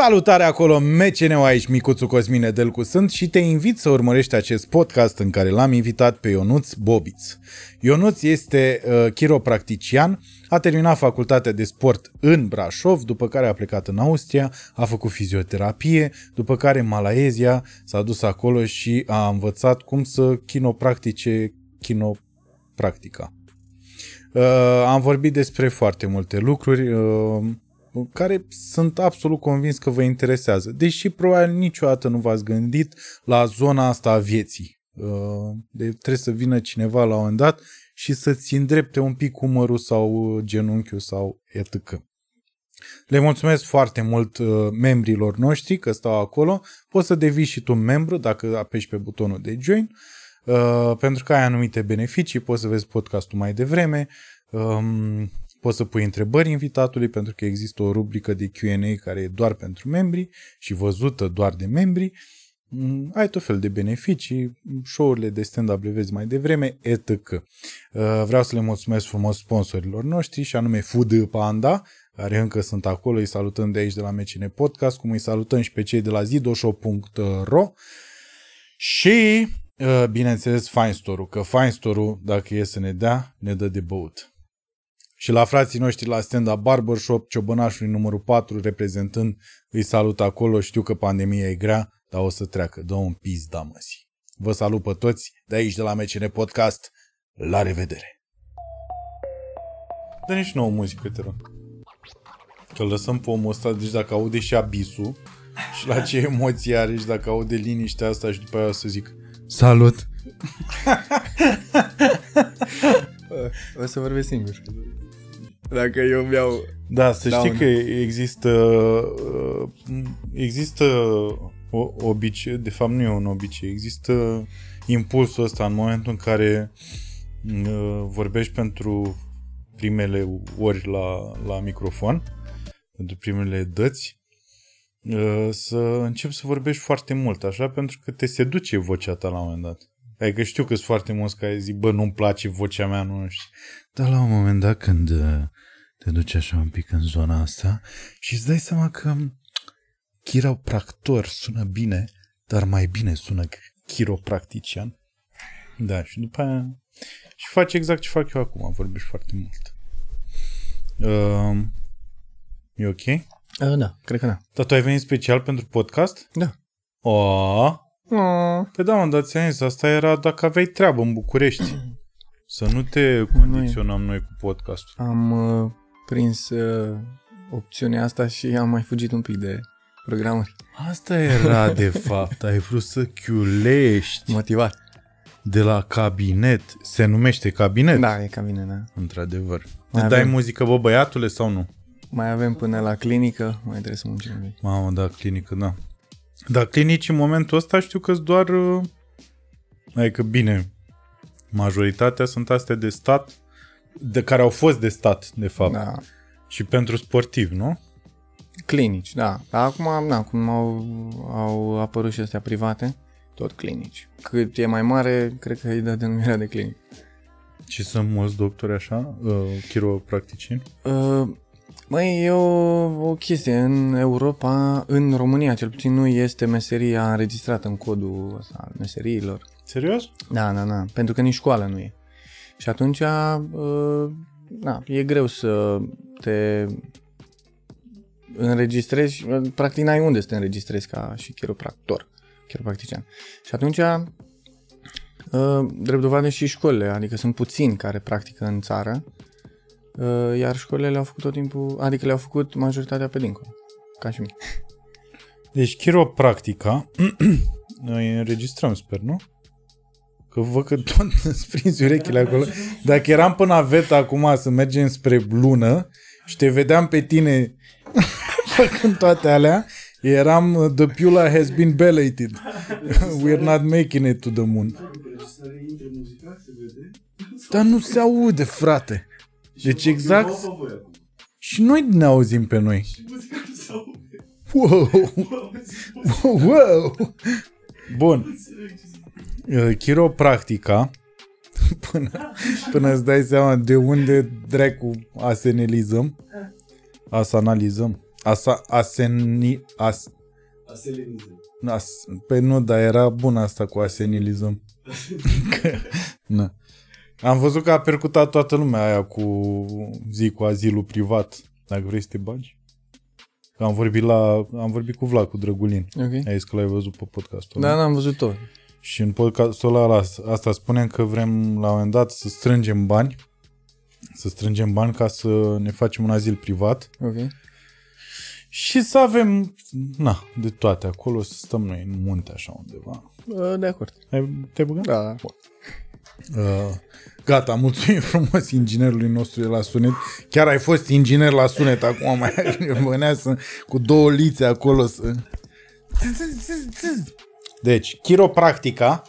Salutare acolo, MCNU aici, Micuțu Cosmine Delcu sunt și te invit să urmărești acest podcast în care l-am invitat pe Ionuț Bobiț. Ionuț este uh, chiropractician, a terminat facultatea de sport în Brașov, după care a plecat în Austria, a făcut fizioterapie, după care în Malaezia s-a dus acolo și a învățat cum să chinopractice chinopractica. Uh, am vorbit despre foarte multe lucruri, uh, care sunt absolut convins că vă interesează. Deși probabil niciodată nu v-ați gândit la zona asta a vieții. De, trebuie să vină cineva la un moment dat și să-ți îndrepte un pic umărul sau genunchiul sau etc. Le mulțumesc foarte mult membrilor noștri că stau acolo. Poți să devii și tu membru dacă apeși pe butonul de join, pentru că ai anumite beneficii, poți să vezi podcastul mai devreme, Poți să pui întrebări invitatului pentru că există o rubrică de Q&A care e doar pentru membri și văzută doar de membri. Mm, ai tot fel de beneficii, show-urile de stand-up le vezi mai devreme, etc. Uh, vreau să le mulțumesc frumos sponsorilor noștri și anume Food Panda, care încă sunt acolo, îi salutăm de aici de la MCN Podcast, cum îi salutăm și pe cei de la zidoshow.ro și, uh, bineînțeles, Fine Store-ul, că Fine Store-ul, dacă e să ne dea, ne dă de băut și la frații noștri la stand-up barbershop, ciobănașului numărul 4 reprezentând, îi salut acolo, știu că pandemia e grea, dar o să treacă, dă un pis da măsi. Vă salut pe toți de aici de la MCN Podcast, la revedere! Dă nici nouă muzică, te rog. Că lăsăm pe omul ăsta, deci dacă aude și abisul și la ce emoții are și dacă aude liniștea asta și după aia o să zic Salut! o să vorbesc singur. Dacă eu mi-au... Da, să știi că există uh, există o obicei, de fapt nu e un obicei, există impulsul ăsta în momentul în care uh, vorbești pentru primele ori la, la microfon, pentru primele dăți, uh, să începi să vorbești foarte mult, așa, pentru că te seduce vocea ta la un moment dat. Adică știu că sunt foarte mulți care zic, bă, nu-mi place vocea mea, nu știu. Dar la un moment dat când te duci așa un pic în zona asta și îți dai seama că chiropractor sună bine, dar mai bine sună chiropractician. Da, și după aia și faci exact ce fac eu acum, vorbești foarte mult. Uh, e ok? Uh, da, cred că da. Dar tu ai venit special pentru podcast? Da. O, oh. Păi da, mă, dar ți asta era dacă aveai treabă în București. Să nu te condiționăm noi cu podcastul. Am uh, prins uh, opțiunea asta și am mai fugit un pic de programări. Asta era de fapt, ai vrut să chiulești. Motivat. De la cabinet. Se numește cabinet? Da, e cabinet, da. Într-adevăr. Mai Te dai muzică, bă, băiatule, sau nu? Mai avem până la clinică, mai trebuie să muncim un pic. Mamă, da, clinică, da. Dar clinici în momentul ăsta știu că doar... Uh, adică bine, majoritatea sunt astea de stat de care au fost de stat, de fapt. Da. Și pentru sportiv, nu? Clinici, da. Dar acum, na, cum au, au apărut și astea private, tot clinici. Cât e mai mare, cred că îi dă denumirea de clinic. Și sunt mulți doctori așa, uh, chiropracticieni? Uh, Măi, e o, o chestie. În Europa, în România cel puțin, nu este meseria înregistrată în codul ăsta al meseriilor. Serios? Da, da, da. Pentru că nici școală nu e. Și atunci, uh, na, e greu să te înregistrezi, practic n-ai unde să te înregistrezi ca și chiropractor, chiropractician. Și atunci, uh, drept dovadă și școlile, adică sunt puțini care practică în țară, uh, iar școlile le-au făcut tot timpul, adică le-au făcut majoritatea pe dincolo, ca și mine. Deci chiropractica, noi înregistrăm, sper, nu? Că văd că tot îți prinzi urechile acolo. Dacă eram până aveta acum să mergem spre lună și te vedeam pe tine făcând toate alea, eram The Pula has been bellated. We're not making it to the moon. Dar nu se aude, frate. Deci exact... Și noi ne auzim pe noi. Wow! Wow! Bun. Uh, chiropractica, până, până îți dai seama de unde dracu asenelizăm, asanalizăm, Asa, aseni, as, Aselenizăm. as, pe nu, dar era bun asta cu asenilizăm. Că- Na. Am văzut că a percutat toată lumea aia cu zi cu azilul privat. Dacă vrei să te bagi. Că Am vorbit, la, am vorbit cu Vlad, cu Drăgulin. Ok. Ai zis că l-ai văzut pe podcastul Da, ăla. n-am văzut tot. Și în podcastul ăla la- asta spunem că vrem la un moment dat să strângem bani, să strângem bani ca să ne facem un azil privat Ok. și să avem, na, de toate acolo, să stăm noi în munte așa undeva. Uh, De acord. Ai, te-ai băgat? Da. Uh, gata, mulțumim frumos inginerului nostru de la sunet. Chiar ai fost inginer la sunet acum, mai bănea să, cu două lițe acolo să... Deci, chiropractica,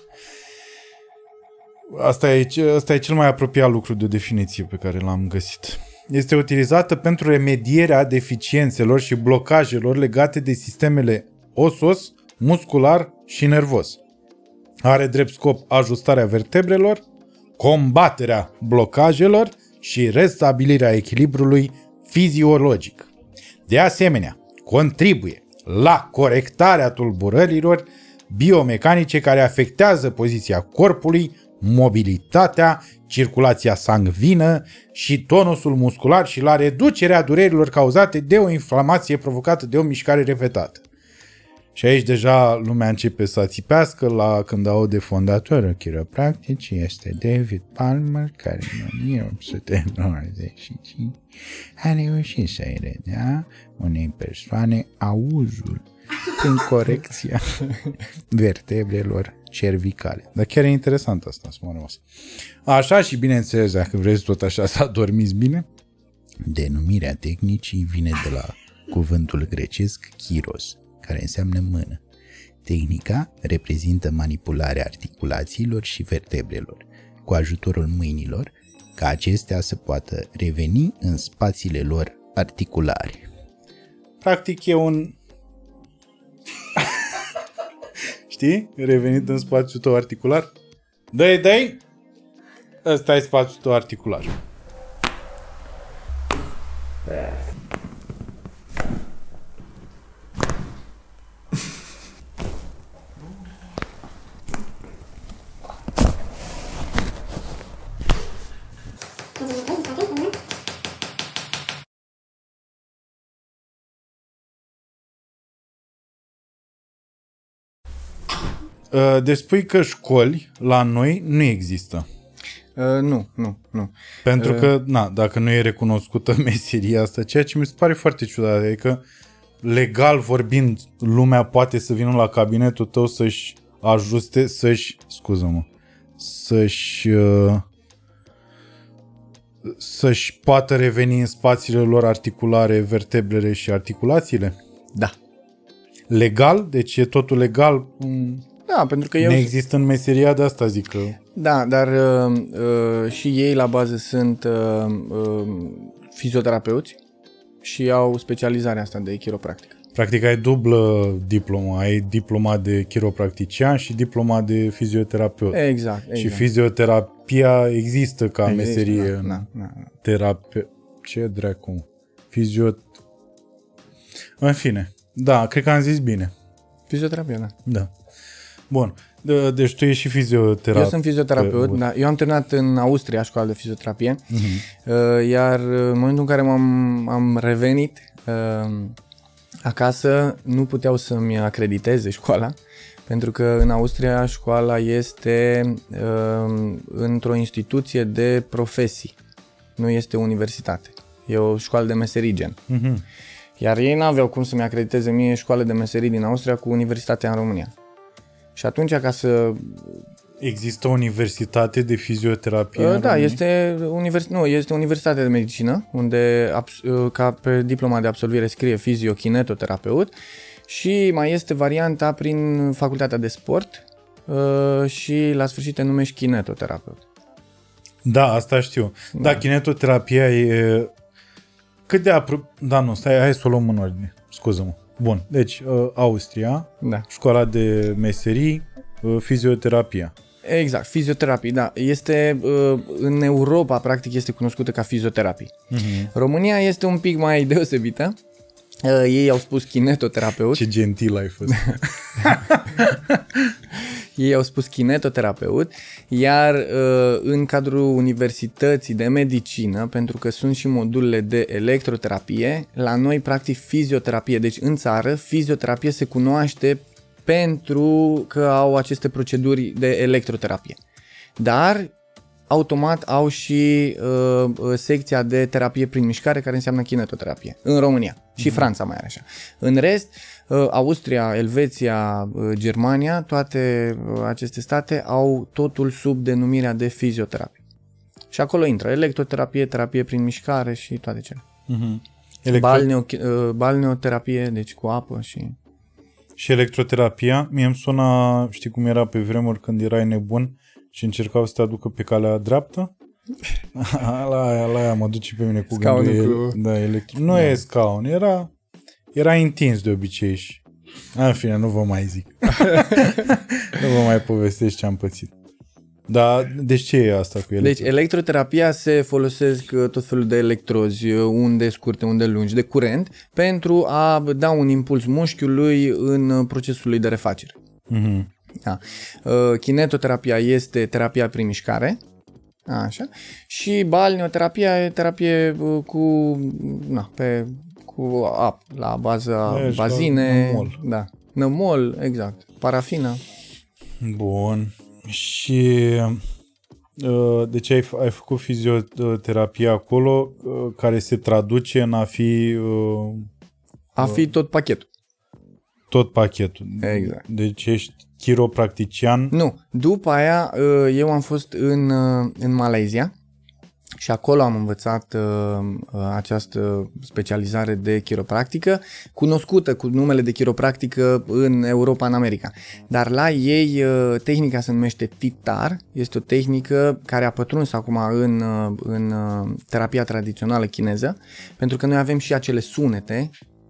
asta e, ce- asta e cel mai apropiat lucru de o definiție pe care l-am găsit. Este utilizată pentru remedierea deficiențelor și blocajelor legate de sistemele osos, muscular și nervos. Are drept scop ajustarea vertebrelor, combaterea blocajelor și restabilirea echilibrului fiziologic. De asemenea, contribuie la corectarea tulburărilor biomecanice care afectează poziția corpului, mobilitatea, circulația sangvină și tonusul muscular și la reducerea durerilor cauzate de o inflamație provocată de o mișcare repetată. Și aici deja lumea începe să țipească la când aude fondatorul chiropractic este David Palmer, care în 1895 a reușit să-i redea unei persoane auzul prin corecția vertebrelor cervicale. Dar chiar e interesant asta, să mă rămas. Așa și bineînțeles, dacă vreți tot așa să adormiți bine, denumirea tehnicii vine de la cuvântul grecesc chiros, care înseamnă mână. Tehnica reprezintă manipularea articulațiilor și vertebrelor cu ajutorul mâinilor, ca acestea să poată reveni în spațiile lor articulare. Practic e un... Știi? Revenit în spațiul tău articular. Dă-i, dă-i! Ăsta e spațiul tău articular. Uh, Deci spui că școli la noi nu există. Uh, nu, nu, nu. Pentru că, na, dacă nu e recunoscută meseria asta, ceea ce mi se pare foarte ciudat, adică legal vorbind, lumea poate să vină la cabinetul tău să-și ajuste, să-și, scuză-mă, să-și uh, să-și poată reveni în spațiile lor articulare, vertebrele și articulațiile? Da. Legal? Deci e totul legal? Mm, Da, pentru că eu... Ne există în meseria de asta, zic că... Da, dar uh, uh, și ei la bază sunt uh, uh, fizioterapeuți și au specializarea asta de chiropractică. Practic ai dublă diplomă, ai diploma de chiropractician și diploma de fizioterapeut. Exact, exact. Și fizioterapia există ca Există, meserie Da, în da, da. terapie... Ce dracu? Fizio... În fine. Da, cred că am zis bine. Fizioterapia, da. Da. Bun. De- Deci tu ești și fizioterapeut. Eu sunt fizioterapeut, da. Eu am terminat în Austria școala de fizioterapie, Mhm. uh, iar în momentul în care m-am am revenit uh, acasă, nu puteau să-mi acrediteze școala, pentru că în Austria școala este uh, într-o instituție de profesii, nu este universitate. E o școală de meserii gen. Mhm. Iar ei n-aveau cum să-mi acrediteze mie școală de meserii din Austria cu universitatea în România. Și atunci, ca să Există o universitate de fizioterapie Uh, în Da, România? este, univers... nu, este Universitatea de Medicină, unde abs- uh, ca pe diploma de absolvire scrie fiziokinetoterapeut și mai este varianta prin facultatea de sport uh, și la sfârșit te numești kinetoterapeut. Da, asta știu. Da, kinetoterapia e... Cât de apro... Da, nu, stai, hai să o luăm în ordine. Scuză-mă. Bun, deci uh, Austria, Da. școala de meserii, uh, fizioterapia. Exact, fizioterapie, da. Este, uh, în Europa, practic, este cunoscută ca fizioterapie. Mhm. România este un pic mai deosebită. Uh, ei au spus kinetoterapeut. Ce gentil ai fost. ei au spus kinetoterapeut, iar uh, în cadrul universității de medicină, pentru că sunt și modulele de electroterapie, la noi practic fizioterapie. Deci în țară fizioterapie se cunoaște pentru că au aceste proceduri de electroterapie. Dar automat au și uh, uh, secția de terapie prin mișcare, care înseamnă kinetoterapie, în România. Mm-hmm. Și mhm. Franța mai are așa. În rest, uh, Austria, Elveția, uh, Germania, toate uh, aceste state au totul sub denumirea de fizioterapie. Și acolo intră electroterapie, terapie prin mișcare și toate cele. Mm-hmm. Electro... Balneo, uh, balneoterapie, deci cu apă și... Și electroterapia, mie îmi suna, știi cum era pe vremuri când erai nebun, și încercau să te aducă pe calea dreaptă. la aia, la aia mă duce pe mine cu Scaunul gândul. Cu... Da, ele... Nu da. e scaun, era, era intins de obicei și... În fine, nu vă mai zic. nu vă mai povestesc ce am pățit. Da, deci ce e asta cu ele? Deci electroterapia se folosesc uh, tot felul de electrozi, uh, unde scurte, unde lungi, de curent, pentru a da un impuls mușchiului în uh, procesul lui de refacere. Mm-hmm. Da. Uh, kinetoterapia este terapia prin mișcare. Așa. Și balneoterapia e terapie uh, cu, na, pe, cu apă, la baza Ești bazine. Nămol. Da. Nămol, exact. Parafină. Bun. Și uh, deci ai, ai făcut fizioterapie acolo care se traduce în a fi... A fi tot pachetul. Tot pachetul. Exact. Deci ești chiropractician? Nu. După aia uh, eu am fost în, uh, în Malezia și acolo am învățat uh, această specializare de chiropractică, cunoscută cu numele de chiropractică în Europa, în America. Dar la ei tehnica se numește TITAR, este o tehnică care a pătruns acum în, în terapia tradițională chineză, pentru că noi avem și acele sunete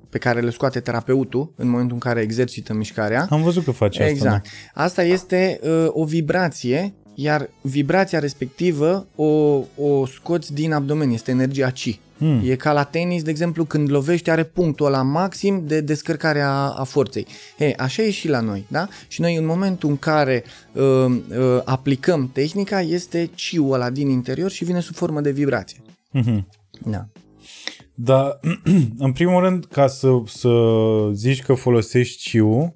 pe care le scoate terapeutul în momentul în care exercită mișcarea. Am văzut că face asta. Exact. Da. Asta este uh, o vibrație, iar vibrația respectivă o, o scoți din abdomen, este energia chi. Hmm. E ca la tenis, de exemplu, când lovești are punctul ăla maxim de descărcare a, a forței. E, așa e și la noi, da? Și noi în momentul în care uh, uh, aplicăm tehnica, este ciul ăla din interior și vine sub formă de vibrație. Mm-hmm. Da. Dar, în primul rând, ca să, să zici că folosești ciu,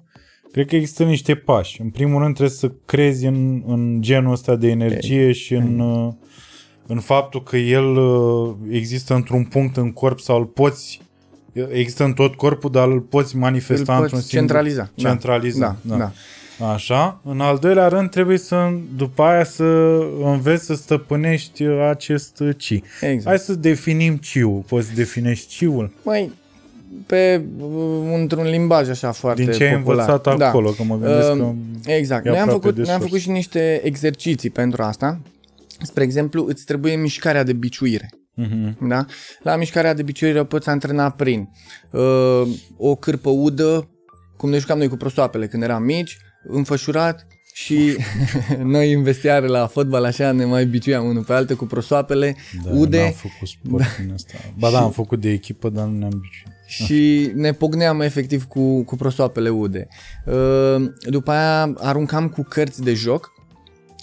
cred că există niște pași. În primul rând trebuie să crezi în, în genul ăsta de energie și în, în faptul că el uh, există într-un punct în corp sau îl poți există în tot corpul, dar îl poți manifesta îl într-un singur... centraliza. Centraliza, da. da. da. Așa. În al doilea rând trebuie să, după aia să înveți să stăpânești acest ci. Exact. Hai să definim ciul. Poți definești ciul? Mai pe într-un limbaj așa foarte Din ce popular. ai învățat da. acolo, că mă gândesc uh, că Exact. Noi am, făcut, noi am făcut și niște exerciții pentru asta. Spre exemplu, îți trebuie mișcarea de biciuire. Uh-huh. Da? La mișcarea de biciuire poți antrena prin uh, o cârpă udă, cum ne jucam noi cu prostoapele când eram mici, înfășurat și noi în vestiare la fotbal așa ne mai biciuiam unul pe altul cu prosoapele, da, ude. am făcut sport da. din asta. Ba da, am făcut de echipă, dar nu ne-am biciuit. Și ne pogneam efectiv cu, cu prosoapele ude. Uh, după aia aruncam cu cărți de joc,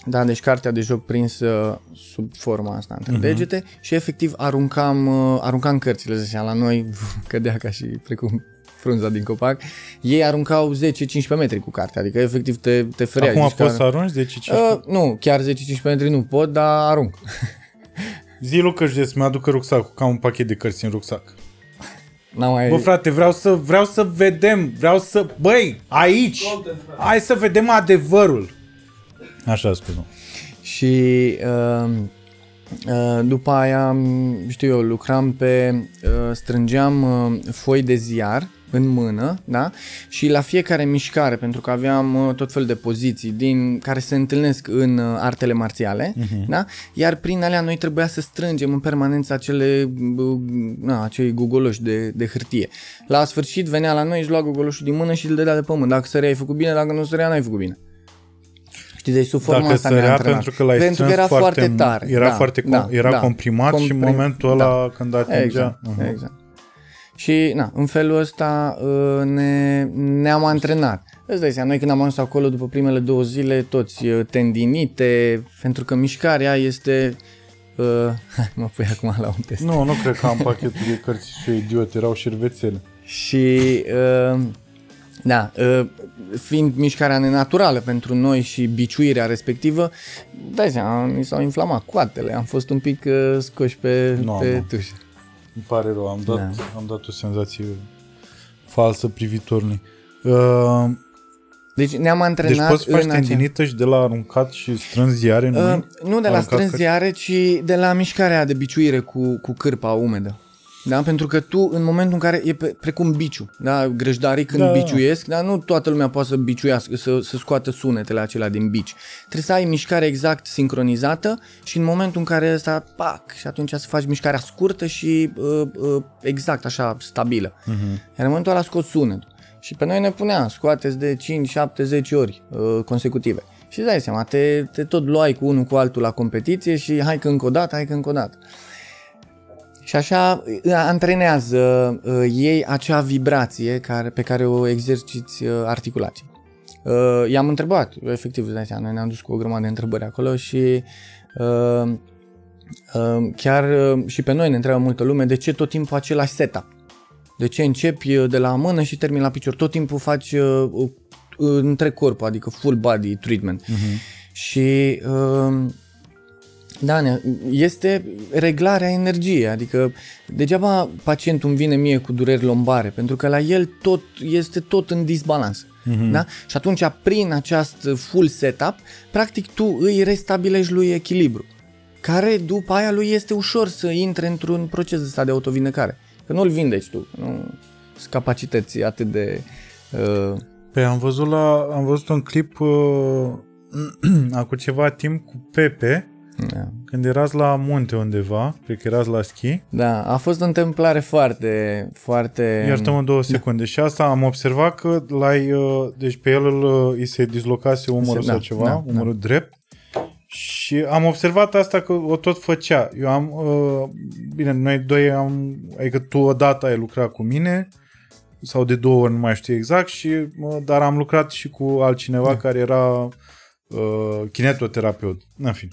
da, deci cartea de joc prinsă sub forma asta între uh-huh. degete și efectiv aruncam, uh, aruncam cărțile, zicea, la noi cădea ca și precum frunza din copac, ei aruncau 10-15 metri cu cartea, adică efectiv te, te fereai. Acum poți că... să arunci 10-15? Uh, nu, chiar 10-15 metri nu pot, dar arunc. Zi Luca să mi-aducă rucsacul, ca un pachet de cărți în rucsac. Mai... Bă, frate, vreau să, vreau să vedem, vreau să... Băi, aici! Hai să vedem adevărul! Așa spun. Și uh, uh, după aia, știu eu, lucram pe... Uh, strângeam uh, foi de ziar în mână, da? Și la fiecare mișcare, pentru că aveam uh, tot fel de poziții din care se întâlnesc în uh, artele marțiale, uh-huh. da? Iar prin alea noi trebuia să strângem în permanență acele uh, na, acei gugoloși de, de hârtie. La sfârșit venea la noi, își lua gugoloșul din mână și îl dădea de pământ. Dacă sărea ai făcut bine, dacă nu sărea n-ai făcut bine. Știi, deci sub forma Dacă asta sărea pentru că l-ai pentru că era foarte, foarte tare. Era, da, foarte, da, era da, comprimat comprim, și în momentul ăla da, când atingea... Exact, uh-huh. exact. Și na, în felul ăsta uh, ne, ne-am antrenat. Îți dai seama, noi când am ajuns acolo după primele două zile, toți uh, tendinite, pentru că mișcarea este... Uh, mă pui acum la un test. Nu, nu cred că am pachetul de cărți și eu idiot, erau șervețele. Și uh, da, uh, fiind mișcarea nenaturală pentru noi și biciuirea respectivă, dai seama, mi s-au inflamat coatele, am fost un pic uh, scoși pe, Nu, pe nu. tușă. Îmi pare rău, am dat, Da. am dat o senzație falsă privitorului. Uh, Deci ne-am deci antrenat poți să faci în acea- tendinită și de la aruncat și strâns iare în Uh, mâini? nu de la Aruncat strâns iare, ci de la mișcarea de biciuire cu, cu cârpa umedă. Da? Pentru că tu, în momentul în care e pe, precum biciu, da? grăjdarii când Da, da. da. biciuiesc, da? nu toată lumea poate să biciuiască, să, să scoată sunetele acelea din bici. Trebuie să ai mișcare exact sincronizată și în momentul în care ăsta, pac, și atunci să faci mișcarea scurtă și uh, uh, exact așa, stabilă. Uh-huh. Iar în momentul ăla scot sunetul. Și pe noi ne punea, scoateți de 5, 7, 10 ori uh, consecutive. Și îți dai seama, te, te tot luai cu unul cu altul la competiție și hai că încă o dată, hai că încă o dată. Și așa uh, antrenează uh, ei acea vibrație care, pe care o exerciți uh, articulații. Uh, i-am întrebat, efectiv, îți dai seama, noi ne-am dus cu o grămadă de întrebări acolo și uh, uh, chiar uh, și pe noi ne întreabă multă lume de ce tot timpul același setup. De ce începi uh, de la mână și termini la picior? Tot timpul faci uh, uh, întreg corpul, adică full body treatment. Uh-huh. Și uh, da, ne- este reglarea energiei, adică degeaba pacientul îmi vine mie cu dureri lombare, pentru că la el tot este tot în disbalans. Mhm. Da? Și atunci, prin acest full setup, practic tu îi restabilești lui echilibru, care după aia lui este ușor să intre într-un proces ăsta de autovindecare. Că nu-l vindeci tu, nu sunt capacități atât de... Uh, Păi am văzut, la, am văzut un clip uh, acum ceva timp cu Pepe, da. când erați la munte undeva, cred că erați la schi, da, a fost o întâmplare foarte, foarte... Iartă-mă două secunde. Și asta am observat că l-ai, uh, deci pe el îl, uh, îi se dislocase umărul Se- sau da, ceva, da, umărul drept. Și am observat asta că o tot făcea. Eu am, uh, bine, noi doi am, adică tu odată ai lucrat cu mine, sau de două ori, nu mai știu exact, și, uh, dar am lucrat și cu altcineva Da. care era uh, kinetoterapeut. În fine.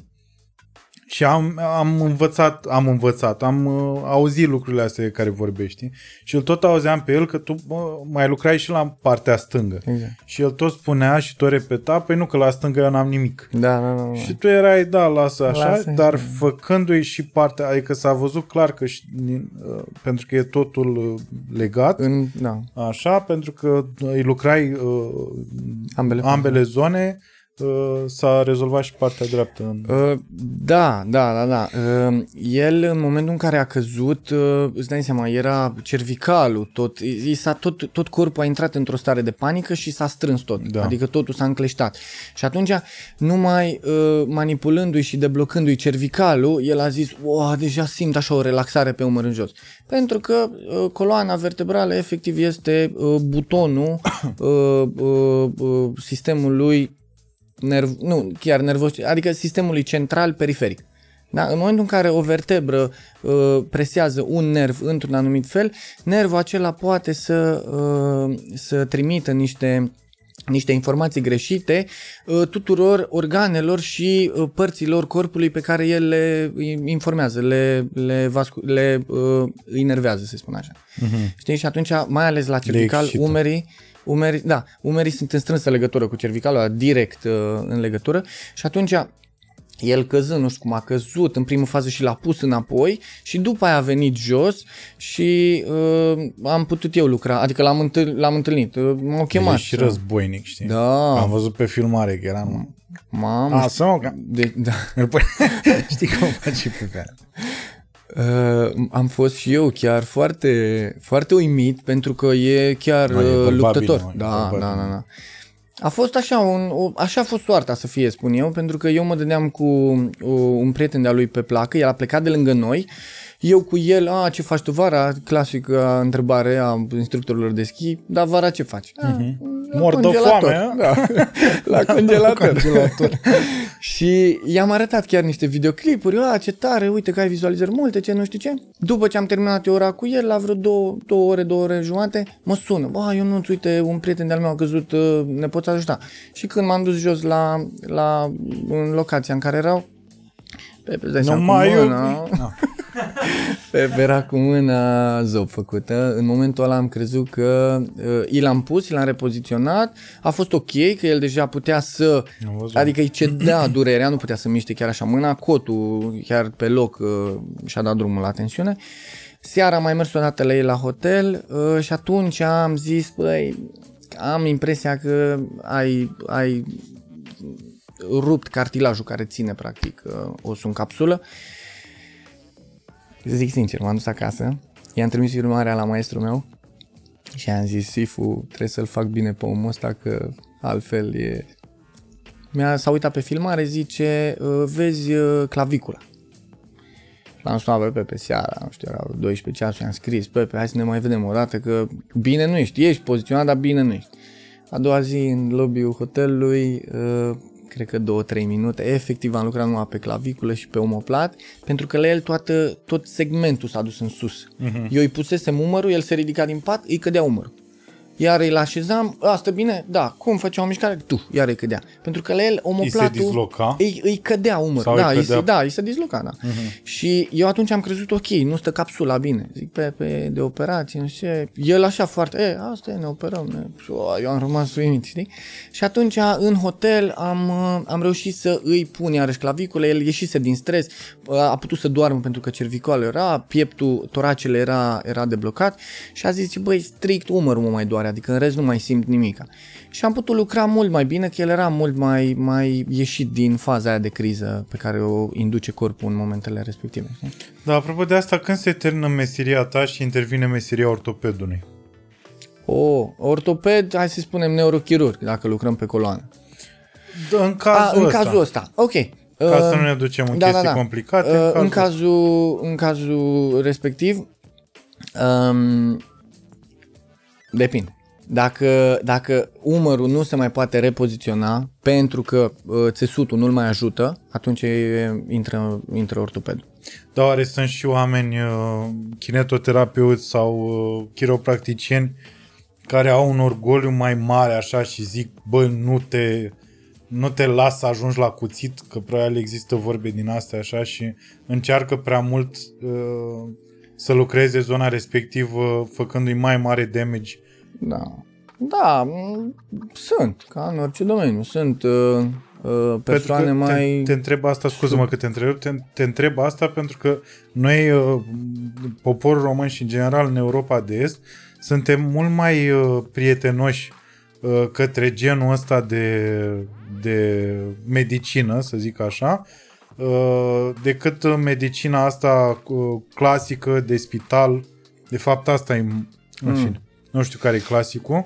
Și am, am învățat, am învățat, am uh, auzit lucrurile astea de care vorbești și îl tot auzeam pe el că tu bă, mai lucrai și la partea stângă. Exact. Și el tot spunea și tot repeta, păi nu că la stângă eu n-am nimic. Da, da, da. da. Și tu erai, da, lasă așa, Lasă, dar da. făcându-i și partea, adică s-a văzut clar că și, din, uh, pentru că e totul uh, legat, În, da, așa, pentru că îi lucrai uh, ambele. ambele zone, uh, s-a rezolvat și partea dreaptă. În... Uh, da, da, da, da. Uh, el, în momentul în care a căzut, uh, îți dai seama, era cervicalul, tot, i s-a, tot, tot corpul a intrat într-o stare de panică și s-a strâns tot. Da. Adică totul s-a încleștat. Și atunci, numai uh, manipulându-i și deblocându-i cervicalul, el a zis, wow, deja simt așa o relaxare pe umăr în jos. Pentru că uh, coloana vertebrală efectiv este uh, butonul uh, uh, uh, sistemului nerv, nu, chiar nervos, adică sistemului central periferic. Da? În momentul în care o vertebră uh, presează un nerv într-un anumit fel, nervul acela poate să, uh, să trimită niște niște informații greșite uh, tuturor organelor și uh, părților corpului pe care el le informează, le, le, vascu- le uh, inervează, să spun așa. Uh-huh. Știi? Și atunci, mai ales la cervical, excită. umerii, umerii, da, umerii sunt în strânsă legătură cu cervicalul, ăla, direct uh, în legătură și atunci el căzând, nu știu cum a căzut, în primă fază și l-a pus înapoi și după aia a venit jos și uh, am putut eu lucra, adică l-am, întâl- l-am întâlnit, uh, m-au chemat. E și să- războinic, știi? Da, Am văzut pe filmare că era... nu- mamă, A, să mă, că... de, da. îl pui- Știi cum face pe care. Uh, am fost și eu chiar foarte, foarte uimit pentru că e chiar Nu, e uh, bărbat luptător. bine, mă, e da, bărbat da, da, bine. da. A fost așa, un, o, așa a fost soarta să fie, spun eu, pentru că eu mă dădeam cu o, un prieten de-a lui pe placă, el a plecat de lângă noi Eu cu el, a, ce faci tu vara? Clasică întrebare a instructorilor de schi, dar vara ce faci? Mhm. La Mor de congelator. foame, Da, la congelator. congelator. și i-am arătat chiar niște videoclipuri, a, ce tare, uite că ai vizualizări multe, ce nu știu ce. După ce am terminat eu ora cu el, la vreo două, două ore, două ore jumate, mă sună, bă, eu nu uite, un prieten de-al meu a căzut, uh, ne poți ajuta. Și când m-am dus jos la, la în locația în care erau, Pepe, îți dai seama, cu Numai eu. mâna- Da. Pepe era cu mâna zop făcută. În momentul ăla am crezut că uh, i l-am pus, i l-am repoziționat. A fost ok, că el deja putea să... Am văzut. Adică îi cedea durerea, nu putea să miște chiar așa mâna. Cotul chiar pe loc uh, și-a dat drumul la tensiune. Seara am mai mers o dată la ei la hotel uh, și atunci am zis, băi, am impresia că ai, ai rupt cartilajul care ține practic uh, osul în capsulă. Zic sincer, m-am dus acasă, i-am trimis filmarea la maestru meu și am zis, Sifu, trebuie să-l fac bine pe omul ăsta că altfel e... Mi-a, s-a uitat pe filmare, zice, "Uh, vezi uh, clavicula. L-am sunat pe Pepe seara, nu știu, erau 12 ceasuri, am scris, Pepe, hai să ne mai vedem o dată, că bine nu ești, ești poziționat, dar bine nu ești. A doua zi, în lobby-ul hotelului, uh, cred că 2-3 minute, efectiv am lucrat numai pe claviculă și pe omoplat, pentru că la el toată, tot segmentul s-a dus în sus. Uh-huh. Eu îi pusesem umărul, el se ridica din pat, îi cădea umărul. Iar îl așezam, asta bine, da, cum făceam o mișcare, tu, iar îi cădea. Pentru că la el omoplatul... disloca? Îi, îi cădea umărul, Sau da, îi îi cădea- se, da, îi se disloca, da. Uh-huh. Și eu atunci am crezut, ok, nu stă capsula bine. Zic, pe, pe de operație, nu știu ce. El așa foarte, e, asta e, ne operăm. Ne. Și, o, eu am rămas uimit, știi? Și atunci, în hotel, am, uh, am reușit să îi pun iarăși clavicule, el ieșise din stres, uh, a putut să doarmă pentru că cervicoală era, pieptul, toracele era, era deblocat și a zis, băi, strict umărul mă mai doare, adică în rest nu mai simt nimica. Și am putut lucra mult mai bine, că el era mult mai, mai ieșit din faza aia de criză pe care o induce corpul în momentele respective. Știi? Da, apropo de asta, când se termină meseria ta și intervine meseria ortopedului? O, ortoped, hai să spunem neurochirurg, dacă lucrăm pe coloană. Da, în A, cazul în ăsta. cazul ăsta, ok. Ca să Uh, nu ne ducem în da, chestii da, da. complicate. Uh, în, cazul cazul, în cazul respectiv, um, depinde. Dacă, dacă umărul nu se mai poate repoziționa pentru că uh, țesutul nu-l mai ajută, atunci e, intră, intră ortopedul. Dar oare sunt și oameni uh, kinetoterapeuți sau uh, chiropracticieni care au un orgoliu mai mare așa și zic, bă, nu te, nu te las să ajungi la cuțit, că probabil există vorbe din astea așa și încearcă prea mult uh, să lucreze zona respectivă făcându-i mai mare damage. Da. Da, m, sunt, ca în orice domeniu. Sunt uh, uh, persoane pentru că mai... Te, te întreb asta, scuză-mă că te întreb, te, te întreb asta pentru că noi, uh, poporul român și în general în Europa de Est, suntem mult mai uh, prietenoși uh, către genul ăsta de, de medicină, să zic așa, uh, decât uh, medicina asta uh, clasică de spital. De fapt, asta e, în fine, nu știu care e clasicul,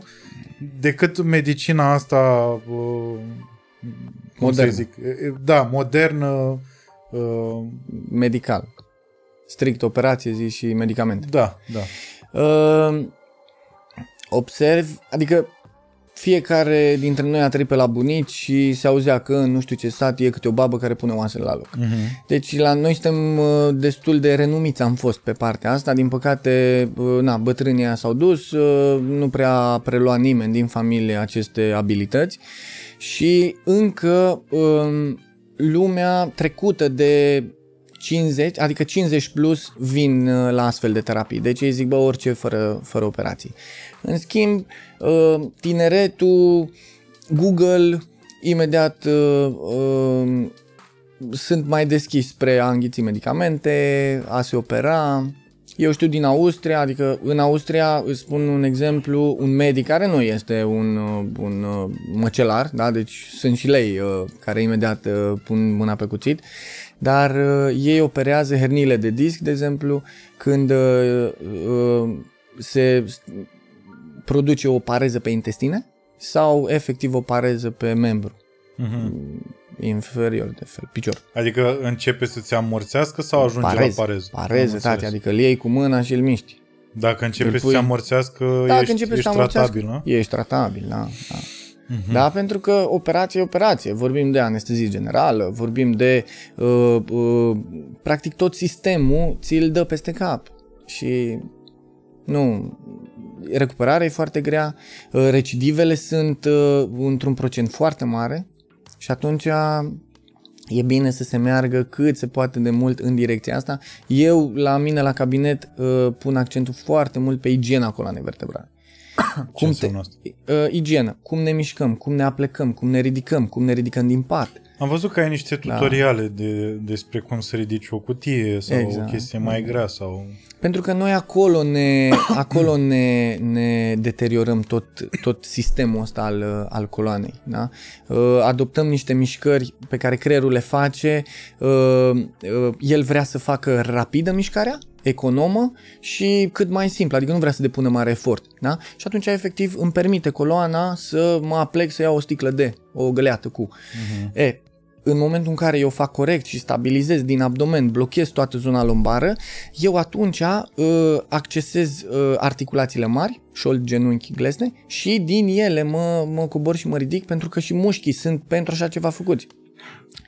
decât medicina asta uh, cum Modernă. să zic, e- da, modernă, uh, medical. Strict operație, zi și medicamente. da, da. Uh, observ, adică fiecare dintre noi a trăit pe la bunici și se auzea că în nu știu ce sat e câte o babă care pune oasele la loc. Uh-huh. Deci la noi suntem uh, destul de renumiți am fost pe partea asta. Din păcate, uh, na, bătrânii ăia s-au dus, uh, nu prea a preluat nimeni din familie aceste abilități și încă um, lumea trecută de 50, adică 50 plus vin uh, la astfel de terapii. Deci ei zic, bă, orice fără, fără operații. În schimb, uh, tineretul, Google, imediat uh, uh, sunt mai deschiși spre a înghiți medicamente, a se opera. Eu știu din Austria, adică în Austria, îți spun un exemplu, un medic care nu este un, uh, un uh, măcelar, da? deci sunt și lei uh, care imediat uh, pun mâna pe cuțit, dar uh, ei operează herniile de disc, de exemplu, când uh, uh, se produce o pareză pe intestine sau efectiv o pareză pe membru. Uh-huh. inferior de fel, picior. Adică începe să-ți amorțească sau ajunge Parez, la parez? Pareze, tati, adică îl iei cu mâna și îl miști. Dacă începe îl să pui- se amorțească, Dacă ești, începe ești să amorțească, tratabil, nu? Ești tratabil, da. da. Mhm. Da, pentru că operație e operație. Vorbim de anestezie generală, vorbim de... Uh, uh, practic tot sistemul ți-l dă peste cap. Și nu... Recuperarea e foarte grea, uh, recidivele sunt uh, într-un procent foarte mare și atunci e bine să se meargă cât se poate de mult în direcția asta. Eu, la mine, la cabinet, uh, pun accentul foarte mult pe igiena coloanei vertebrale. Ce înseamnă asta? uh, igienă, cum ne mișcăm, cum ne aplecăm, cum ne ridicăm, cum ne ridicăm din pat. Am văzut că ai niște tutoriale de, despre cum să ridici o cutie sau Exact. o chestie mai grea sau... Pentru că noi acolo ne, acolo ne, ne deteriorăm tot, tot sistemul ăsta al, uh, al coloanei. Da? Uh, Adoptăm niște mișcări pe care creierul le face, uh, uh, el vrea să facă rapidă mișcarea, economă și cât mai simplu, adică nu vrea să depună mare efort. Da? Și atunci, efectiv, îmi permite coloana să mă aplec să iau o sticlă de, o găleată cu. Mhm. E, în momentul în care eu fac corect și stabilizez din abdomen, blochez toată zona lombară, eu atunci uh, accesez uh, articulațiile mari, șold, genunchi, glezne și din ele mă, mă cobor și mă ridic pentru că și mușchii sunt pentru așa ceva făcuți.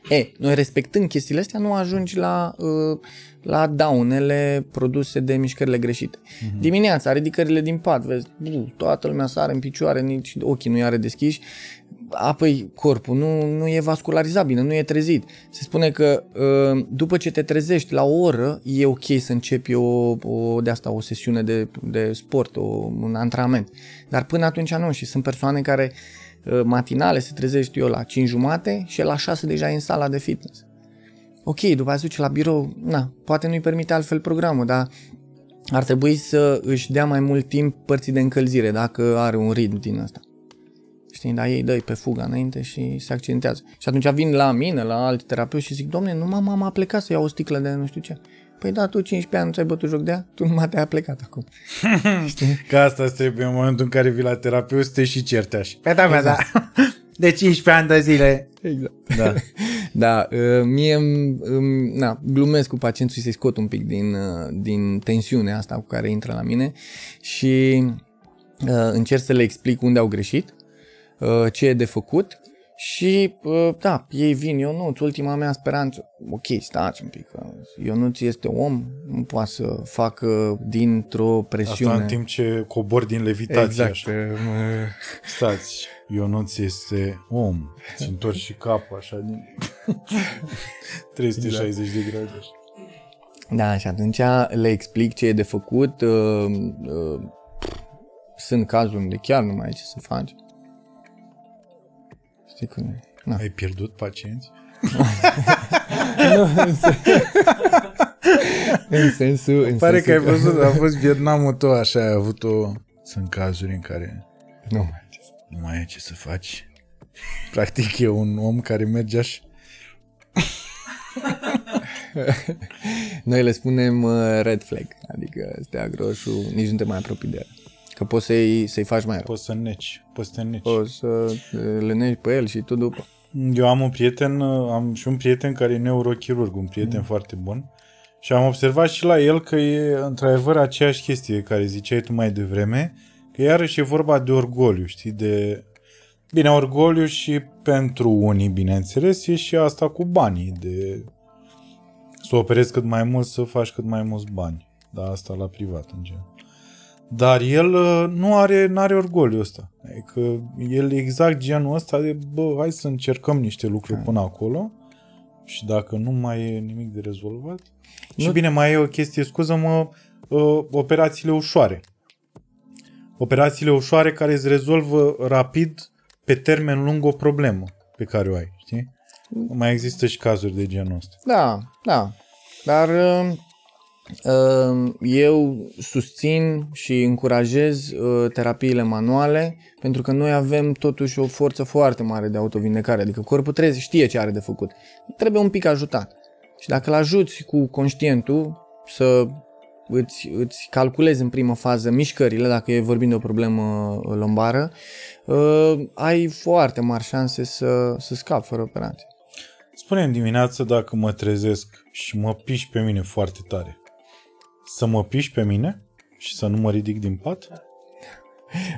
E, noi respectând chestiile astea nu ajungi la, uh, la daunele produse de mișcările greșite. Uh-huh. Dimineața, ridicările din pat, vezi, bu, toată lumea sare în picioare, nici ochii nu are deschiși, apoi corpul nu, nu e vascularizat bine, nu e trezit. Se spune că uh, după ce te trezești la o oră, e ok să începi o, o de asta, o sesiune de, de sport, o, un antrenament. Dar până atunci nu și sunt persoane care uh, matinale se trezești eu la 5 jumate și la 6 deja e în sala de fitness. Ok, după aceea se duce la birou, na, poate nu-i permite altfel programul, dar ar trebui să își dea mai mult timp părții de încălzire dacă are un ritm din ăsta. Știi, dar ei dă pe fuga înainte și se accidentează. Și atunci vin la mine, la alți terapeuți și zic, domne, nu m-am am plecat să iau o sticlă de nu știu ce. Păi da, tu 15 ani nu ți-ai bătut joc de ea, tu numai te-ai plecat acum. Că asta îți trebuie în momentul în care vii la terapeut să te și certe așa. Pe da, da. De 15 ani de zile. Exact. Da. Da, uh, mie îmi- îmi- na, glumesc cu pacientul și să-i scot un pic din, uh, din tensiunea asta cu care intră la mine și uh, încerc să le explic unde au greșit, uh, ce e de făcut și, uh, da, ei vin, Ionuț, ultima mea speranță. Ok, stați un pic, că Ionuț este om, nu poate să facă dintr-o presiune. Asta în timp ce cobor din levitație exact. așa. uh, Stați, Ionuț este om. Ți întorci și capul așa din 360 de grade. așa. Da, și atunci le explic ce e de făcut. Uh, uh, sunt cazuri unde chiar nu mai ai ce să faci. Știi cum e? Na. Ai pierdut pacienți? Nu, în, sen- în sensul... În Pare că ai sensul văzut, a fost Vietnamul tău, așa ai avut-o... Sunt cazuri în care Nu mai ai ce să nu mai ai ce să faci. Practic e un om care merge așa. Noi le spunem uh, red flag, adică steag roșu, nici nu te mai apropii de el. Că poți să-i, să-i faci mai rău. Poți să neci, poți să te neci. Poți să uh, le negi pe el și tu după. Eu am un prieten, am și un prieten care e neurochirurg, un prieten mm. foarte bun. Și am observat și la el că e într-adevăr aceeași chestie care ziceai tu mai devreme, că iarăși e vorba de orgoliu, știi, de... Bine, orgoliu și pentru unii, bineînțeles, e și asta cu banii, de să operezi cât mai mult, să faci cât mai mulți bani. Da, asta la privat, în general. Dar el uh, nu are, nu are orgoliu ăsta. Adică el e exact genul ăsta de, bă, hai să încercăm niște lucruri până acolo și dacă nu mai e nimic de rezolvat. Nu... Și Nu- bine, mai e o chestie, scuză-mă, uh, operațiile ușoare. Operațiile ușoare care îți rezolvă rapid, pe termen lung, o problemă pe care o ai, știi? Mai există și cazuri de genul ăsta. Da, da. Dar uh, uh, eu susțin și încurajez uh, terapiile manuale pentru că noi avem totuși o forță foarte mare de autovindecare, adică corpul trebuie, știe ce are de făcut. Trebuie un pic ajutat. Și dacă îl ajuți cu conștientul să îți, îți calculezi în primă fază mișcările, dacă e vorbim de o problemă uh, lombară, uh, ai foarte mari șanse să, să scapi fără operație. spune dimineața dacă mă trezesc și mă piși pe mine foarte tare. Să mă piși pe mine și să nu mă ridic din pat?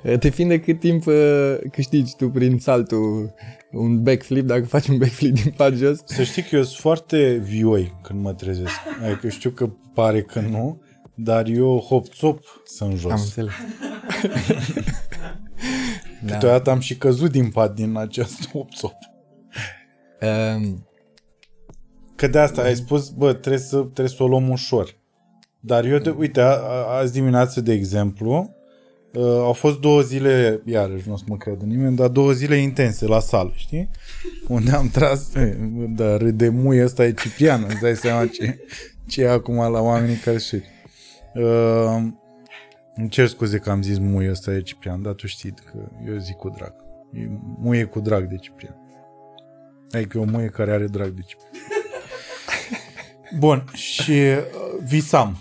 Depinde cât timp uh, câștigi tu prin saltul un backflip, dacă faci un backflip din pat jos. Să știi că eu sunt foarte vioi când mă trezesc. Adică știu că pare că nu, dar eu hop-top sunt jos. Am înțeles. Da. Câteodată am și căzut din pat din acest hop-top. Um, Că de asta ai spus, bă, trebuie să, trebuie să o luăm ușor. Dar eu, de, uite, a, a, azi dimineață, de exemplu, uh, au fost două zile, iarăși nu o să mă creadă nimeni, dar două zile intense la sală, știi? Unde am tras, e, dar de muie ăsta e Ciprian, îți dai seama ce, ce e acum la oamenii care știu. Uh, îmi cer scuze că am zis muie ăsta e Ciprian, dar tu știi că eu zic cu drag. E muie cu drag de Ciprian. Adică e o muie care are drag de Ciprian. Bun, și uh, visam.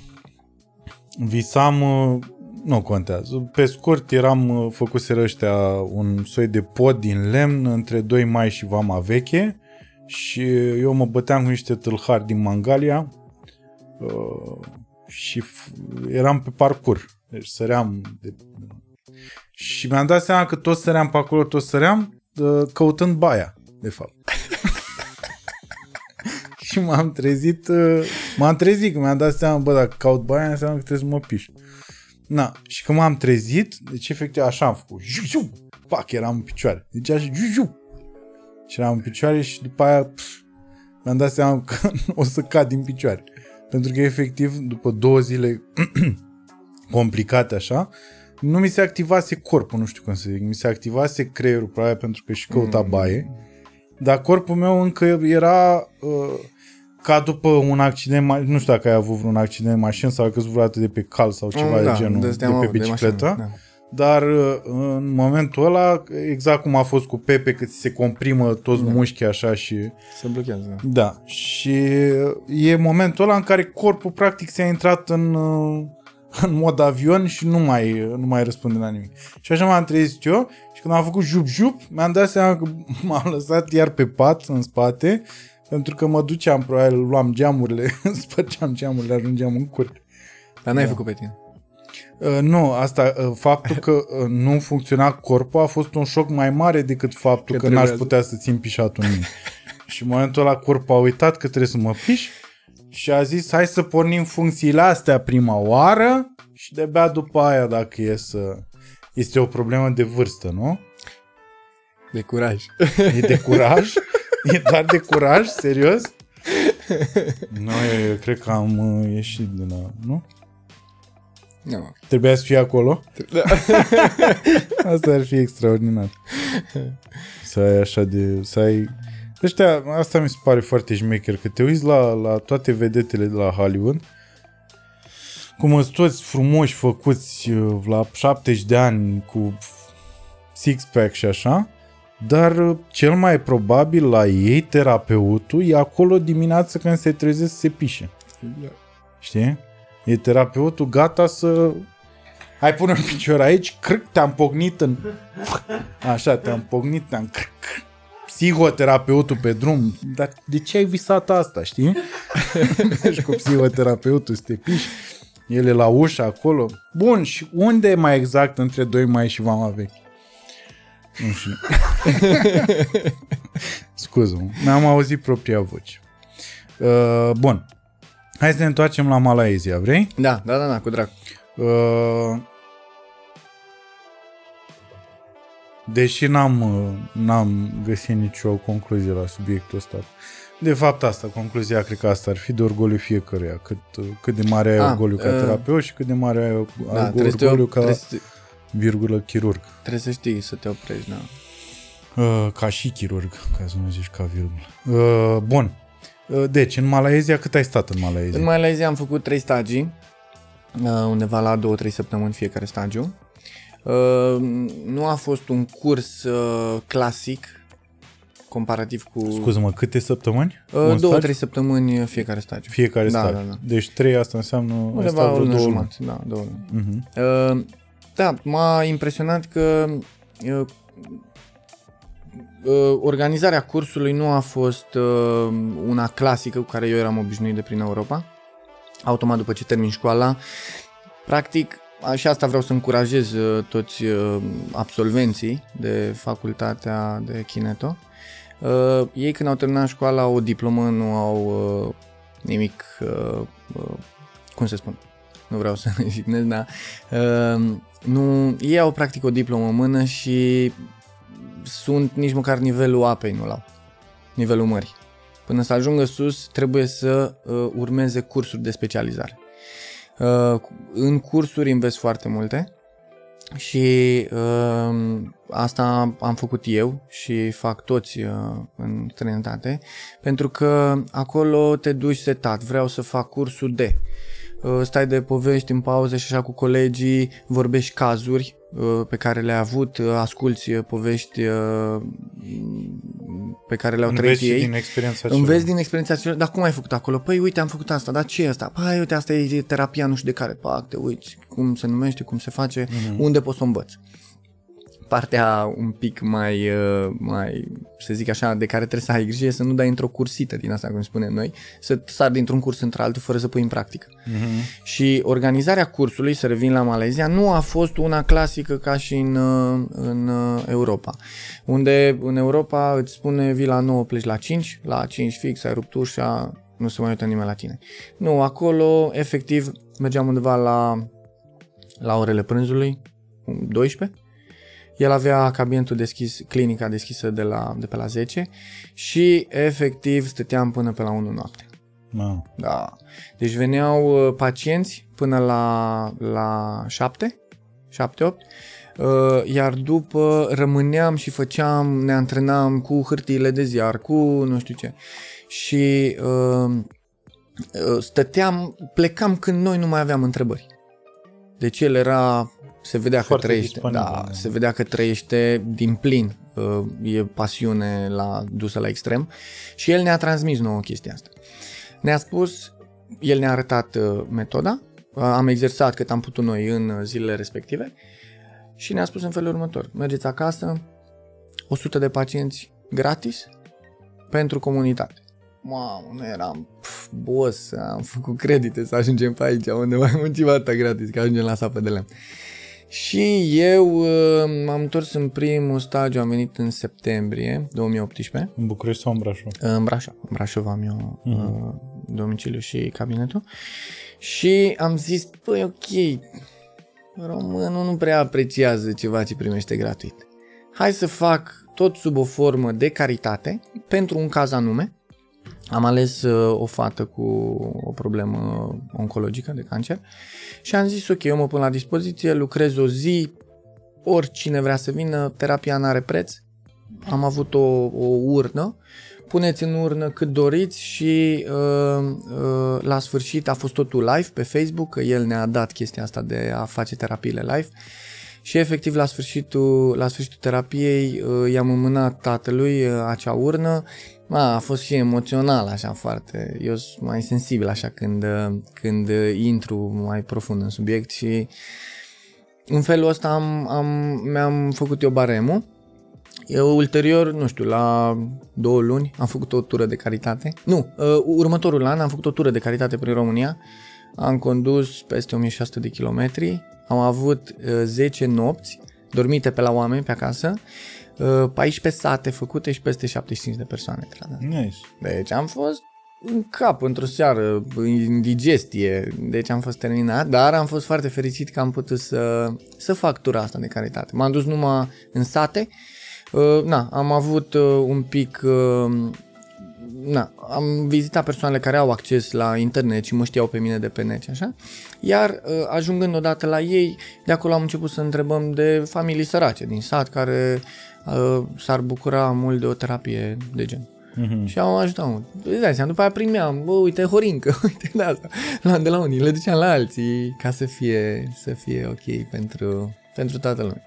Visam, uh, nu contează. Pe scurt, eram, uh, făcuseră ăștia un soi de pod din lemn între 2 mai și Vama Veche și eu mă băteam cu niște tâlhari din Mangalia uh, și f- eram pe parcur. Deci săream de... și mi-am dat seama că tot săream pe acolo, tot săream uh, căutând baia, de fapt. Și m-am trezit, uh, m-am trezit, că mi-am dat seama, bă, dacă caut baia, înseamnă că trebuie să mă piș. Na, și când m-am trezit, deci efectiv așa am făcut, jiu, jiu, pac, eram în picioare. Deci așa, jiu, jiu. Și eram în picioare și după aia pf, mi-am dat seama că o să cad din picioare. Pentru că efectiv, după două zile complicate așa, nu mi se activase corpul, nu știu cum să zic, mi se activase creierul probabil pentru că și căuta baie, dar corpul meu încă era uh, ca după un accident, ma- nu știu dacă ai avut vreun accident de mașină sau ai căzut vreodată de pe cal sau ceva de genul, de, dădeam pe avut de bicicletă. mașină, da. Dar uh, în momentul ăla, exact cum a fost cu Pepe, că ți se comprimă toți da. mușchii așa și... Se blochează. da. Da, și e momentul ăla în care corpul practic s-a intrat în, uh, în mod avion și nu mai, nu mai răspunde la nimic. Și așa m-am trezit eu și când am făcut jup-jup, mi-am dat seama că m-am lăsat iar pe pat, în spate, pentru că mă duceam, probabil luam geamurile, spărgeam geamurile, ajungeam în curte. Dar n-ai Da. făcut pe tine. Uh, nu, asta, uh, faptul că uh, nu funcționa corpul a fost un șoc mai mare decât faptul Că că, că n-aș trebuia să- putea să țin pișatul în mine. și în momentul ăla corpul a uitat că trebuie să mă piș și a zis hai să pornim funcțiile astea prima oară și de-abia după aia dacă e să... Este o problemă de vârstă, nu? De curaj. E de curaj? E doar de curaj? Serios? Nu, eu, eu cred că am uh, ieșit din la... Nu? Nu. Trebuia să fie acolo? Da. Asta ar fi extraordinar. Să ai așa de... Să ai... Ăștia, asta mi se pare foarte șmecher, că te uiți la, la toate vedetele de la Hollywood, cum sunt toți frumoși făcuți uh, la 70 de ani cu six-pack și așa, dar uh, cel mai probabil la ei, terapeutul, e acolo dimineața când se trezesc să se pișe. Știi? E terapeutul gata să... Hai pune un picior aici, crâc, te-am pognit în... Așa, te-am pognit, te-am... crâc. Psihoterapeutul pe drum. Dar de ce ai visat asta, știi? Mergi cu psihoterapeutul să te piși. El e la ușă acolo. Bun, și unde e mai exact între 2 mai și Vama Veche? Nu știu. Scuză-mă, mi-am auzit propria voce. Uh, bun. Hai să ne întoarcem la Malaezia, vrei? Da, da, da, da, cu drag. Uh, deși n-am, uh, n-am găsit nicio concluzie la subiectul ăsta. De fapt asta, concluzia cred că asta ar fi de orgoliu fiecăruia. Cât, uh, cât de mare ai Ah, orgoliu ca uh, terapeut și cât de mare ai Da, ai trebuie să, te, orgoliu ca trebuie, să, virgulă chirurg. trebuie să știi să te oprești, da. Uh, ca și chirurg, ca să nu zici ca virgulă. Uh, bun. Uh, deci, în Malaezia, cât ai stat în Malaezia? În Malaysia am făcut trei stagii, uh, undeva la 2-3 săptămâni fiecare stagiu. Uh, Nu a fost un curs uh, clasic, comparativ cu Scuză-mă, câte săptămâni? uh, Un două, staj? trei săptămâni fiecare stagiu. Fiecare Da, staj. da, da. Deci trei asta înseamnă... ai Undeva stat o vreo lună două luni. jumătate, da, două luni. Mhm. Uh, da, m-a impresionat că uh, uh, organizarea cursului nu a fost uh, una clasică cu care eu eram obișnuit de prin Europa. Automat după ce termin școala, practic, și asta vreau să încurajez uh, toți uh, absolvenții de facultatea de Kineto. Uh, ei când au terminat școala o diplomă nu au uh, nimic, uh, uh, cum se spune, nu vreau să jignesc, dar uh, nu, ei au practic o diplomă în mână și sunt nici măcar nivelul apei nu l-au, nivelul mării. Până să ajungă sus trebuie să uh, urmeze cursuri de specializare. Uh, în cursuri înveți foarte multe și uh, asta am făcut eu și fac toți uh, în străinătate, pentru că acolo te duci setat, vreau să fac cursul de Uh, stai de povești în pauză și așa cu colegii, vorbești cazuri uh, pe care le-ai avut, uh, asculți povești pe care le-au Înveți trăit ei. din experiența Înveți din experiența celor, dar cum ai făcut acolo? Păi uite, am făcut asta, dar ce e asta? Păi uite, asta e terapia nu știu de care, pac, te uiți cum se numește, cum se face, mm-hmm. unde poți să o învăț partea un pic mai, uh, mai, să zic așa, de care trebuie să ai grijă să nu dai într-o cursită din asta, cum spunem noi, să sari dintr-un curs într-altul fără să pui în practică. Uh-huh. Și organizarea cursului, să revin la Malezia, nu a fost una clasică ca și în, uh, în uh, Europa. Unde în Europa îți spune vii la 9, pleci la 5, la 5 fix, ai rupt ușa, nu se mai uită nimeni la tine. Nu, acolo efectiv mergeam undeva la, la orele prânzului, 12, el avea cabinetul deschis, clinica deschisă de, la, de pe la 10 și efectiv stăteam până pe la 1 noapte. No. Da. Deci veneau uh, pacienți până la, la 7, 7-8, uh, iar după rămâneam și făceam, ne antrenam cu hârtiile de ziar, cu nu știu ce. Și uh, stăteam, plecam când noi nu mai aveam întrebări. Deci el era se vedea Foarte că trăiește, da, da, se vedea că trăiește din plin, uh, e pasiune la, dusă la extrem și el ne-a transmis nouă chestia asta. Ne-a spus, el ne-a arătat uh, metoda, uh, am exersat cât am putut noi în zilele respective și ne-a spus în felul următor, mergeți acasă, 100 de pacienți gratis pentru comunitate. Mamă, nu eram pf, boss, am făcut credite să ajungem pe aici, unde mai muncim atâta gratis, că ajungem la sapă de lemn. Și eu uh, m-am întors în primul stagiu, am venit în septembrie 2018. În București sau în Brașov? În Brașov. În Brașov am eu uh-huh. domiciliu și cabinetul. Și am zis, păi ok, românul nu prea apreciază ceva ce primește gratuit. Hai să fac tot sub o formă de caritate, pentru un caz anume, am ales uh, o fată cu o problemă oncologică de cancer și am zis ok, eu mă pun la dispoziție, lucrez o zi, oricine vrea să vină, terapia nu are preț. Am avut o, o urnă, puneți în urnă cât doriți și uh, uh, la sfârșit a fost totul live pe Facebook, că el ne-a dat chestia asta de a face terapiile live. Și efectiv la sfârșitul, la sfârșitul terapiei uh, i-am înmânat tatălui uh, acea urnă Ma, a fost și emoțional așa foarte, eu sunt mai sensibil așa când, când intru mai profund în subiect și în felul ăsta am, am, mi-am făcut eu baremul. Eu ulterior, nu știu, la două luni am făcut o tură de caritate. Nu, uh, următorul an am făcut o tură de caritate prin România. Am condus peste 1600 de kilometri, am avut uh, 10 nopți dormite pe la oameni pe acasă 14 uh, sate făcute și peste 75 de persoane. Nice. Deci am fost în cap într-o seară, în digestie, deci am fost terminat, dar am fost foarte fericit că am putut să, să fac tura asta de caritate. M-am dus numai în sate, uh, na, am avut uh, un pic, na, am vizitat persoanele care au acces la internet și mă știau pe mine de pe net și așa, iar ajungând odată la ei, de acolo am început să întrebăm de familii sărace din sat care uh, s-ar bucura mult de o terapie de gen. Mm-hmm. Și am ajutat mult. Îți dai seama, după aia primeam, bă, uite, horincă, uite de asta. Luam de la unii, le duceam la alții ca să fie, să fie ok pentru, pentru toată lumea.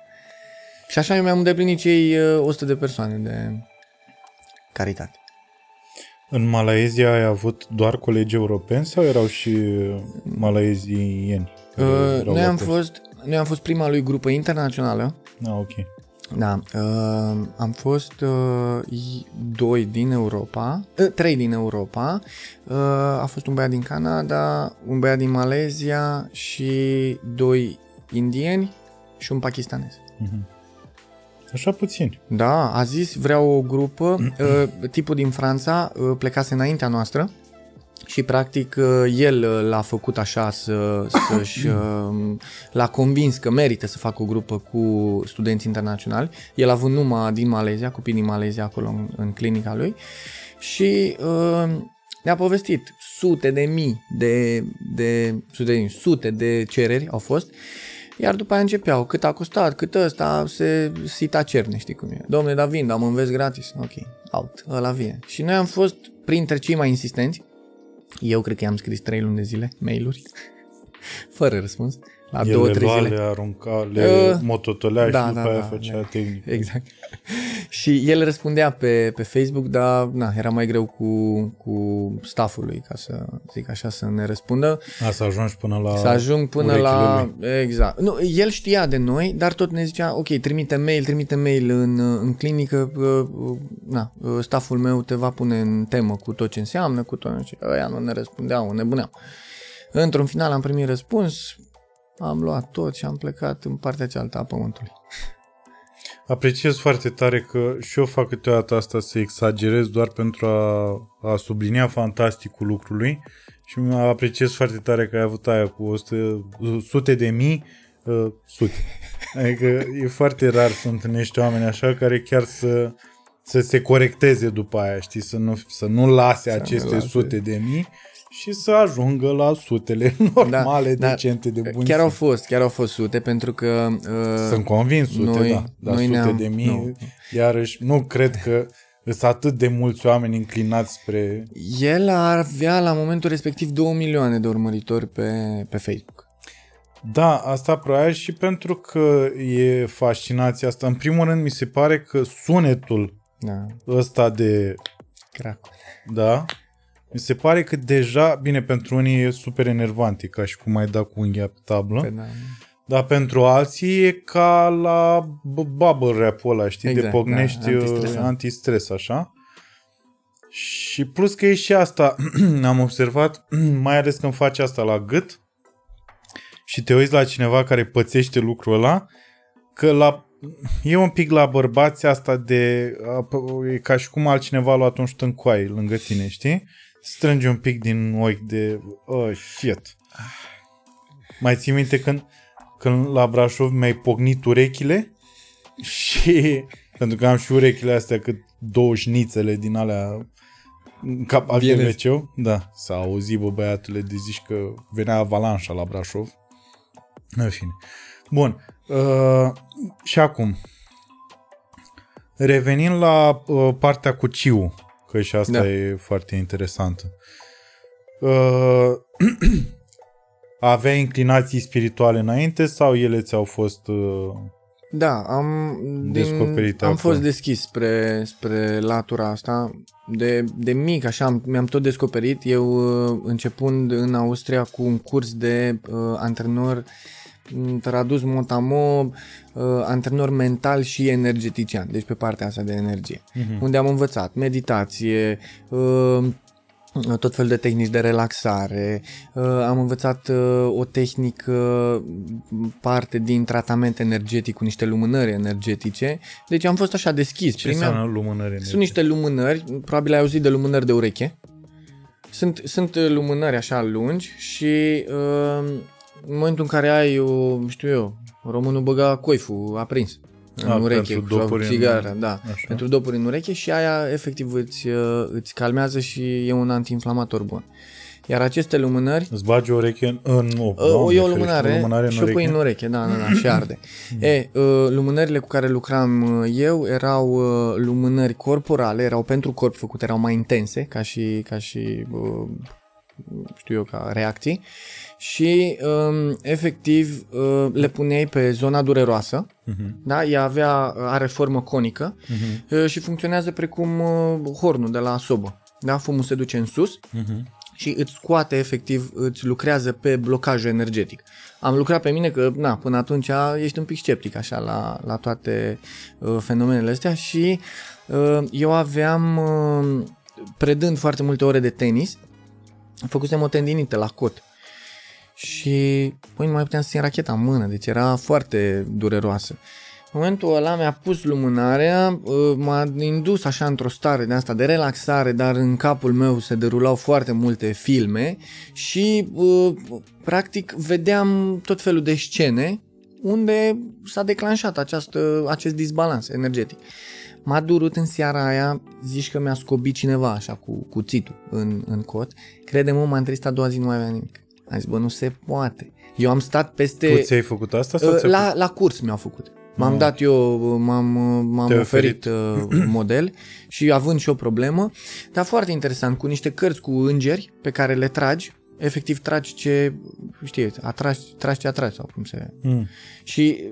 Și așa eu mi-am îndeplinit cei 100 uh, de persoane de caritate. În Malaezia ai avut doar colegi europeni sau erau și malaezieni? Uh, noi, am fost, noi am fost prima lui grupă internațională. Ah, ok Da, uh, am fost uh, doi din Europa, uh, trei din Europa, uh, a fost un băiat din Canada, un băiat din Malezia și doi indieni și un pakistanez. Mhm. Așa puțin. Da, a zis vreau o grupă, uh, tipul din Franța uh, plecase înaintea noastră și practic uh, el uh, l-a făcut așa să, să-și uh, l-a convins că merită să facă o grupă cu studenți internaționali. El a avut numai din Malezia, copii din Malezia acolo în, în clinica lui și uh, ne-a povestit sute de mii de, de sute de mii, sute de cereri au fost iar după aia începeau, cât a costat, cât ăsta, se sita cerne, știi cum e. Domne, dar vin, dar mă înveți gratis. Ok, out, ăla vie. Și noi am fost printre cei mai insistenți. Eu cred că i-am scris trei luni de zile, mail-uri, fără răspuns. La El două, le trei lua, zile. le arunca, le Uh, mototolea da, și după da, aia da, făcea da. tehnic. Exact. și el răspundea pe, pe Facebook, dar na, era mai greu cu, cu stafful lui, ca să zic așa, să ne răspundă. A, să ajungi până la Să ajung până urechile la... lui. Exact. Nu, el știa de noi, dar tot ne zicea, ok, trimite mail, trimite mail în, în clinică, uh, uh, na, uh, stafful meu te va pune în temă cu tot ce înseamnă, cu tot ce... Ăia nu ne răspundeau, nebuneau. Într-un final am primit răspuns, am luat tot și am plecat în partea cealaltă a pământului. Apreciez foarte tare că și eu fac câteodată asta să exagerez doar pentru a, a sublinia fantasticul lucrului și mă apreciez foarte tare că ai avut aia cu 100, sute de mii, uh, sute. Adică e foarte rar să întâlnești oameni așa care chiar să, să se corecteze după aia, știi, să nu, să nu lase aceste lase. sute de mii și să ajungă la sutele normale, da, decente de buni Chiar au simț. fost, chiar au fost sute, pentru că... Uh, Sunt convins sute, noi- da. Dar noi sute ne-am- de mii, nu. iarăși, nu cred că sunt atât de mulți oameni înclinați spre... El avea la momentul respectiv 2 milioane de urmăritori pe, pe Facebook. Da, asta probabil și pentru că e fascinația asta. În primul rând, mi se pare că sunetul Da, ăsta de... crack. Da? Mi se pare că deja, bine, pentru unii e super enervant, e ca și cum ai da cu unghia pe tablă, Pe da. dar pentru alții e ca la b- bubble rap-ul ăla, știi, Exact, de pocnești da, uh, antistresant. antistres, așa. Și plus că e și asta, am observat, mai ales când faci asta la gât și te uiți la cineva care pățește lucrul ăla, că la, e un pic la bărbați asta de, e ca și cum altcineva a luat un șut în coaie lângă tine, știi? Strânge un pic din ochi de, oh, shit. Mai ții minte când, când la Brașov mi-ai pocnit urechile și pentru că am și urechile astea cât două șnițele din alea în cap al Vienezi. TVC-ul. Da, s-a auzit, bă, băiatule, de zici că venea avalanșa la Brașov. În fine. Bun. Uh, și acum, revenind la uh, partea cu Ciu, că și asta Da. e foarte interesantă. Uh, avea inclinații spirituale înainte sau ele ți-au fost... Uh, Da, am, din, Descoperite am acolo. fost deschis spre, spre latura asta. De, de mic, așa, am- mi-am tot descoperit. Eu, uh, începând în Austria cu un curs de uh, antrenor m, tradus motamo, uh, antrenor mental și energetician, deci pe partea asta de energie, Mhm. unde am învățat meditație, uh, tot fel de tehnici de relaxare, uh, am învățat uh, o tehnică, m, parte din tratament energetic cu niște lumânări energetice, deci am fost așa deschis. ce Primeam- înseamnă lumânări? sunt niște lumânări, probabil ai auzit de lumânări de ureche. Sunt, sunt uh, lumânări așa lungi și uh, în momentul în care ai o, știu eu, românul băga coiful aprins în A, ureche pentru sau dopuri în- țigară, da, Așa. pentru dopuri în ureche și aia efectiv îți, uh, îți calmează și e un antiinflamator bun. Iar aceste lumânări Îți bagi o ureche în... în oh, Uh, Doamne, e o ferește, lumânare, lumânare și o pui în ureche, da, da, da, și arde. e, uh, lumânările cu care lucram uh, eu erau uh, lumânări corporale, erau pentru corp făcute, erau mai intense, ca și, ca și uh, știu eu, ca reacții și um, efectiv uh, le puneai pe zona dureroasă, Mhm. da? ea avea, are formă conică Mhm. uh, și funcționează precum uh, hornul de la sobă. Da? Fumul se duce în sus Mhm. și îți scoate efectiv, îți lucrează pe blocajul energetic. Am lucrat pe mine că, na, până atunci ești un pic sceptic așa la, la toate uh, fenomenele astea și uh, eu aveam, uh, predând foarte multe ore de tenis, făcusem o tendinită la cot și păi nu mai puteam să țin racheta în mână, deci era foarte dureroasă. În momentul ăla mi-a pus lumânarea, uh, m-a indus așa într-o stare de asta de relaxare, dar în capul meu se derulau foarte multe filme și uh, practic vedeam tot felul de scene unde s-a declanșat această, acest disbalans energetic. M-a durut în seara aia, zici că mi-a scobit cineva așa cu cuțitul în, în cot. Crede-mă, m-am trist a doua zi, nu mai avea nimic. Am zis, bă, nu se poate. Eu am stat peste... Tu ți-ai făcut asta? Sau uh, la, la curs mi-au făcut. M-am Ah. dat eu, m-am, m-am Te-ai oferit, oferit uh, model și având și o problemă, dar foarte interesant, cu niște cărți cu îngeri pe care le tragi, efectiv tragi ce, știi, atragi, tragi ce atragi sau cum se... Mm. Și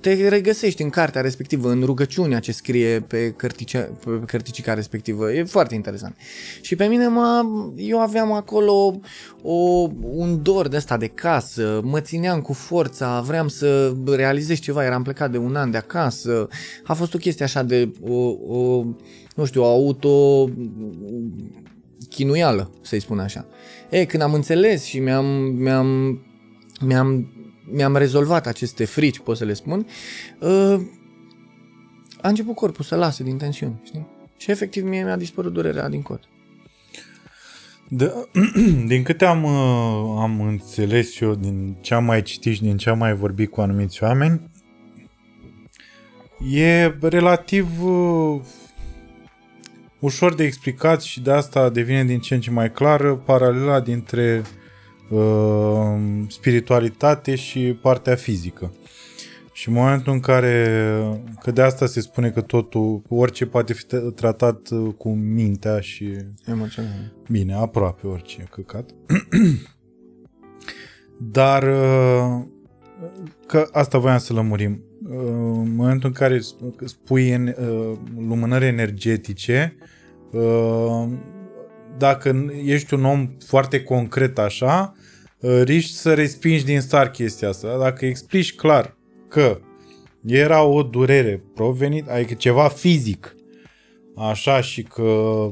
te regăsești în cartea respectivă, în rugăciunea ce scrie pe, cărticea, pe cărticica respectivă. E foarte interesant. Și pe mine mă, eu aveam acolo o, un dor de asta de casă, mă țineam cu forța, vreau să realizez ceva, eram plecat de un an de acasă. A fost o chestie așa de o, o nu știu, o auto chinuială, să-i spun așa. E, când am înțeles și mi-am, mi-am, mi-am mi-am rezolvat aceste frici, pot să le spun, uh, a început corpul să lase din tensiuni, știi? Și efectiv mie mi-a dispărut durerea din cot. De, din câte am, uh, am înțeles eu, din ce am mai citit și din ce am mai vorbit cu anumiți oameni, e relativ uh, ușor de explicat și de asta devine din ce în ce mai clară paralela dintre uh, spiritualitate și partea fizică. Și în momentul în care, că de asta se spune că totul, orice poate fi tratat uh, cu mintea și Emoțional. Bine, aproape orice căcat. Dar uh, că asta voiam să lămurim. Uh, În momentul în care spui în uh, lumânări energetice, uh, dacă ești un om foarte concret așa, uh, riști să respingi din start chestia asta. Dacă explici clar că era o durere provenit, adică ceva fizic, așa și că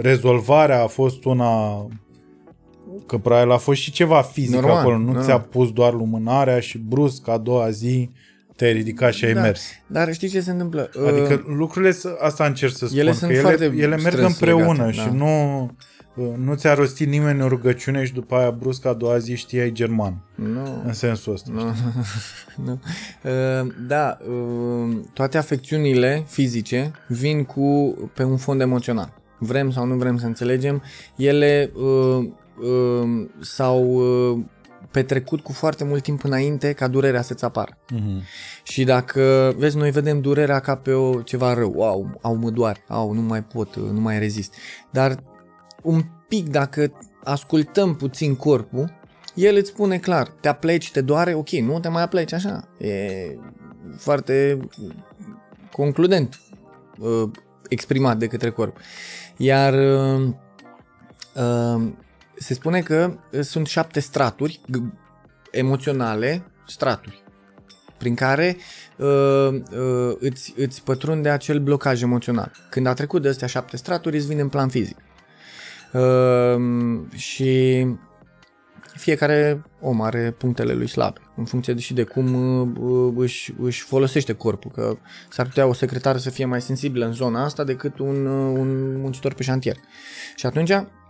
rezolvarea a fost una că probabil a fost și ceva fizic Normal, acolo, nu normal. ți-a pus doar lumânarea și brusc a doua zi te-ai ridicat și ai Da. mers. Dar știi ce se întâmplă? Adică Uh, lucrurile, s- asta încerc să spun, ele că sunt ele, foarte ele merg strâns împreună legate, și da. nu, nu ți-a rostit nimeni o rugăciune și după aia brusc a doua zi știai german. nu. În sensul ăsta. Nu, nu. Uh, Da, uh, toate afecțiunile fizice vin cu pe un fond emoțional. Vrem sau nu vrem să înțelegem, ele uh, uh, s-au uh, petrecut cu foarte mult timp înainte ca durerea să-ți apară. Mhm. Și dacă, vezi, noi vedem durerea ca pe o, ceva rău, au, au mă doar, au, nu mai pot, nu mai rezist. Dar un pic dacă ascultăm puțin corpul, el îți spune clar, te apleci, te doare, ok, nu te mai apleci așa. E foarte concludent uh, exprimat de către corp. Iar uh, uh, se spune că sunt șapte straturi g- emoționale, straturi, prin care uh, uh, îți, îți pătrunde acel blocaj emoțional. Când a trecut de astea șapte straturi, îți vine în plan fizic. Uh, și fiecare om are punctele lui slabe, în funcție de și de cum uh, își, își folosește corpul, că s-ar putea o secretară să fie mai sensibilă în zona asta decât un, uh, un muncitor pe șantier. Și atunci, uh, uh,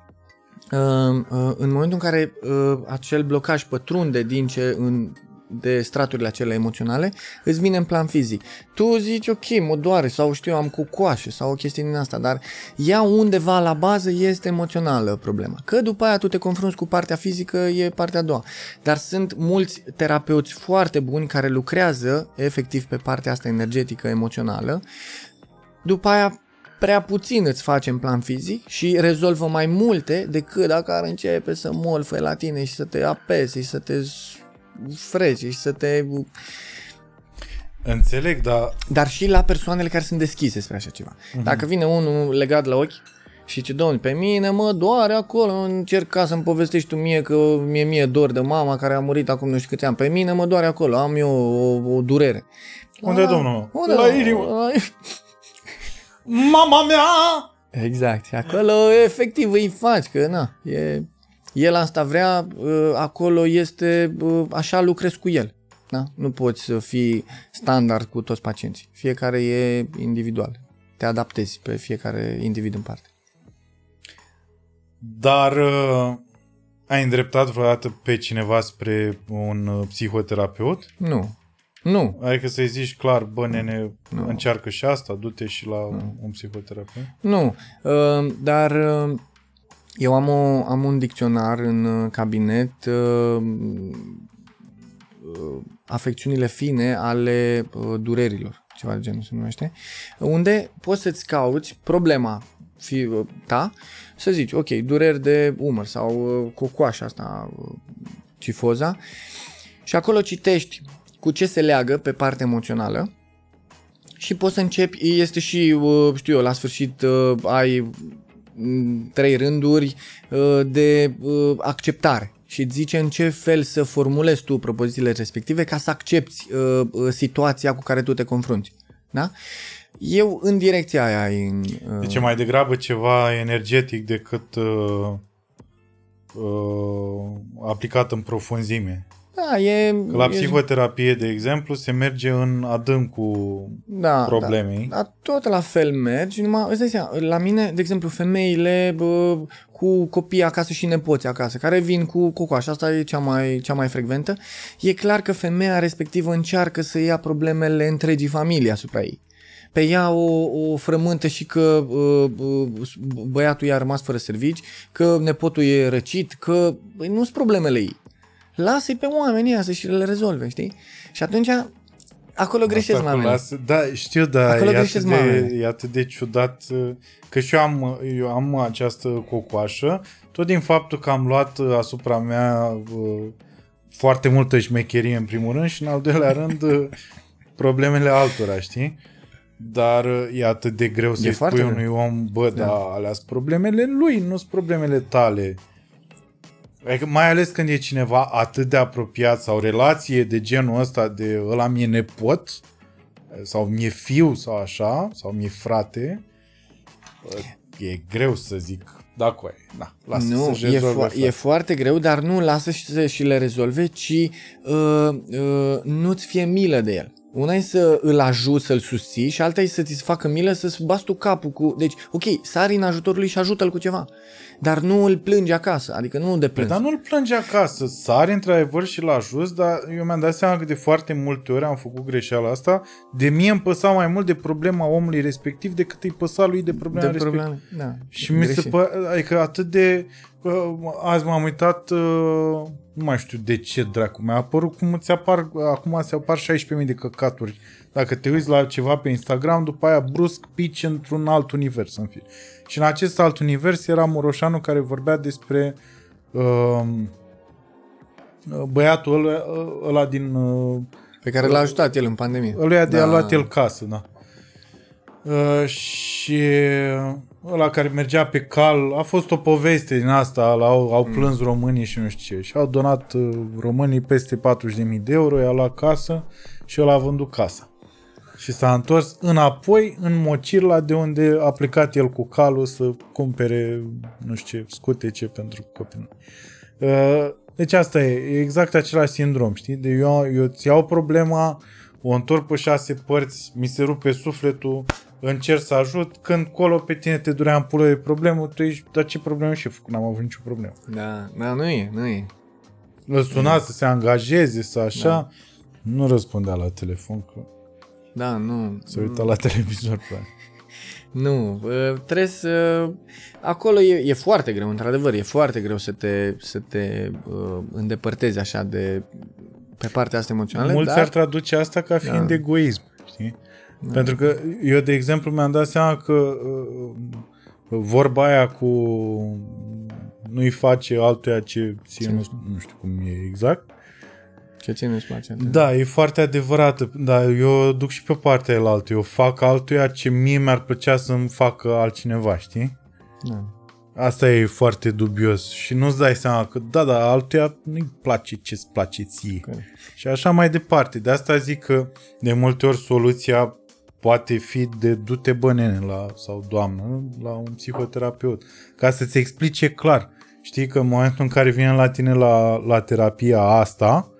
în momentul în care uh, acel blocaj pătrunde din ce în de straturile acele emoționale, îți vine în plan fizic. Tu zici, ok, mă doare sau știu, am cucoașe sau o chestie din asta, dar ea undeva la bază este emoțională problema. Că după aia tu te confrunți cu partea fizică, e partea a doua. Dar sunt mulți terapeuți foarte buni care lucrează efectiv pe partea asta energetică, emoțională. După aia prea puțin îți face în plan fizic și rezolvă mai multe decât dacă ar începe să molfe la tine și să te apese și să te freci și să te... Înțeleg, dar Dar și la persoanele care sunt deschise spre așa ceva. Mhm. Dacă vine unul legat la ochi Și ce domnule, pe mine mă doare acolo, încerca să-mi povestești tu mie că mie mie dor de mama care a murit acum nu știu câți ani. Pe mine mă doare acolo, am eu o, o durere. Unde e domnul? Unde La inimă. Mama mea! Exact. Și acolo efectiv îi faci, că na, e, el asta vrea, ă, acolo este, ă, așa lucrezi cu el. Da? Nu poți să fii standard cu toți pacienții. Fiecare e individual. Te adaptezi pe fiecare individ în parte. Dar uh, ai îndreptat vreodată pe cineva spre un uh, psihoterapeut? Nu. Nu. Adică să-i zici clar, bă, nene, Nu. încearcă și asta, du-te și la un psihoterapeut? Nu. Uh, dar uh, eu am, o, am un dicționar în uh, cabinet uh, uh, afecțiunile fine ale uh, durerilor, ceva de genul se numește, unde poți să-ți cauți problema fi, uh, ta, să zici, ok, dureri de umăr sau uh, cocoașa asta, uh, cifoza, și acolo citești cu ce se leagă pe partea emoțională și poți să începi, este și, uh, știu eu, la sfârșit uh, ai mm, trei rânduri uh, de uh, acceptare și îți zice în ce fel să formulezi tu propozițiile respective ca să accepti uh, uh, situația cu care tu te confrunți. Da? Eu în direcția aia în, uh, Deci e mai degrabă ceva energetic decât uh, uh, aplicat în profunzime. Da, e, Că la e- psihoterapie, de exemplu, se merge în adâncul da, problemei. Da, da, tot la fel mergi, numai, îți dai seama, la mine, de exemplu, femeile bă, cu copii acasă și nepoți acasă, care vin cu cocoaș, asta e cea mai, cea mai frecventă, e clar că femeia respectivă încearcă să ia problemele întregii familii asupra ei. Pe ea o, o frământă și că uh, uh, băiatul i-a rămas fără servici, că nepotul e răcit, că băi, nu sunt problemele ei. Lasă-i pe oamenii ăia să și le rezolve, știi? Și atunci acolo greșesc Asta cu oamenii. lasă- Da, știu, dar Acolo e atât, greșesc de, mamele. e atât de ciudat uh, că și eu am, eu am această cocoașă, tot din faptul că am luat uh, asupra mea uh, foarte multă șmecherie în primul rând și în al doilea rând uh, problemele altora, știi? Dar uh, e atât de greu să-i foarte spui greu. unui om, bă, da, Da. alea sunt problemele lui, nu sunt problemele tale. Adică mai ales când e cineva atât de apropiat sau relație de genul ăsta de ăla mi-e nepot sau mi-e fiu sau așa, sau mi-e frate, e greu să zic, da, coaie, na, lasă nu, să-și e, rezolve fo- e foarte greu, dar nu lasă și să și le rezolve, ci uh, uh, nu-ți fie milă de el. Una e să îl ajuți, să-l susții și alta e să ți facă milă să-ți bați tu capul cu... Deci, ok, sari în ajutorul lui și ajută-l cu ceva, dar nu îl plângi acasă, adică nu de Păi, plâns. dar nu-l plânge acasă, sari într-adevăr și la jos, dar eu mi-am dat seama că de foarte multe ori am făcut greșeala asta, de mie îmi păsa mai mult de problema omului respectiv decât îi păsa lui de problema de respectivă. probleme, da. Și mi se greșit. pă... adică atât de... uh, Azi m-am uitat, uh, nu mai știu de ce dracu, mi-a apărut cum îți apar, acum se apar 16.000 de căcaturi. Dacă te uiți la ceva pe Instagram, după aia brusc pici într-un alt univers în fine. Și în acest alt univers era Moroșanu care vorbea despre uh, băiatul ăla, ăla din uh, Pe care l-a ajutat el în pandemie. Ăluia de Da. a luat el casă, da. Uh, și ăla care mergea pe cal, a fost o poveste din asta, au, au plâns românii și nu știu ce. Și au donat uh, românii peste 40.000 de euro, i-a luat casă și el a vândut casa. Și s-a întors înapoi în Mocirla de unde a plecat el cu calul să cumpere, nu știu ce, scutece pentru copii. Uh, Deci asta e, e exact același sindrom, știi? De eu, eu îți iau problema, o întorc pe șase părți, mi se rupe sufletul, încerc să ajut, când colo pe tine te durea în pulă de problemă, tu ești, dar ce problemă și eu făcut? N-am avut nicio problemă. Da, da, nu e, nu e. Îl suna să se angajeze, să așa, da. nu răspundea la telefon, că Da, nu. se uita la televizor pe aia. Nu, uh, trebuie să... Acolo e, e foarte greu, într-adevăr, e foarte greu să te, să te uh, îndepărtezi așa de pe partea asta emoțională, Mulți dar... ar traduce asta ca fiind Da. egoism, știi? Pentru că eu, de exemplu, mi-am dat seama că uh, vorba aia cu nu-i face altuia ce ție nu, nu știu cum e exact. Ce ține îți place? Da, e foarte adevărată, dar eu duc și pe partea elaltă. Eu fac altuia ce mie mi-ar plăcea să-mi facă altcineva, știi? Da. Asta e foarte dubios și nu-ți dai seama că, da, da, altuia nu-i place ce-ți place ție. Corect. Și așa mai departe. De asta zic că de multe ori soluția poate fi de du-te bănene la, sau doamnă la un psihoterapeut ca să-ți explice clar. Știi că în momentul în care vine la tine la, la terapia asta,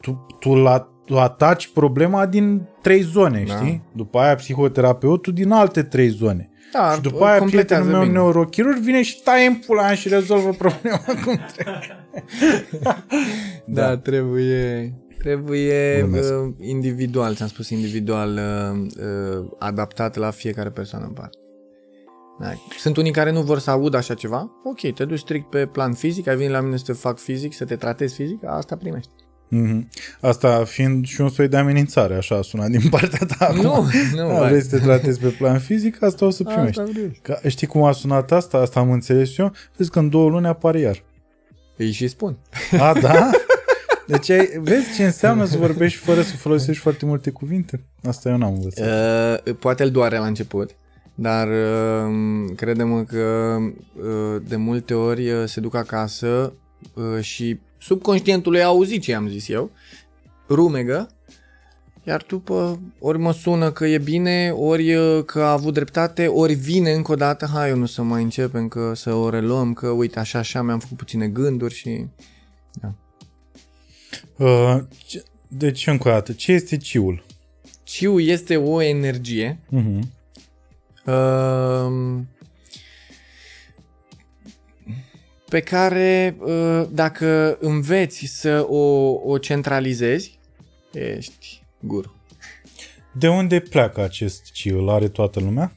tu, tu, la, tu ataci problema din trei zone, Da. știi? După aia psihoterapeutul din alte trei zone. Da, și după aia completează prietenul meu bine. neurochirurg vine și taie în pula mea și rezolvă problema cum trebuie. Da, trebuie trebuie Glumesc. uh, individual, ți-am spus individual, uh, uh, adaptat la fiecare persoană în parte. Da. Sunt unii care nu vor să audă așa ceva. Ok, te duci strict pe plan fizic, ai venit la mine să te fac fizic, să te tratezi fizic, asta primești. Mhm. Asta fiind și un soi de amenințare, așa sunat din partea ta acum. Nu, nu, Da, vai. vrei să te tratezi pe plan fizic, asta o să primești. Asta vrei. Ca, știi cum a sunat asta? Asta am înțeles eu. Vezi că în două luni apare iar. Îi și spun. A, da? Deci ai, vezi ce înseamnă să vorbești fără să folosești foarte multe cuvinte? Asta eu n-am învățat. Uh, poate îl doare la început, dar uh, credem că uh, de multe ori uh, se duc acasă uh, și subconștientul lui a auzit ce am zis eu, rumegă, iar după ori mă sună că e bine, ori uh, că a avut dreptate, ori vine încă o dată, hai eu nu să mai începem, că să o reluăm, că uite așa, așa, mi-am făcut puține gânduri și... Uh, ce- deci, încă o dată, ce este ciul? Ciu este o energie Uh-huh. Um, pe care uh, dacă înveți să o, o centralizezi, ești guru. De unde pleacă acest ciul? Îl are toată lumea?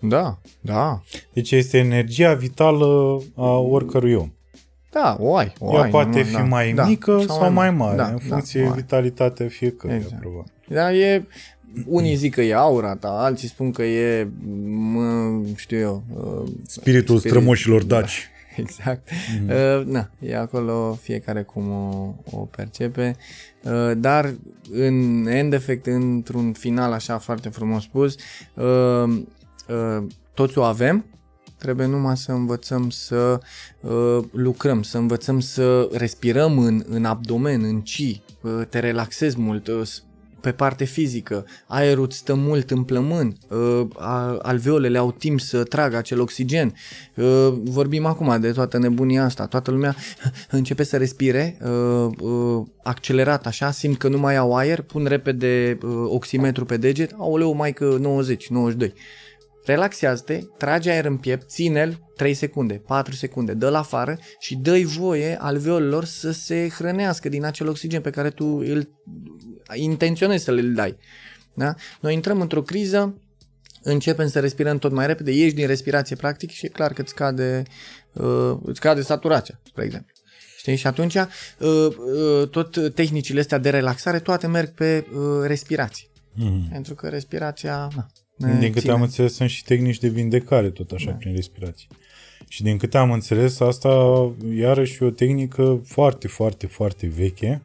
Da, da. Deci este energia vitală a oricărui om. Da, o ai. O Ea ai, poate normal, fi da, mai da, mică sau, mai mare, Da, în da, funcție o de ai. vitalitatea fiecăruia, Exact. probabil. Da, e... Unii zic că e aura ta, alții spun că e, mă, știu eu... uh, Spiritul Spirit. strămoșilor daci. Exact. Mm. Uh, na, e acolo fiecare cum o, o percepe, uh, dar în end effect, într-un final așa foarte frumos spus, uh, uh, toți o avem, trebuie numai să învățăm să uh, lucrăm, să învățăm să respirăm în, în abdomen, în ci, uh, te relaxezi mult, uh, s- pe parte fizică, aerul îți stă mult în plămân, uh, a- alveolele au timp să tragă acel oxigen. Uh, vorbim acum de toată nebunia asta, toată lumea începe să respire uh, uh, accelerat așa, simt că nu mai au aer, pun repede uh, oximetru pe deget, aoleu, mai că 90, 92. Relaxează-te, trage aer în piept, ține-l 3 secunde, 4 secunde, dă-l afară și dă-i voie alveolelor să se hrănească din acel oxigen pe care tu îl intenționezi să le dai. Da? Noi intrăm într-o criză, începem să respirăm tot mai repede, ieși din respirație practic și e clar că îți scade, uh, îți scade saturația, spre exemplu. Știi? Și atunci uh, uh, tot tehnicile astea de relaxare toate merg pe uh, respirație. Mhm. Pentru că respirația na, ne Din câte ține. am înțeles, sunt și tehnici de vindecare, tot așa, Da. prin respirație. Și din câte am înțeles, asta iarăși e o tehnică foarte, foarte, foarte veche.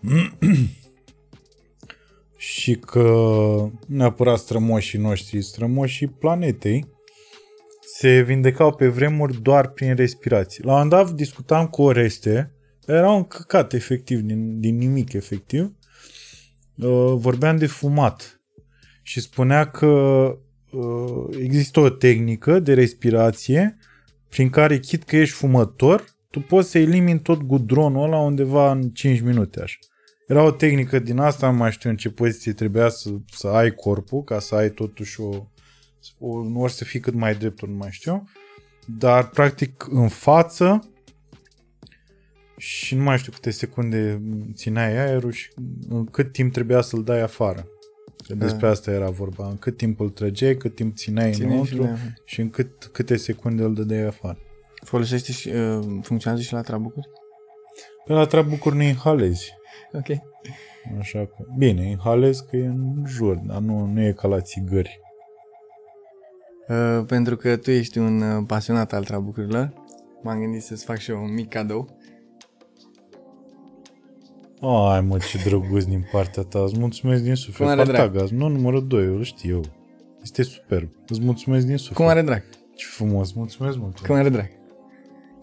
și că nu neapărat strămoșii noștri, strămoșii planetei, se vindecau pe vremuri doar prin respirație. La un moment dat discutam cu Oreste, era un căcat efectiv, din, din nimic efectiv. Uh, vorbeam de fumat și spunea că uh, există o tehnică de respirație prin care, chit că ești fumător, tu poți să elimini tot gudronul ăla undeva în 5 minute așa. Era o tehnică din asta, nu mai știu în ce poziție trebuia să, să ai corpul, ca să ai totuși o, o ori să fii cât mai drept, ori nu mai știu, dar practic în față și nu mai știu câte secunde țineai aerul și în cât timp trebuia să-l dai afară. Că despre asta era vorba. În cât timp îl trăgeai, cât timp țineai Ține și înăuntru le- și în cât, câte secunde îl dădeai afară. Folosește și, uh, funcționează și la trabucuri? Pe la trabucuri nu inhalezi. Ok. Așa că, bine, inhalezi că e în jur, dar nu, nu e ca la țigări. Uh, pentru că tu ești un uh, pasionat al trabucurilor, m-am gândit să-ți fac și eu un mic cadou. Ai mă, ce drăguț din partea ta. Îți mulțumesc din suflet. Cum are drag. Partagaz, nu numărul 2, îl știu eu. Este superb. Îți mulțumesc din suflet. Cum are drag? Ce frumos, mulțumesc mult. Cum are drag.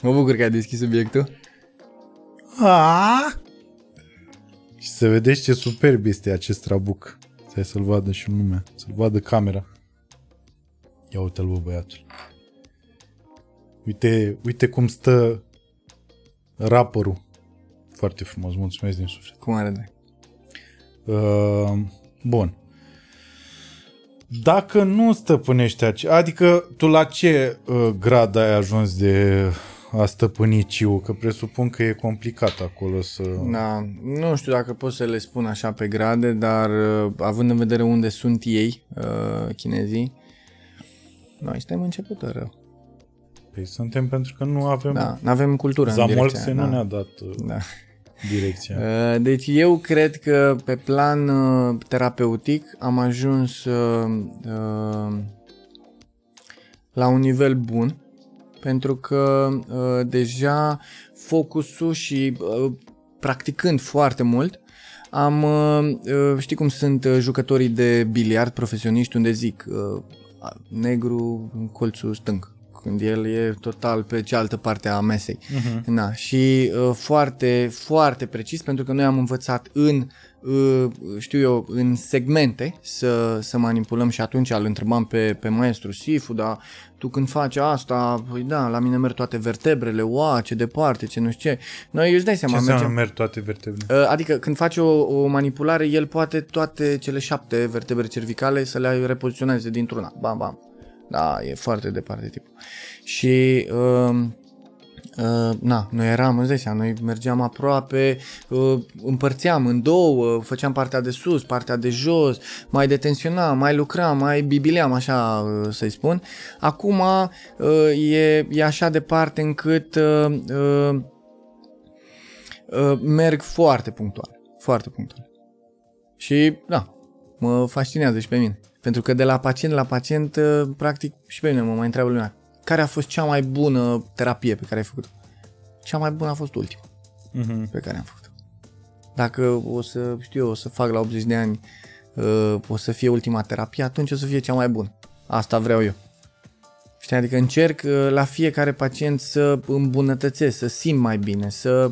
Mă bucur că ai deschis subiectul. A! Și să vedeți ce superb este acest trabuc. Stai să-l vadă și lumea, să-l vadă camera. Ia uite-l, bă, băiatul. Uite, uite cum stă raporul. Foarte frumos, mulțumesc din suflet. Cum are drag. Uh, bun. Dacă nu stăpânești ace- adică tu la ce uh, grad ai ajuns de a stăpâni ciu? Că presupun că e complicat acolo să... Da, nu știu dacă pot să le spun așa pe grade, dar uh, având în vedere unde sunt ei, uh, chinezii, noi suntem începători rău. Păi suntem pentru că nu avem... Da, nu avem cultură în Zamol direcția se aia, nu da. ne-a dat uh, Da. Direcția. Uh, Deci eu cred că pe plan uh, terapeutic am ajuns uh, uh, la un nivel bun pentru că uh, deja focusul și uh, practicând foarte mult am, uh, uh, știi cum sunt uh, jucătorii de biliard profesioniști unde zic uh, negru în colțul stâng când el e total pe cealaltă parte a mesei. Uh-huh. Da, și uh, foarte, foarte precis, pentru că noi am învățat în, uh, știu eu, în segmente să, să manipulăm și atunci îl întrebam pe, pe maestru Sifu, dar tu când faci asta, păi da, la mine merg toate vertebrele, ua, ce departe, ce nu știu ce. Noi îți dai Ce seama, înseamnă mergem... merg toate vertebrele? Uh, Adică când faci o, o manipulare, el poate toate cele șapte vertebre cervicale să le repoziționeze dintr-una. Bam, bam. Da, e foarte departe tipul. Și uh, uh, na, noi eram, îți dai seama, noi mergeam aproape, uh, împărțeam în două, făceam partea de sus, partea de jos, mai detenționam, mai lucram, mai bibileam, așa uh, să-i spun. Acum uh, e, e așa departe încât uh, uh, uh, merg foarte punctual, foarte punctual. Și da, mă fascinează și pe mine. Pentru că de la pacient la pacient, uh, practic, și pe mine mă mai întreabă lumea, care a fost cea mai bună terapie pe care ai făcut-o? Cea mai bună a fost ultima Uh-huh. pe care am făcut-o. Dacă o să, știu eu, o să fac la 80 de ani, uh, o să fie ultima terapie, atunci o să fie cea mai bună. Asta vreau eu. Știi, adică încerc uh, la fiecare pacient să îmbunătățesc, să simt mai bine, să...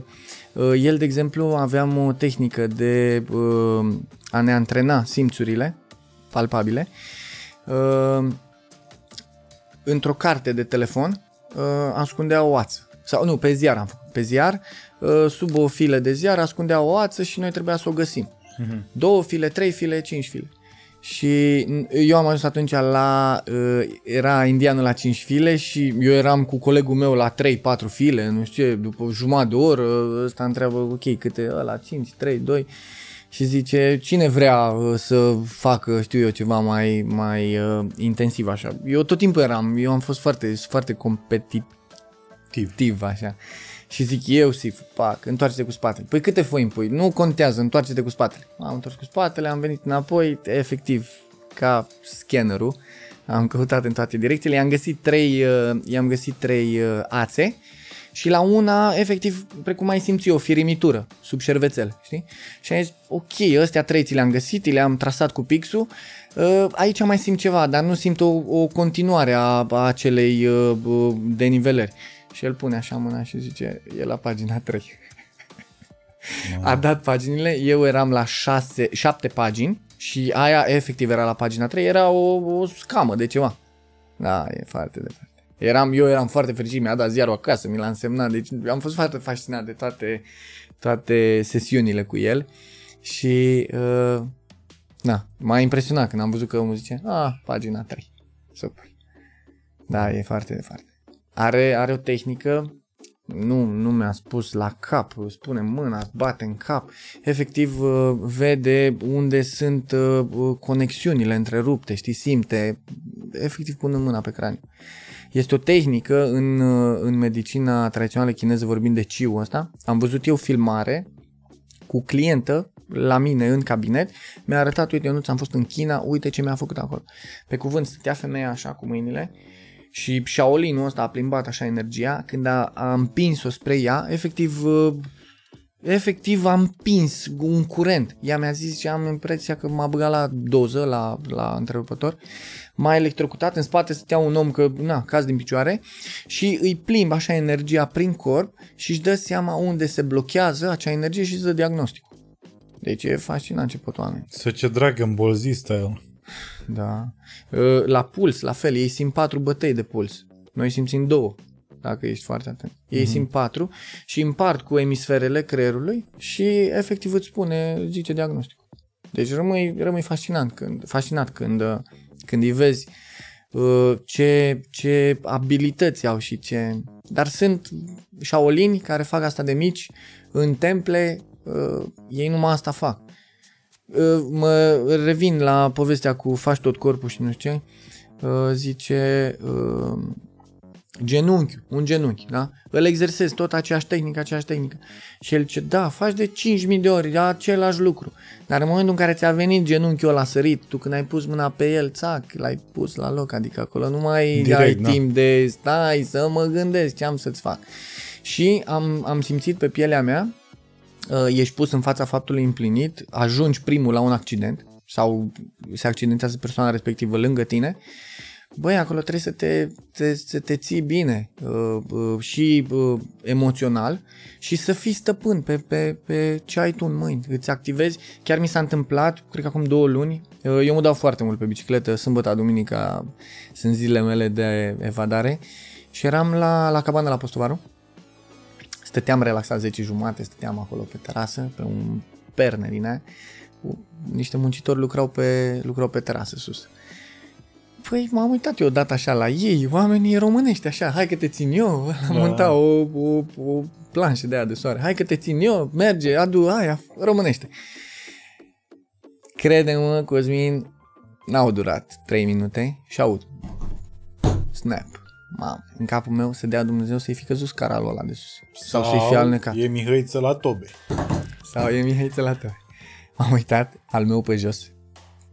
uh, El, de exemplu, aveam o tehnică de uh, a ne antrena simțurile palpabile. Uh, Într-o carte de telefon uh, ascundea o ață. Sau nu, pe ziar am făcut. Pe ziar, uh, sub o filă de ziar, ascundea o ață și noi trebuia să o găsim. Uh-huh. Două file, trei file, cinci file. Și eu am ajuns atunci la, uh, era indianul la 5 file și eu eram cu colegul meu la 3-4 file, nu știu ce, după jumătate de oră, ăsta întreabă, ok, câte, la 5, 3, 2 și zice, cine vrea uh, să facă, știu eu, ceva mai, mai uh, intensiv așa. Eu tot timpul eram, eu am fost foarte, foarte competitiv așa. Și zic eu, Sif, pac, întoarce-te cu spatele. Păi câte foi îmi pui? Nu contează, întoarce-te cu spatele. Am întors cu spatele, am venit înapoi, efectiv, ca scannerul. Am căutat în toate direcțiile, i-am găsit trei, uh, i-am găsit trei uh, ațe și la una, efectiv, precum ai simți o firimitură sub șervețel, știi? Și am zis, ok, ăstea trei ți le-am găsit, le-am trasat cu pixul, uh, aici mai simt ceva, dar nu simt o, o continuare a, a acelei uh, uh, denivelări. Și el pune așa mâna și zice, e la pagina 3. A dat paginile, eu eram la 6, 7 pagini și aia efectiv era la pagina 3, era o, o scamă de ceva. Da, e foarte departe. Eram, eu eram foarte fericit, mi-a dat ziarul acasă, mi l-a însemnat, deci am fost foarte fascinat de toate, toate sesiunile cu el și uh, da, m-a impresionat când am văzut că omul zice, ah, pagina 3, super. Da, e foarte departe. Are, are o tehnică, nu, nu mi-a spus la cap, spune mâna, bate în cap, efectiv uh, vede unde sunt uh, conexiunile întrerupte, știi, simte, efectiv pune mâna pe craniu. Este o tehnică în, uh, în medicina tradițională chineză, vorbind de ciu ăsta. Am văzut eu filmare cu clientă la mine în cabinet, mi-a arătat, uite, eu nu ți-am fost în China, uite ce mi-a făcut acolo. Pe cuvânt, stătea femeia așa cu mâinile și Shaolin-ul ăsta a plimbat așa energia, când a, a împins-o spre ea, efectiv uh, efectiv am împins un curent. Ea mi-a zis și am impresia că m-a băgat la doză, la, la întrerupător, m-a electrocutat, în spate stătea un om că, na, caz din picioare și îi plimb așa energia prin corp și își dă seama unde se blochează acea energie și îți dă diagnosticul. Deci e fascinant ce pot oameni. Să ce Dragon Ball Z style. Da. Uh, La puls, la fel, ei simt patru bătăi de puls. Noi simțim două, dacă ești foarte atent. Ei mm-hmm. simt patru și împart cu emisferele creierului și efectiv îți spune, zice diagnostic. Deci rămâi, rămâi fascinant când, fascinat când, uh, când îi vezi uh, ce, ce abilități au și ce... Dar sunt șaolini care fac asta de mici în temple, uh, ei numai asta fac. Uh, mă revin la povestea cu faci tot corpul și nu știu ce, uh, zice uh, genunchi, un genunchi, da? Îl exersezi tot aceeași tehnică, aceeași tehnică. Și el zice, da, faci de 5.000 de ori același lucru. Dar în momentul în care ți-a venit genunchiul ăla sărit, tu când ai pus mâna pe el, țac, l-ai pus la loc, adică acolo nu mai Direct, ai da. timp de stai să mă gândesc ce am să-ți fac. Și am, am simțit pe pielea mea uh, ești pus în fața faptului împlinit, ajungi primul la un accident sau se accidentează persoana respectivă lângă tine, băi, acolo trebuie să te, te, să te ții bine uh, uh, și uh, emoțional și să fii stăpân pe, pe, pe ce ai tu în mâini. Îți activezi. Chiar mi s-a întâmplat, cred că acum două luni, uh, eu mă dau foarte mult pe bicicletă, sâmbătă, duminica sunt zilele mele de evadare și eram la, la cabana la Postovaru stăteam relaxat 10 jumate, stăteam acolo pe terasă, pe un perne din aia. Cu- Niște muncitori lucrau pe, lucrau pe terasă sus. Păi m-am uitat eu odată așa la ei, oamenii românești așa, hai că te țin eu, am Da. montat o, o, o planșă de aia de soare, hai că te țin eu, merge, adu aia, românește. Crede-mă, Cosmin, n-au durat 3 minute și aud. Snap. Mamă, în capul meu să dea Dumnezeu să-i fi căzut scaralul ăla de sus. Sau, să-i fi alnecat. E Mihăiță la tobe. Sau e Mihai la tău. M-am uitat, al meu pe jos.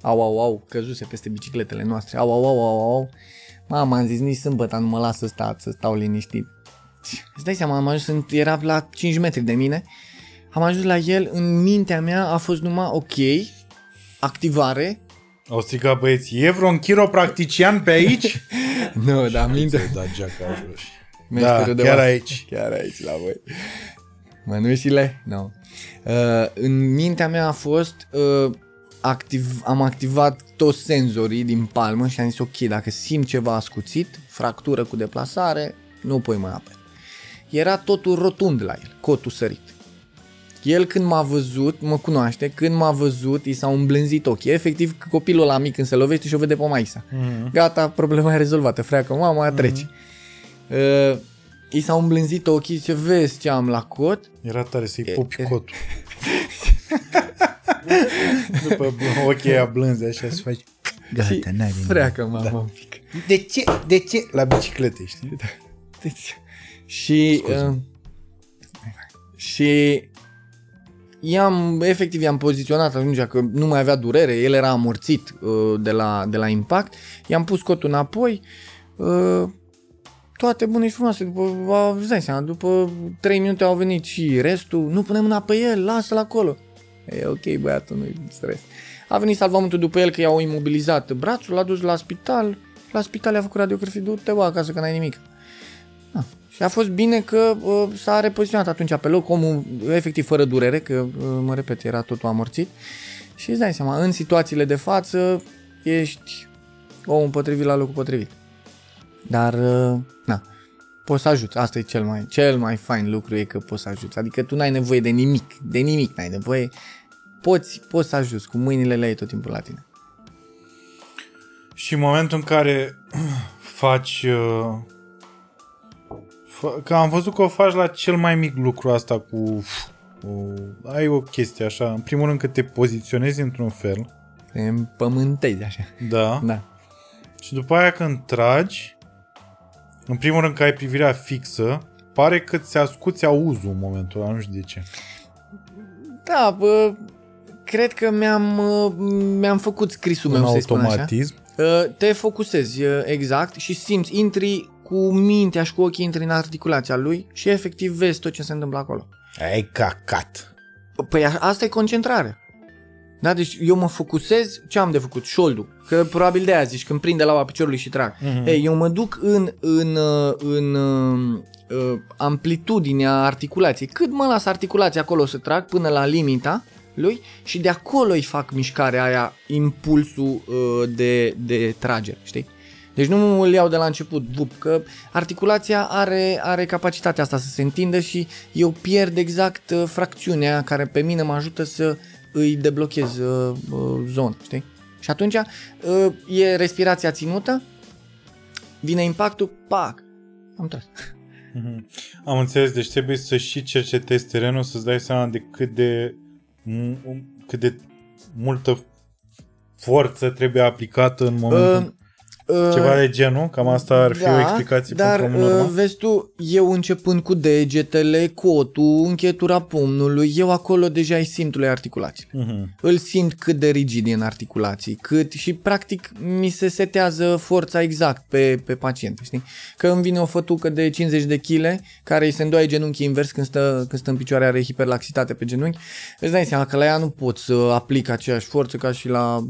Au, au, au, căzuse peste bicicletele noastre. Au, au, au, au, au. Mama, am zis, nici sâmbătă nu mă las să stau, să stau liniștit. Îți dai seama, am ajuns, în- era la 5 metri de mine. Am ajuns la el, în mintea mea a fost numai ok, activare. Au strigat băieții, e vreun chiropractician pe aici? Nu, dar mintea... Ți-ai dat geaca jos. Meșterul Da, de chiar oasă. aici. Chiar aici la voi. Mănușile? Nu. No. Uh, în mintea mea a fost, uh, activ, am activat toți senzorii din palmă și am zis ok, dacă simt ceva ascuțit, fractură cu deplasare, nu pui mâna pe el. Era totul rotund la el, cotul sărit. El când m-a văzut, mă cunoaște, când m-a văzut, i s-a îmblânzit ochii. Efectiv, copilul la mic când se lovește și o vede pe Maisa. Mhm. Gata, problema e rezolvată, freacă, mama, trece. Uh, i s-au îmblânzit ochii, zice, vezi ce am la cot? Era tare să-i E- pupi e- cotul. După ochii aia blânzi așa să faci și Gata, n-are nimic. freacă, mama, da. un pic. De ce? De ce? La biciclete, știi? Deci, și Scuze. uh, și i-am, efectiv i-am poziționat atunci că nu mai avea durere, el era amorțit uh, de, la, de la impact, i-am pus cotul înapoi, uh, toate bune și frumoase, după, a- îți dai seama, după 3 minute au venit și restul, nu punem mâna pe el, lasă-l acolo. E ok, băiatul, nu-i stres. A venit salvamentul după el că i-au imobilizat brațul, l-a dus la spital, la spital i-a făcut radiografie, du-te bă acasă că n-ai nimic. Da. Și a fost bine că uh, s-a repoziționat atunci pe loc, omul efectiv fără durere, că, uh, mă repet, era totul amorțit. Și îți dai seama, în situațiile de față ești omul potrivit la locul potrivit. Dar, uh, na, poți să ajuți. Asta e cel mai, cel mai fain lucru, e că poți să ajuți. Adică tu n-ai nevoie de nimic, de nimic n-ai nevoie. Poți, poți să ajuți, cu mâinile le ai tot timpul la tine. Și în momentul în care faci... uh, Fă, că am văzut că o faci la cel mai mic lucru asta cu... cu ai o chestie așa, în primul rând că te poziționezi într-un fel, Te împământezi așa. da, Da. și după aia când tragi, în primul rând că ai privirea fixă, pare că ți ascuți auzul în momentul ăla, nu știu de ce. Da, bă, cred că mi-am, uh, mi-am făcut scrisul Un meu, să spun așa. automatism. Uh, Te focusezi, uh, exact, și simți, intri cu cu mintea și cu ochii intri în articulația lui și efectiv vezi tot ce se întâmplă acolo. Ai cacat. Păi a- asta e concentrare. Da, deci eu mă focusez, ce am de făcut? Șoldul. Că probabil de aia zici, când prinde lava piciorului și trag. Mhm. Ei, eu mă duc în, în, uh, în uh, uh, amplitudinea articulației. Cât mă las articulația acolo să trag până la limita lui și de acolo îi fac mișcarea aia, impulsul uh, de, de tragere, știi? Deci nu îl iau de la început, vup, că articulația are, are capacitatea asta să se întindă și eu pierd exact uh, fracțiunea care pe mine mă ajută să îi deblochez uh, uh, zona, știi? Și atunci uh, e respirația ținută, vine impactul, pac, am tras. Mhm. Am înțeles, deci trebuie să și cercetezi terenul, să-ți dai seama de cât de, m- cât de multă forță trebuie aplicată în momentul... Uh, uh, Ceva de genul? Cam asta ar fi o explicație dar, pentru omul normal? uh, vezi tu, eu începând cu degetele, cotul, închetura pumnului, eu acolo deja îi simt lui articulații. Mhm. Îl simt cât de rigid e în articulații, cât și practic mi se setează forța exact pe, pe pacient, știi? Că îmi vine o fătucă de 50 de kg care îi se îndoaie genunchii invers când stă, când stă în picioare, are hiperlaxitate pe genunchi. Îți dai seama că la ea nu pot să aplic aceeași forță ca și la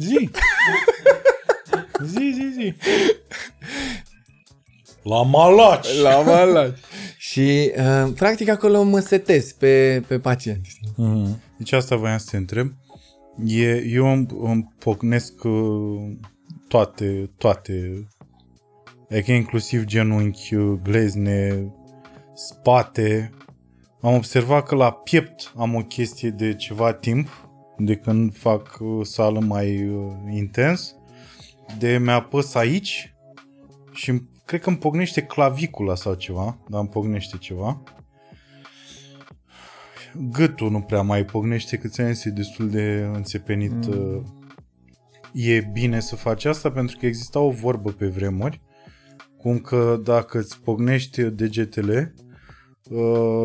Zi! zi, zi, zi! La malaci! La malat. Și uh, practic acolo mă setez pe, pe pacient. știi? Mhm. Deci asta voiam să te întreb. E, eu îmi, îmi pocnesc uh, toate, toate, adică inclusiv genunchi, uh, glezne, spate. Am observat că la piept am o chestie de ceva timp, de când fac uh, sală mai uh, intens, de mi-apăs aici și îmi- cred că îmi pocnește clavicula sau ceva, dar îmi pocnește ceva. Gâtul nu prea mai pocnește, că ți este destul de înțepenit. Mm. E bine să faci asta pentru că exista o vorbă pe vremuri, cum că dacă îți pocnești degetele, uh,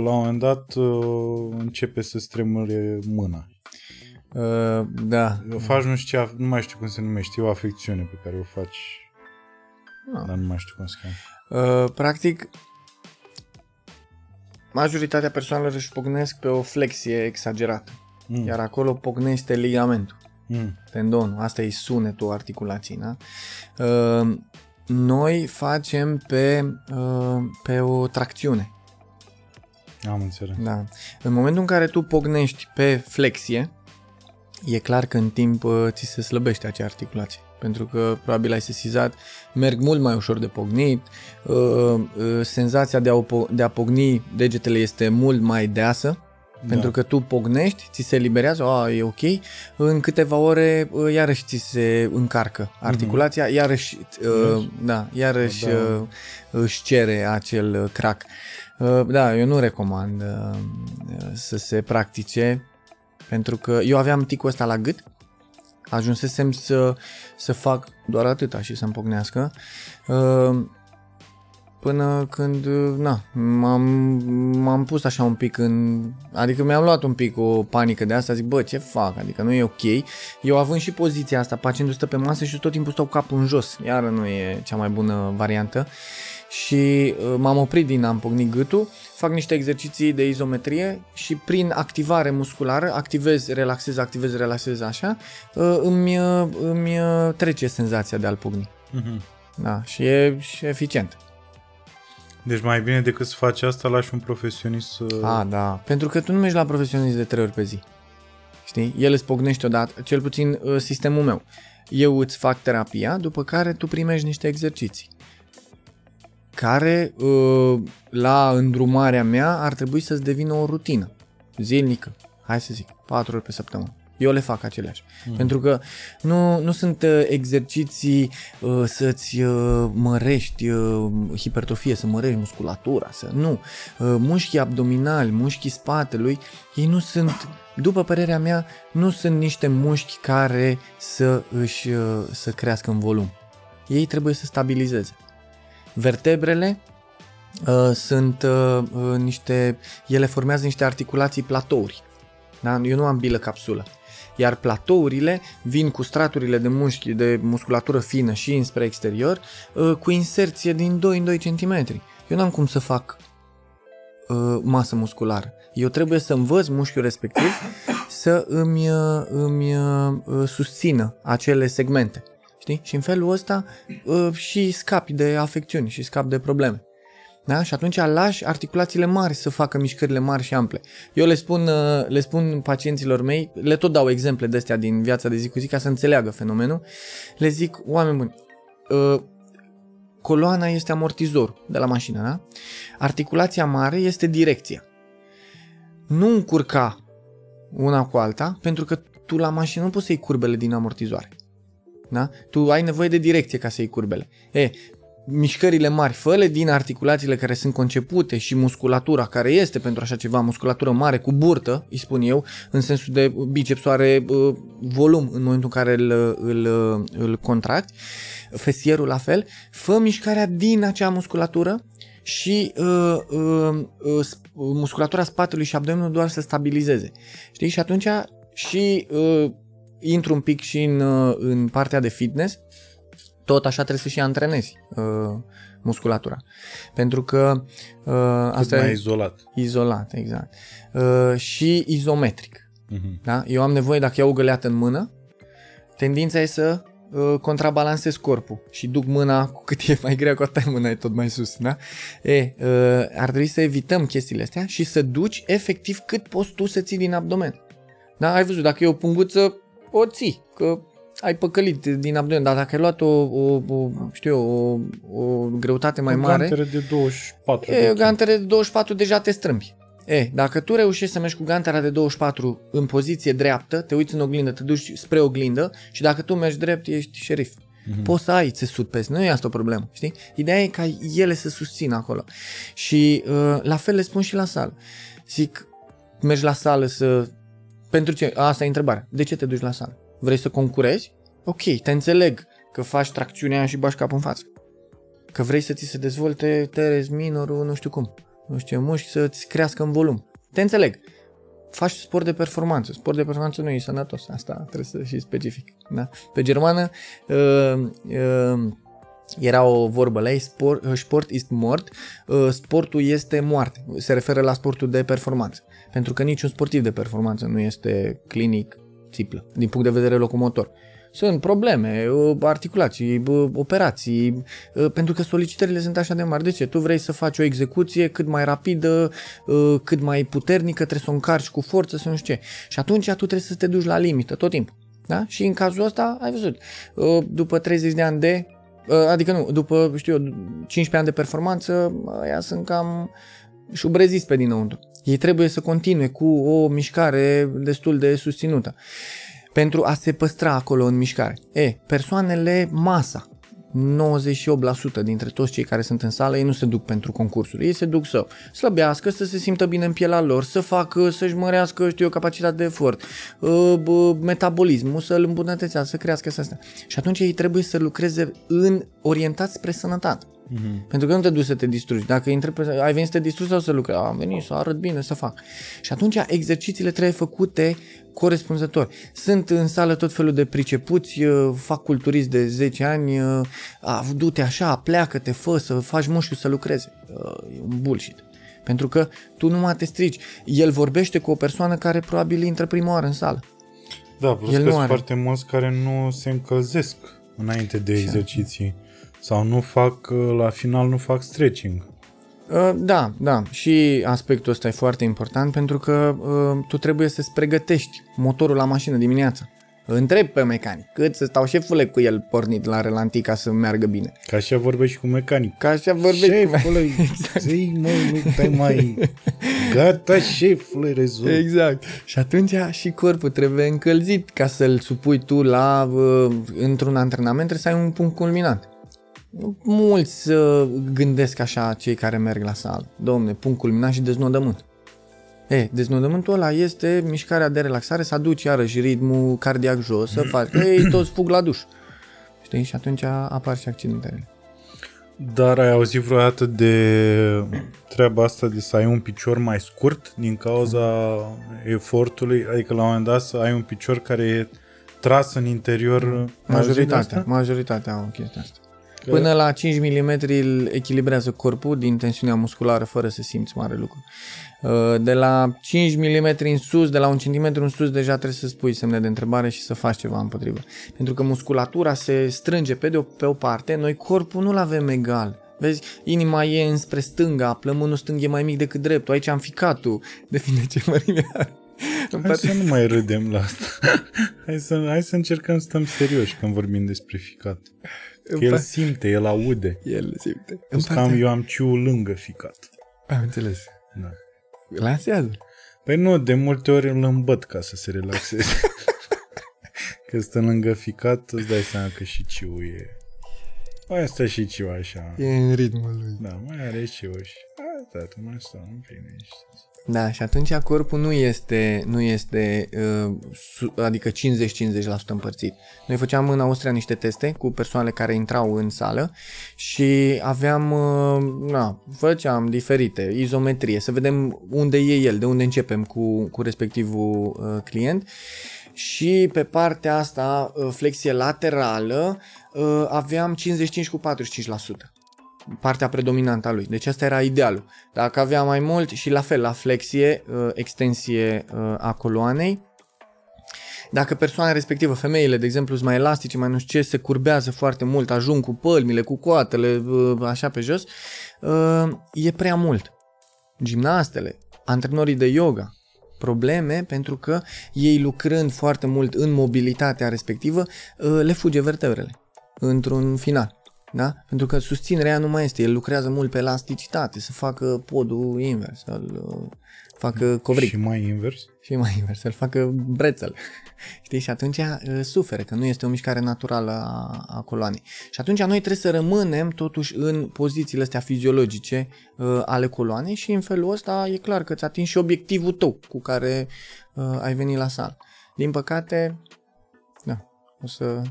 la un moment dat uh, începe să stremure mâna. Uh, da. Faci nu știu ce, nu mai știu cum se numește, e o afecțiune pe care o faci, Ah. dar nu mai știu cum se cheamă. Uh, practic, majoritatea persoanelor își pocnesc pe o flexie exagerată. Mm. Iar acolo pocnește ligamentul, Mm. tendonul. Asta e sunetul articulației. Da? Uh, noi facem pe, uh, pe o tracțiune. Am înțeles. Da. În momentul în care tu pognești pe flexie, e clar că în timp uh, ți se slăbește acea articulație. Pentru că probabil ai sesizat, merg mult mai ușor de pognit, uh, uh, senzația de a, o- de a pogni degetele este mult mai deasă, Da. pentru că tu pognești, ți se eliberează, a, e ok, în câteva ore uh, iarăși ți se încarcă articulația, iarăși, uh, da, iarăși Da. uh, își cere acel uh, crack. Uh, Da, eu nu recomand uh, să se practice pentru că eu aveam ticul ăsta la gât, ajunsesem să, să fac doar atâta și să-mi pocnească uh, până când, uh, na, m-am, m-am pus așa un pic în... Adică mi-am luat un pic o panică de asta, zic, bă, ce fac? Adică nu e ok. Eu având și poziția asta, pacientul stă pe masă și tot timpul stau cu capul în jos, iar nu e cea mai bună variantă și uh, m-am oprit din am pocnit gâtul, fac niște exerciții de izometrie și prin activare musculară, activez, relaxez, activez, relaxez așa, uh, îmi, uh, îmi uh, trece senzația de a-l pocni. Mhm. Da, și e și eficient. Deci mai bine decât să faci asta, lași un profesionist să... A, da, pentru că tu nu mergi la profesionist de trei ori pe zi. Știi? El îți pocnește odată, cel puțin uh, sistemul meu. Eu îți fac terapia, după care tu primești niște exerciții care uh, la îndrumarea mea ar trebui să-ți devină o rutină zilnică, hai să zic, 4 ori pe săptămână. Eu le fac aceleași. Mm. Pentru că nu, nu sunt uh, exerciții uh, să-ți uh, mărești uh, hipertrofie, să mărești musculatura, să nu. Uh, mușchii abdominali, mușchii spatelui, ei nu sunt, după părerea mea, nu sunt niște mușchi care să își uh, să crească în volum. Ei trebuie să stabilizeze. Vertebrele uh, sunt uh, uh, niște, ele formează niște articulații platouri. Da? Eu nu am bilă capsulă. Iar platourile vin cu straturile de mușchi, de musculatură fină și înspre exterior, uh, cu inserție din 2 în 2 cm. Eu n-am cum să fac uh, masă musculară. Eu trebuie să învăț mușchiul respectiv să îmi, uh, îmi uh, susțină acele segmente. Știi? Și în felul ăsta uh, și scapi de afecțiuni și scapi de probleme. Da? Și atunci lași articulațiile mari să facă mișcările mari și ample. Eu le spun, uh, le spun pacienților mei, le tot dau exemple de astea din viața de zi cu zi ca să înțeleagă fenomenul. Le zic, oameni buni, uh, coloana este amortizor de la mașină, da? Articulația mare este direcția. Nu încurca una cu alta, pentru că tu la mașină nu poți să iei curbele din amortizoare. Da? Tu ai nevoie de direcție ca să iei curbele. E, mișcările mari, fă din articulațiile care sunt concepute și musculatura care este pentru așa ceva, musculatură mare cu burtă, îi spun eu, în sensul de bicepsul are uh, volum în momentul în care îl, îl, îl contracti, fesierul la fel, fă mișcarea din acea musculatură și uh, uh, uh, musculatura spatelui și abdomenului doar să stabilizeze. Știi? Și atunci și uh, intru un pic și în, uh, în partea de fitness, tot așa trebuie să și antrenezi uh, musculatura. Pentru că uh, asta mai e izolat. izolat, exact. Uh, și izometric. Uh-huh. Da? Eu am nevoie, dacă iau o găleată în mână, tendința e să uh, contrabalansez corpul și duc mâna, cu cât e mai grea, cu atât mâna e tot mai sus. Da? E, uh, ar trebui să evităm chestiile astea și să duci efectiv cât poți tu să ții din abdomen. Da? Ai văzut, dacă e o punguță, o ții, că ai păcălit din abdomen, dar dacă ai luat o, o, o știu eu, o, o greutate mai mare... Gantere de 24. E, de gantere de 24 deja te strâmbi. E, dacă tu reușești să mergi cu gantera de 24 în poziție dreaptă, te uiți în oglindă, te duci spre oglindă și dacă tu mergi drept, ești șerif. Mm-hmm. Poți să ai țesut peste, nu e asta o problemă, știi? Ideea e ca ele să susțină acolo. Și uh, la fel le spun și la sală. Zic, mergi la sală să... Pentru ce? Asta e întrebarea. De ce te duci la sală? Vrei să concurezi? Ok, te înțeleg că faci tracțiunea și bași capul în față. Că vrei să ți se dezvolte teres minorul, nu știu cum. Nu știu, mușchi să-ți crească în volum. Te înțeleg. Faci sport de performanță. Sport de performanță nu e sănătos. Asta trebuie să și specific. Da? Pe germană uh, uh, era o vorbă la ei, sport, sport ist mort, uh, sportul este moarte. Se referă la sportul de performanță. Pentru că niciun sportiv de performanță nu este clinic țiplă, din punct de vedere locomotor. Sunt probleme, articulații, operații, pentru că solicitările sunt așa de mari. De ce? Tu vrei să faci o execuție cât mai rapidă, cât mai puternică, trebuie să o încarci cu forță, să nu știu ce. Și atunci tu trebuie să te duci la limită tot timpul. Da? Și în cazul ăsta, ai văzut, după 30 de ani de, adică nu, după, știu eu, 15 ani de performanță, aia sunt cam șubrezis pe dinăuntru. Ei trebuie să continue cu o mișcare destul de susținută pentru a se păstra acolo în mișcare. E, persoanele masa, 98% dintre toți cei care sunt în sală, ei nu se duc pentru concursuri. Ei se duc să slăbească, să se simtă bine în pielea lor, să facă, să-și mărească, știu eu, capacitatea de efort, uh, metabolismul, să-l îmbunătățească, să crească să astea. Și atunci ei trebuie să lucreze în orientați spre sănătate. Mm-hmm. Pentru că nu te duci să te distrugi. Dacă intre, ai venit să te distrugi sau să lucrezi, am venit să arăt bine, să fac. Și atunci exercițiile trebuie făcute corespunzător. Sunt în sală tot felul de pricepuți, uh, fac culturist de 10 ani, uh, du-te așa, pleacă-te, fă să faci mușchiul să lucreze. Uh, e un bullshit. Pentru că tu nu mai te strici. El vorbește cu o persoană care probabil intră prima oară în sală. Da, plus El că sunt foarte mulți care nu se încălzesc înainte de exerciții. Sau nu fac, la final nu fac stretching. Uh, da, da. Și aspectul ăsta e foarte important pentru că uh, tu trebuie să-ți pregătești motorul la mașină dimineața. Întreb pe mecanic cât să stau șefule cu el pornit la relanti ca să meargă bine. Ca așa vorbești și cu mecanic. Ca așa vorbești șefule, cu exact. zi, mă, nu te mai... Gata, șefule, rezolv. Exact. Și atunci și corpul trebuie încălzit ca să-l supui tu la, uh, într-un antrenament, trebuie să ai un punct culminant mulți uh, gândesc așa cei care merg la sală. Domne, punct culminat și deznodământ. E, deznodământul ăla este mișcarea de relaxare, să aduci iarăși ritmul cardiac jos, să faci, ei, toți fug la duș. Știi? Și atunci apar și accidentele. Dar ai auzit vreodată de treaba asta de să ai un picior mai scurt din cauza efortului? Adică la un moment dat să ai un picior care e tras în interior? Majoritatea, majoritatea au chestia asta. Până la 5 mm îl echilibrează corpul din tensiunea musculară fără să simți mare lucru. Uh, de la 5 mm în sus, de la 1 cm în sus, deja trebuie să spui semne de întrebare și să faci ceva împotrivă. Pentru că musculatura se strânge pe, de o, pe o parte, noi corpul nu-l avem egal. Vezi, inima e înspre stânga, plămânul stâng e mai mic decât dreptul, aici am ficatul, depinde ce mărime are. Hai să nu mai râdem la asta. Hai să, hai să încercăm să stăm serioși când vorbim despre ficat. El simte, el aude. El simte. Cam eu am ciul lângă ficat. Am înțeles. Da. Lansează. Păi nu, de multe ori îl îmbăt ca să se relaxeze. Că stă lângă ficat, îți dai seama că și ciu e... Mai stă și ciu așa. E în ritmul lui. Da, mai are ciu și... Asta, tu mai stau în liniște. Da, și atunci corpul nu este, nu este uh, adică 50-50% împărțit. Noi făceam în Austria niște teste cu persoane care intrau în sală și aveam, uh, na, făceam diferite, izometrie, să vedem unde e el, de unde începem cu, cu respectivul uh, client. Și pe partea asta, flexie laterală, aveam 55 cu 45% partea predominantă a lui. Deci asta era idealul. Dacă avea mai mult și la fel la flexie, uh, extensie uh, a coloanei, dacă persoana respectivă, femeile, de exemplu, sunt mai elastice, mai nu știu ce, se curbează foarte mult, ajung cu pălmile, cu coatele, uh, așa pe jos, e prea mult. Gimnastele, antrenorii de yoga, probleme pentru că ei lucrând foarte mult în mobilitatea respectivă, le fuge vertebrele într-un final. Da? Pentru că susținerea nu mai este. El lucrează mult pe elasticitate, să facă podul invers, să-l uh, facă covric. Și mai invers? Și mai invers, să-l facă brețel. Știi? Și atunci uh, suferă, că nu este o mișcare naturală a, a coloanei. Și atunci noi trebuie să rămânem totuși în pozițiile astea fiziologice uh, ale coloanei și în felul ăsta e clar că îți atingi și obiectivul tău cu care uh, ai venit la sală. Din păcate, da, o să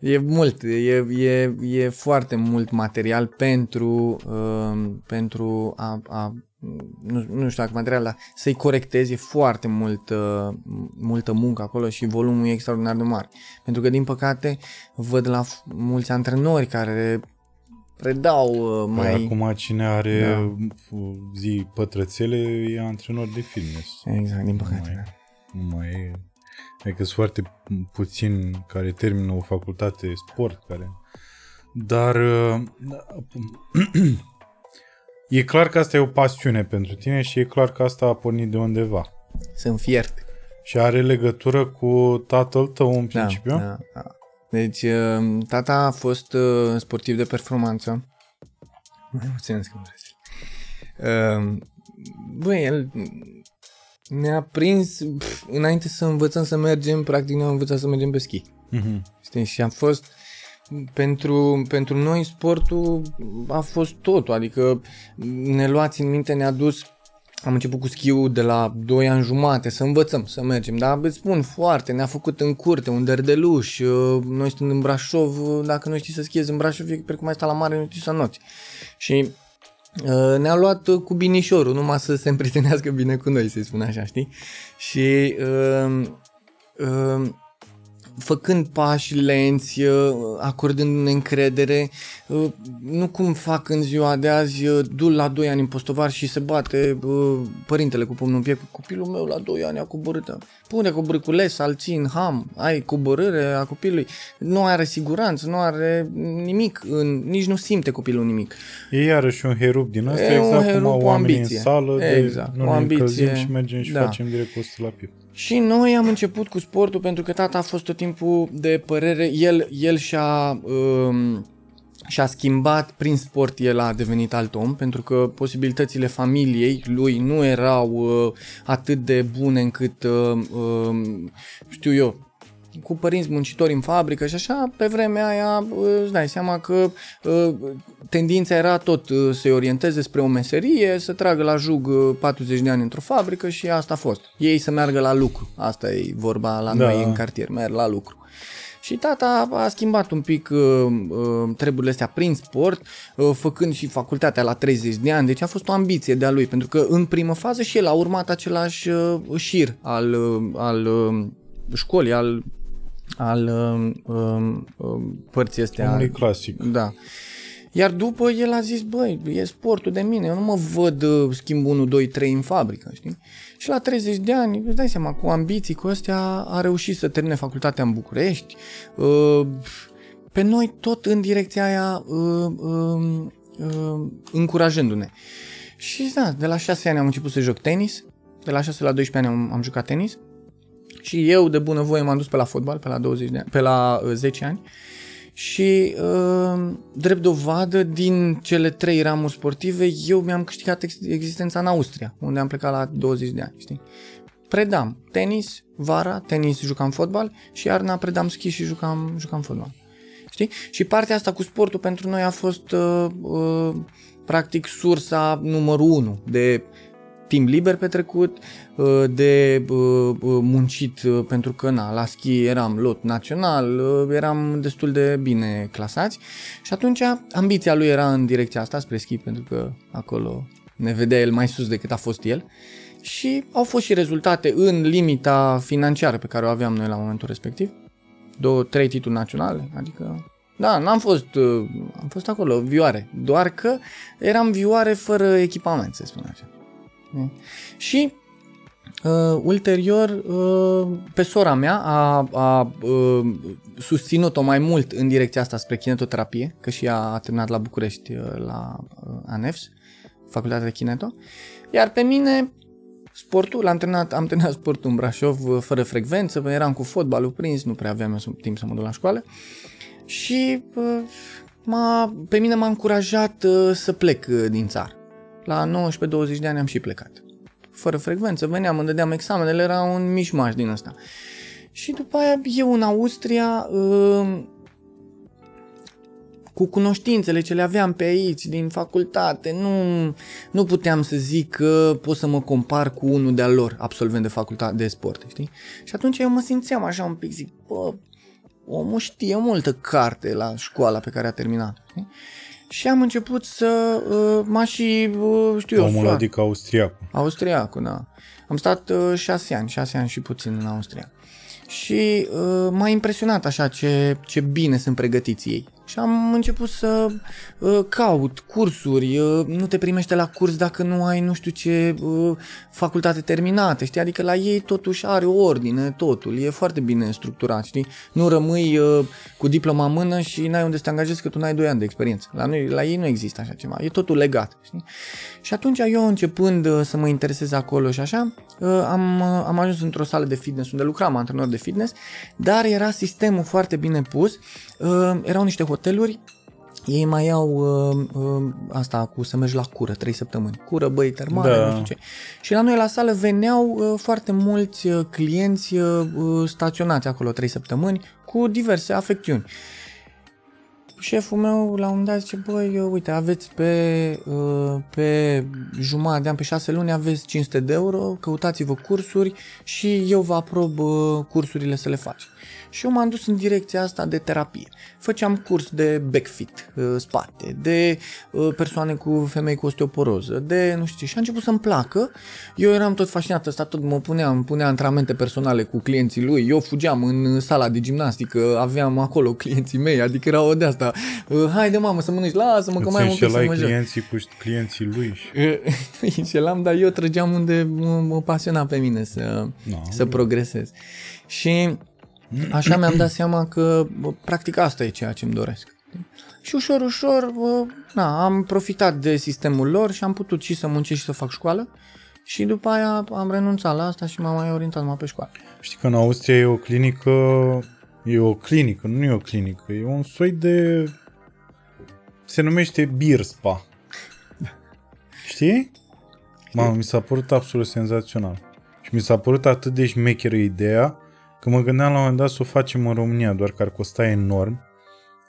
E mult, e, e, e foarte mult material pentru, uh, pentru a, a nu, nu știu dacă material, dar să-i corectezi, e foarte mult, uh, multă muncă acolo și volumul e extraordinar de mare. Pentru că, din păcate, văd la mulți antrenori care predau uh, păi mai... Acum cine are da. zi pătrățele e antrenor de fitness. Exact, din păcate. Nu mai, da. nu mai e Adică sunt foarte puțini care termină o facultate sport, care... Dar uh, e clar că asta e o pasiune pentru tine și e clar că asta a pornit de undeva. Sunt fiert. Și are legătură cu tatăl tău în da, principiu? Da, da, da. Deci, uh, tata a fost uh, sportiv de performanță. Mai emoționez că vreți. Băi, el ne-a prins, pf, înainte să învățăm să mergem, practic ne-am învățat să mergem pe schi. Uh-huh. Știi? Și am fost, pentru, pentru noi sportul a fost totul, adică ne luați în minte, ne-a dus am început cu schiul de la 2 ani jumate să învățăm să mergem, dar îți spun foarte, ne-a făcut în curte, un derdeluș, uh, noi stând în Brașov, uh, dacă nu știi să schiezi în Brașov, e precum ai sta la mare, nu știi să noți. Și Uh, ne-a luat uh, cu binișorul, numai să se împrietenească bine cu noi, să-i spun așa, știi? Și uh, uh, făcând pași lenți, uh, acordându-ne încredere, uh, nu cum fac în ziua de azi, uh, du la 2 ani în postovar și se bate părintele cu pumnul în piept, copilul meu la 2 ani a coborât. Pune coborât cu les, alții în ham, ai coborâre a copilului, nu are siguranță, nu are nimic, în, nici nu simte copilul nimic. E iarăși un herup din asta, e exact cum au oamenii în sală, exact, de, nu o ambiție, și mergem și da. facem direct postul la piept. Și noi am început cu sportul pentru că tata a fost tot timpul de părere, el, el și-a, um, și-a schimbat prin sport, el a devenit alt om, pentru că posibilitățile familiei lui nu erau uh, atât de bune încât, uh, uh, știu eu, cu părinți muncitori în fabrică și așa, pe vremea aia îți dai seama că ă, tendința era tot ă, să-i orienteze spre o meserie, să tragă la jug 40 ă, de ani într-o fabrică și asta a fost. Ei să meargă la lucru. Asta e vorba la da. noi în cartier, merg la lucru. Și tata a schimbat un pic uh, uh, treburile astea prin sport, uh, făcând și facultatea la 30 de ani, deci a fost o ambiție de-a lui, pentru că în primă fază și el a urmat același uh, șir al, uh, al uh, școlii, al, al uh, uh, uh, părții astea. Omului clasic. Da. Iar după el a zis, băi, e sportul de mine, eu nu mă văd uh, schimb 1, 2, 3 în fabrică, știi? Și la 30 de ani, îți dai seama, cu ambiții, cu astea, a reușit să termine facultatea în București. Uh, pe noi tot în direcția aia uh, uh, uh, încurajându-ne. Și da, de la 6 ani am început să joc tenis, de la 6 la 12 ani am, am jucat tenis și eu de bunăvoie m-am dus pe la fotbal, pe la, 20 de ani, pe la uh, 10 ani și uh, drept dovadă din cele trei ramuri sportive eu mi-am câștigat ex- existența în Austria, unde am plecat la 20 de ani, știi? Predam tenis, vara, tenis jucam fotbal și iarna predam schi și jucam, jucam fotbal. Știi? Și partea asta cu sportul pentru noi a fost uh, uh, practic sursa numărul unu de timp liber petrecut, uh, de uh, uh, muncit pentru că na, la schi eram lot național, eram destul de bine clasați și atunci ambiția lui era în direcția asta spre schi pentru că acolo ne vedea el mai sus decât a fost el și au fost și rezultate în limita financiară pe care o aveam noi la momentul respectiv. Două, trei titluri naționale, adică da, n-am fost, am fost acolo, vioare, doar că eram vioare fără echipament, să spun așa. Și uh, ulterior, uh, pe sora mea a, a uh, susținut-o mai mult în direcția asta spre kinetoterapie, că și ea a terminat la București uh, la uh, ANEFS, Facultatea de Kineto, iar pe mine sportul, am terminat, am terminat sportul în Brașov uh, fără frecvență, eram cu fotbalul prins, nu prea aveam eu timp să mă duc la școală. Și uh, m-a, pe mine m-a încurajat uh, să plec uh, din țară la 19-20 de ani am și plecat. Fără frecvență, veneam, îmi dădeam examenele, era un mișmaș din ăsta. Și după aia eu în Austria, uh, cu cunoștințele ce le aveam pe aici, din facultate, nu, nu puteam să zic că pot să mă compar cu unul de-al lor, absolvent de facultate de sport, știi? Și atunci eu mă simțeam așa un pic, zic, bă, omul știe multă carte la școala pe care a terminat, știi? Și am început să uh, mă și, uh, știu eu, Omul adică austriacul. Austriacul, da. Am stat uh, șase ani, șase ani și puțin în Austria. Și uh, m-a impresionat așa ce, ce bine sunt pregătiți ei. Și am început să uh, caut cursuri, uh, nu te primește la curs dacă nu ai nu știu ce uh, facultate terminată, știi? Adică la ei totuși are o ordine, totul, e foarte bine structurat, știi? Nu rămâi uh, cu diploma în mână și n-ai unde să te angajezi că tu n-ai 2 ani de experiență. La, noi, la ei nu există așa ceva, e totul legat, știi? Și atunci eu începând uh, să mă interesez acolo și așa, uh, am, uh, am ajuns într-o sală de fitness unde lucram antrenor de fitness, dar era sistemul foarte bine pus, uh, erau niște hoteluri ei mai au uh, uh, asta cu să mergi la cură, 3 săptămâni. Cură, băi, termale, Da. nu știu ce. Și la noi la sală veneau uh, foarte mulți uh, clienți uh, uh, staționați acolo 3 săptămâni cu diverse afecțiuni. Șeful meu la un moment dat zice, băi, uh, uite, aveți pe, uh, pe jumătate de an, pe 6 luni, aveți 500 de euro, căutați-vă cursuri și eu vă aprob uh, cursurile să le faci. Și eu m-am dus în direcția asta de terapie. Făceam curs de backfit, uh, spate, de uh, persoane cu femei cu osteoporoză, de nu știu ce. Și a început să-mi placă. Eu eram tot fascinat, ăsta tot mă punea, îmi punea antrenamente personale cu clienții lui. Eu fugeam în sala de gimnastică, aveam acolo clienții mei, adică era o de asta. Uh, Haide mamă să mănânci, lasă-mă că Îți mai am un pic să înșelai mă joc. clienții cu clienții lui și... Îi înșelam, dar eu trăgeam unde mă, mă pasiona pe mine să, No. să progresez. Și așa mi-am dat seama că bă, practic asta e ceea ce îmi doresc. Și ușor, ușor, bă, na, am profitat de sistemul lor și am putut și să muncesc și să fac școală. Și după aia am renunțat la asta și m-am mai orientat numai pe școală. Știi că în Austria e o clinică, e o clinică, nu e o clinică, e un soi de... se numește beer spa. Știi? Mamă, mi s-a părut absolut senzațional. Și mi s-a părut atât de șmecheră ideea că mă gândeam la un moment dat să o facem în România, doar că ar costa enorm,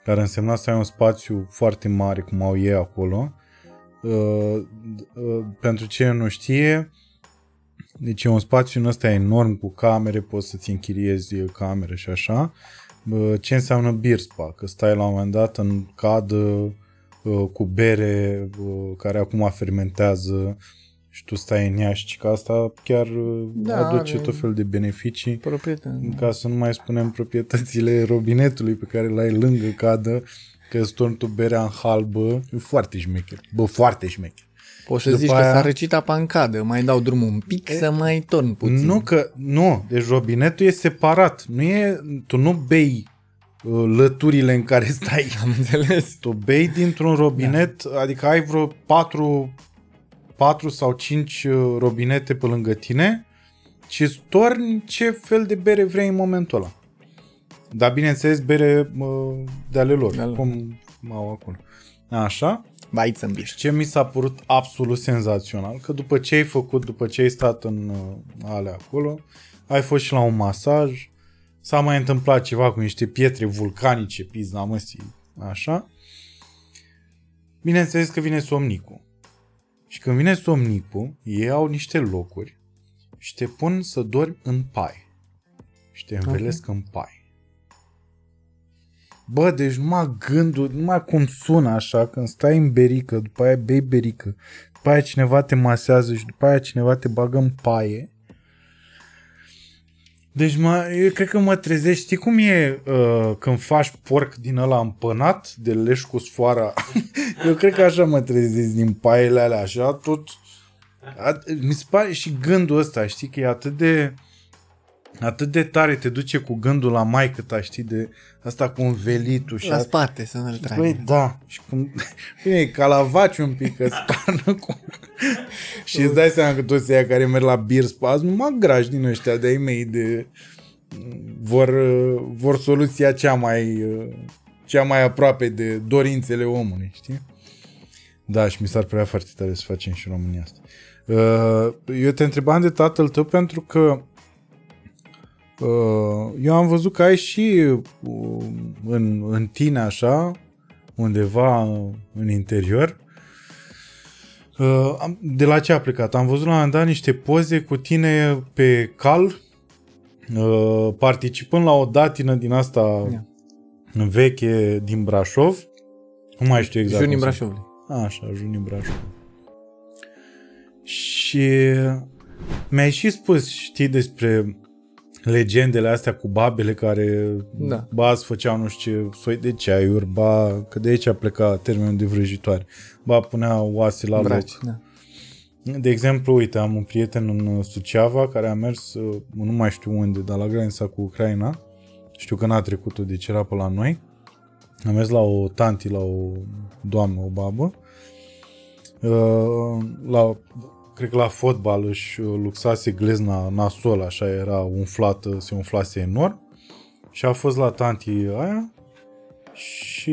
care însemna să ai un spațiu foarte mare, cum au ei acolo. Uh, uh, pentru cine nu știe, deci e un spațiu în ăsta enorm cu camere, poți să-ți închiriezi camere și așa. bă, ce înseamnă beer spa, că stai la un moment dat în cadă uh, cu bere uh, care acum fermentează și tu stai în ea și că asta chiar uh, Da, aduce are- tot fel de beneficii Proprietate. ca să nu mai spunem proprietățile robinetului pe care l-ai lângă cadă, că îți torni tu berea în halbă, e foarte șmecher. Bă, foarte șmecher. Poți să după zici că aia- s-a răcit apa în cadă, mai dau drumul un pic să mai torn puțin. Nu că, nu, deci robinetul e separat. Nu e, tu nu bei uh, lăturile în care stai. Am înțeles. Tu bei dintr-un robinet, da. adică ai vreo patru, patru sau cinci uh, robinete pe lângă tine și îți torni ce fel de bere vrei în momentul ăla. Dar bineînțeles bere uh, de ale lor, De ale lor. cum au acolo. Așa. Baiți în biș. Ce mi s-a părut absolut senzațional, că după ce ai făcut, după ce ai stat în uh, alea acolo, ai fost și la un masaj, s-a mai întâmplat ceva cu niște pietre vulcanice, pizna măsii, așa. Bineînțeles că vine somnicul. Și când vine somnicul, ei au niște locuri și te pun să dormi în pai. Și te învelesc în pai. Bă, deci numai gândul, numai cum sună așa, când stai în berică, după aia bei berică, după aia cineva te masează și după aia cineva te bagă în paie. Deci mă, eu cred că mă trezești, știi cum e uh, când faci porc din ăla împănat, de leș cu sfoara? eu cred că așa mă trezesc din paiele alea, așa, tot... A, mi se pare și gândul ăsta, știi, că e atât de atât de tare te duce cu gândul la maică ta, știi, de asta cu învelitul și La a- spate să nu-l tragi. Băi, da. Și cum... Bine, e ca la vaci un pic, că spană cu... și îți dai seama că toți aia care merg la beer spa sunt numai grași din ăștia de-ai mei de... Vor, vor soluția cea mai, cea mai aproape de dorințele omului, știi? Da, și mi s-ar părea foarte tare să facem și în România asta. Uh, Eu te întrebam de tatăl tău pentru că uh, eu am văzut că ai și uh, în, în tine așa, undeva în interior, uh, am- de la ce a plecat? Am văzut la un moment dat niște poze cu tine pe cal, uh, participând la o datină din asta Ia. veche din Brașov. Nu mai știu exact. Junii cum se- Brașovului. Așa, Junii Brașov. Și mi-ai și spus, știi, despre legendele astea cu babele care Da. ba îți făceau nu știu ce soi de ceaiuri, ba că de aici a plecat termenul de vrăjitoare, ba puneau oase la Braci, loc. da. De exemplu, uite, am un prieten în Suceava care a mers, uh, nu mai știu unde, dar la granița cu Ucraina. Știu că n-a trecut-o, deci era pe la noi. Am mers la o tanti, la o doamnă, o babă. Uh, La, cred că la fotbal își luxase glezna nasol, așa era umflată, se umflase enorm. Și a fost la tanti aia și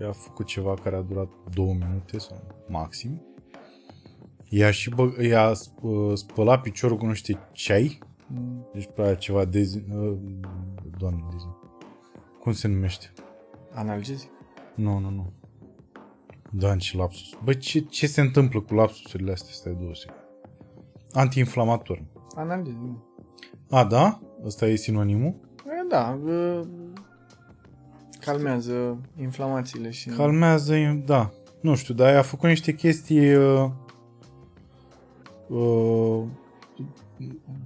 i-a făcut ceva care a durat două minute sau maxim. I-a și bă, i-a sp- spălat piciorul cu nu știu ceai. Deci prea ceva de zi, uh, doamne de zi. Cum se numește? Analgezic? Nu, nu, nu. Dan și lapsus. Bă, ce, ce se întâmplă cu lapsusurile astea? Stai două secunde. Antiinflamator. Analgezic. A, da? Ăsta e sinonimul? E, Da, uh, calmează inflamațiile și... Calmează, da. Nu știu, dar a făcut niște chestii uh, uh,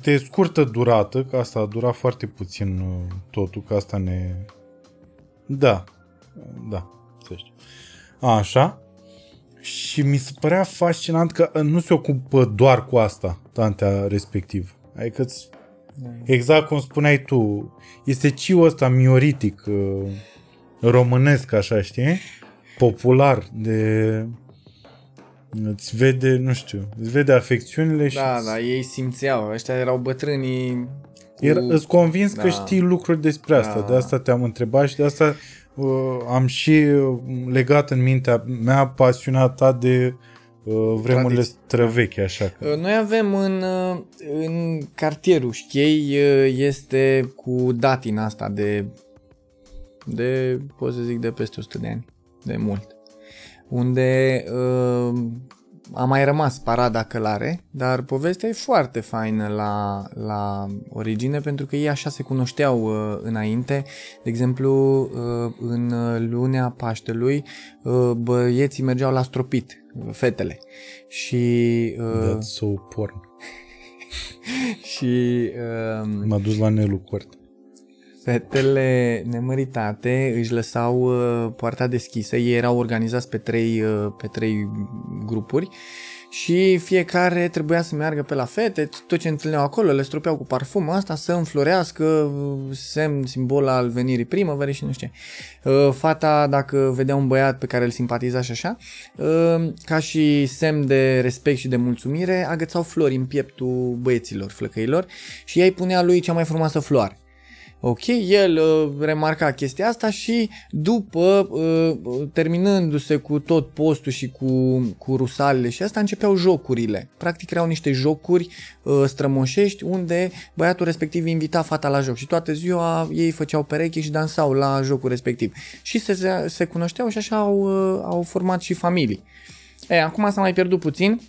de scurtă durată, că asta a durat foarte puțin uh, totul, că asta ne... Da, da, să știu. Așa. Și mi se părea fascinant că uh, nu se ocupă doar cu asta, tantea respectiv. Adică îți Exact cum spuneai tu, este ciul ăsta mioritic, uh, românesc, așa, știi? Popular, de... Îți vede, nu știu, îți vede afecțiunile și Da, îți- da, ei simțeau. Ăștia erau bătrânii cu... Era, îți convins că Da. știi lucruri despre asta, Da. de asta te-am întrebat și de asta uh, am și uh, legat în mintea mea pasiunea ta de uh, vremurile Tradiții. străvechi, așa. Că... Uh, Noi avem în, uh, în cartierul Șchei, uh, este cu datina asta de, de, pot să zic, de peste 100 de ani, de mult. Unde uh, a mai rămas parada călare, dar povestea e foarte faină la, la origine pentru că ei așa se cunoșteau uh, înainte. De exemplu, uh, în lunea Paștelui, uh, băieții mergeau la stropit, uh, fetele. Și... Uh, That's so porn. și uh, M-a dus la Nelu Cort. Fetele nemăritate își lăsau uh, poarta deschisă, ei erau organizați pe trei, uh, pe trei grupuri și fiecare trebuia să meargă pe la fete, tot ce întâlneau acolo le stropeau cu parfumul asta să înflorească, uh, semn, simbol al venirii primăverii și nu știu ce. Uh, Fata, dacă vedea un băiat pe care îl simpatiza și așa, uh, ca și semn de respect și de mulțumire, agățau flori în pieptul băieților, flăcăilor și ei punea lui cea mai frumoasă floare. Ok, el uh, remarca chestia asta și după, uh, terminându-se cu tot postul și cu, cu rusalele și asta, începeau jocurile. Practic erau niște jocuri uh, strămoșești unde băiatul respectiv invita fata la joc și toată ziua ei făceau pereche și dansau la jocul respectiv. Și se, se cunoșteau și așa au, uh, au format și familii. E, acum s-a mai pierdut puțin,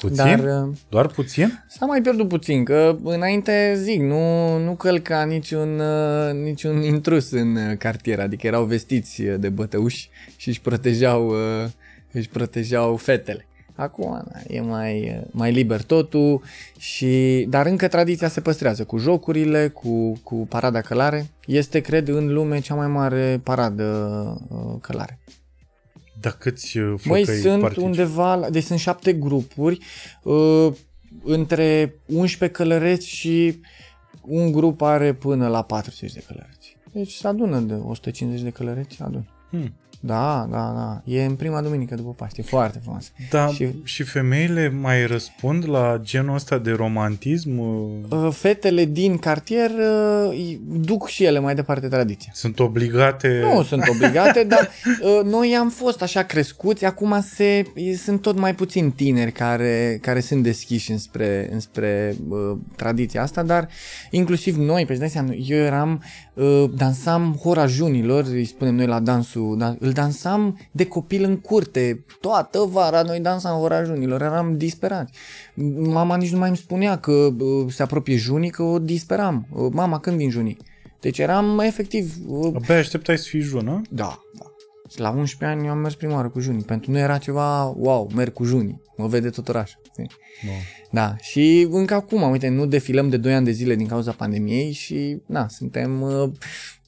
Puțin? dar... uh, Doar puțin? S-a mai pierdut puțin, că înainte, zic, nu, nu călca niciun, uh, niciun intrus în uh, cartier, adică erau vestiți uh, de bătăuși și își protejau, uh, își protejau fetele. Acum na, e mai, uh, mai liber totul, și, dar încă tradiția se păstrează cu jocurile, cu, cu parada călare. Este, cred, în lume cea mai mare paradă uh, călare. Dar câți uh, Măi, flăcăi sunt participă? undeva, la- deci sunt șapte grupuri, uh, între 11 călăreți și un grup are până la 40 de călăreți. Deci se adună de 150 de călăreți, se adună. Hmm. Da, da, da. E în prima duminică după Paște. E foarte frumos. Da, și... Și- și femeile mai răspund la genul ăsta de romantism? Uh, Uh, Fetele din cartier uh, îi duc și ele mai departe tradiția. Sunt obligate... Nu sunt obligate, dar uh, noi am fost așa crescuți, acum se, sunt tot mai puțini tineri care, care sunt deschiși înspre, înspre uh, tradiția asta, dar inclusiv noi, pe îți dai seama, eu eram, uh, dansam hora junilor, îi spunem noi la dansul, da, îl dansam de copil în curte, toată vara noi dansam hora junilor, eram disperați. Mama nici nu mai îmi spunea că uh, se apropie junii, că o disperam. Uh, mama, când vin junii? Deci eram efectiv uh, Abia așteptai să fii jună? da, da. Și la 11 ani eu am mers prima oară cu junii. Pentru noi era ceva, wow, merg cu junii. Mă vede tot orașul. știi? Nu. Da, și încă acum, uite, nu defilăm de 2 ani de zile din cauza pandemiei și, na, suntem uh,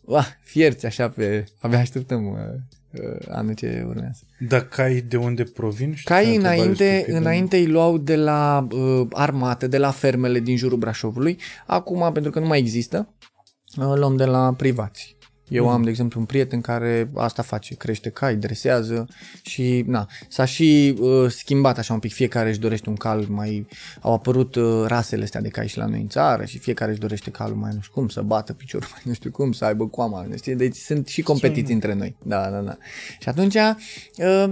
uh, fierți așa pe, abia așteptăm uh, uh, anul ce urmează. Dar cai de unde provin? Știu Cai că e o întrebare înainte, stupidă. înainte îi luau de la uh, armată, de la fermele din jurul Brașovului. Acum, pentru că nu mai există, uh, luăm de la privați. Eu Mhm. am, de exemplu, un prieten care asta face, crește cai, dresează și, na, s-a și uh, schimbat așa un pic, fiecare își dorește un cal mai, au apărut uh, rasele astea de cai și la noi în țară și fiecare își dorește calul mai nu știu cum, să bată piciorul mai nu știu cum, să aibă coama, nu știi? deci sunt și competiții între noi, da, da, da. Și atunci, uh,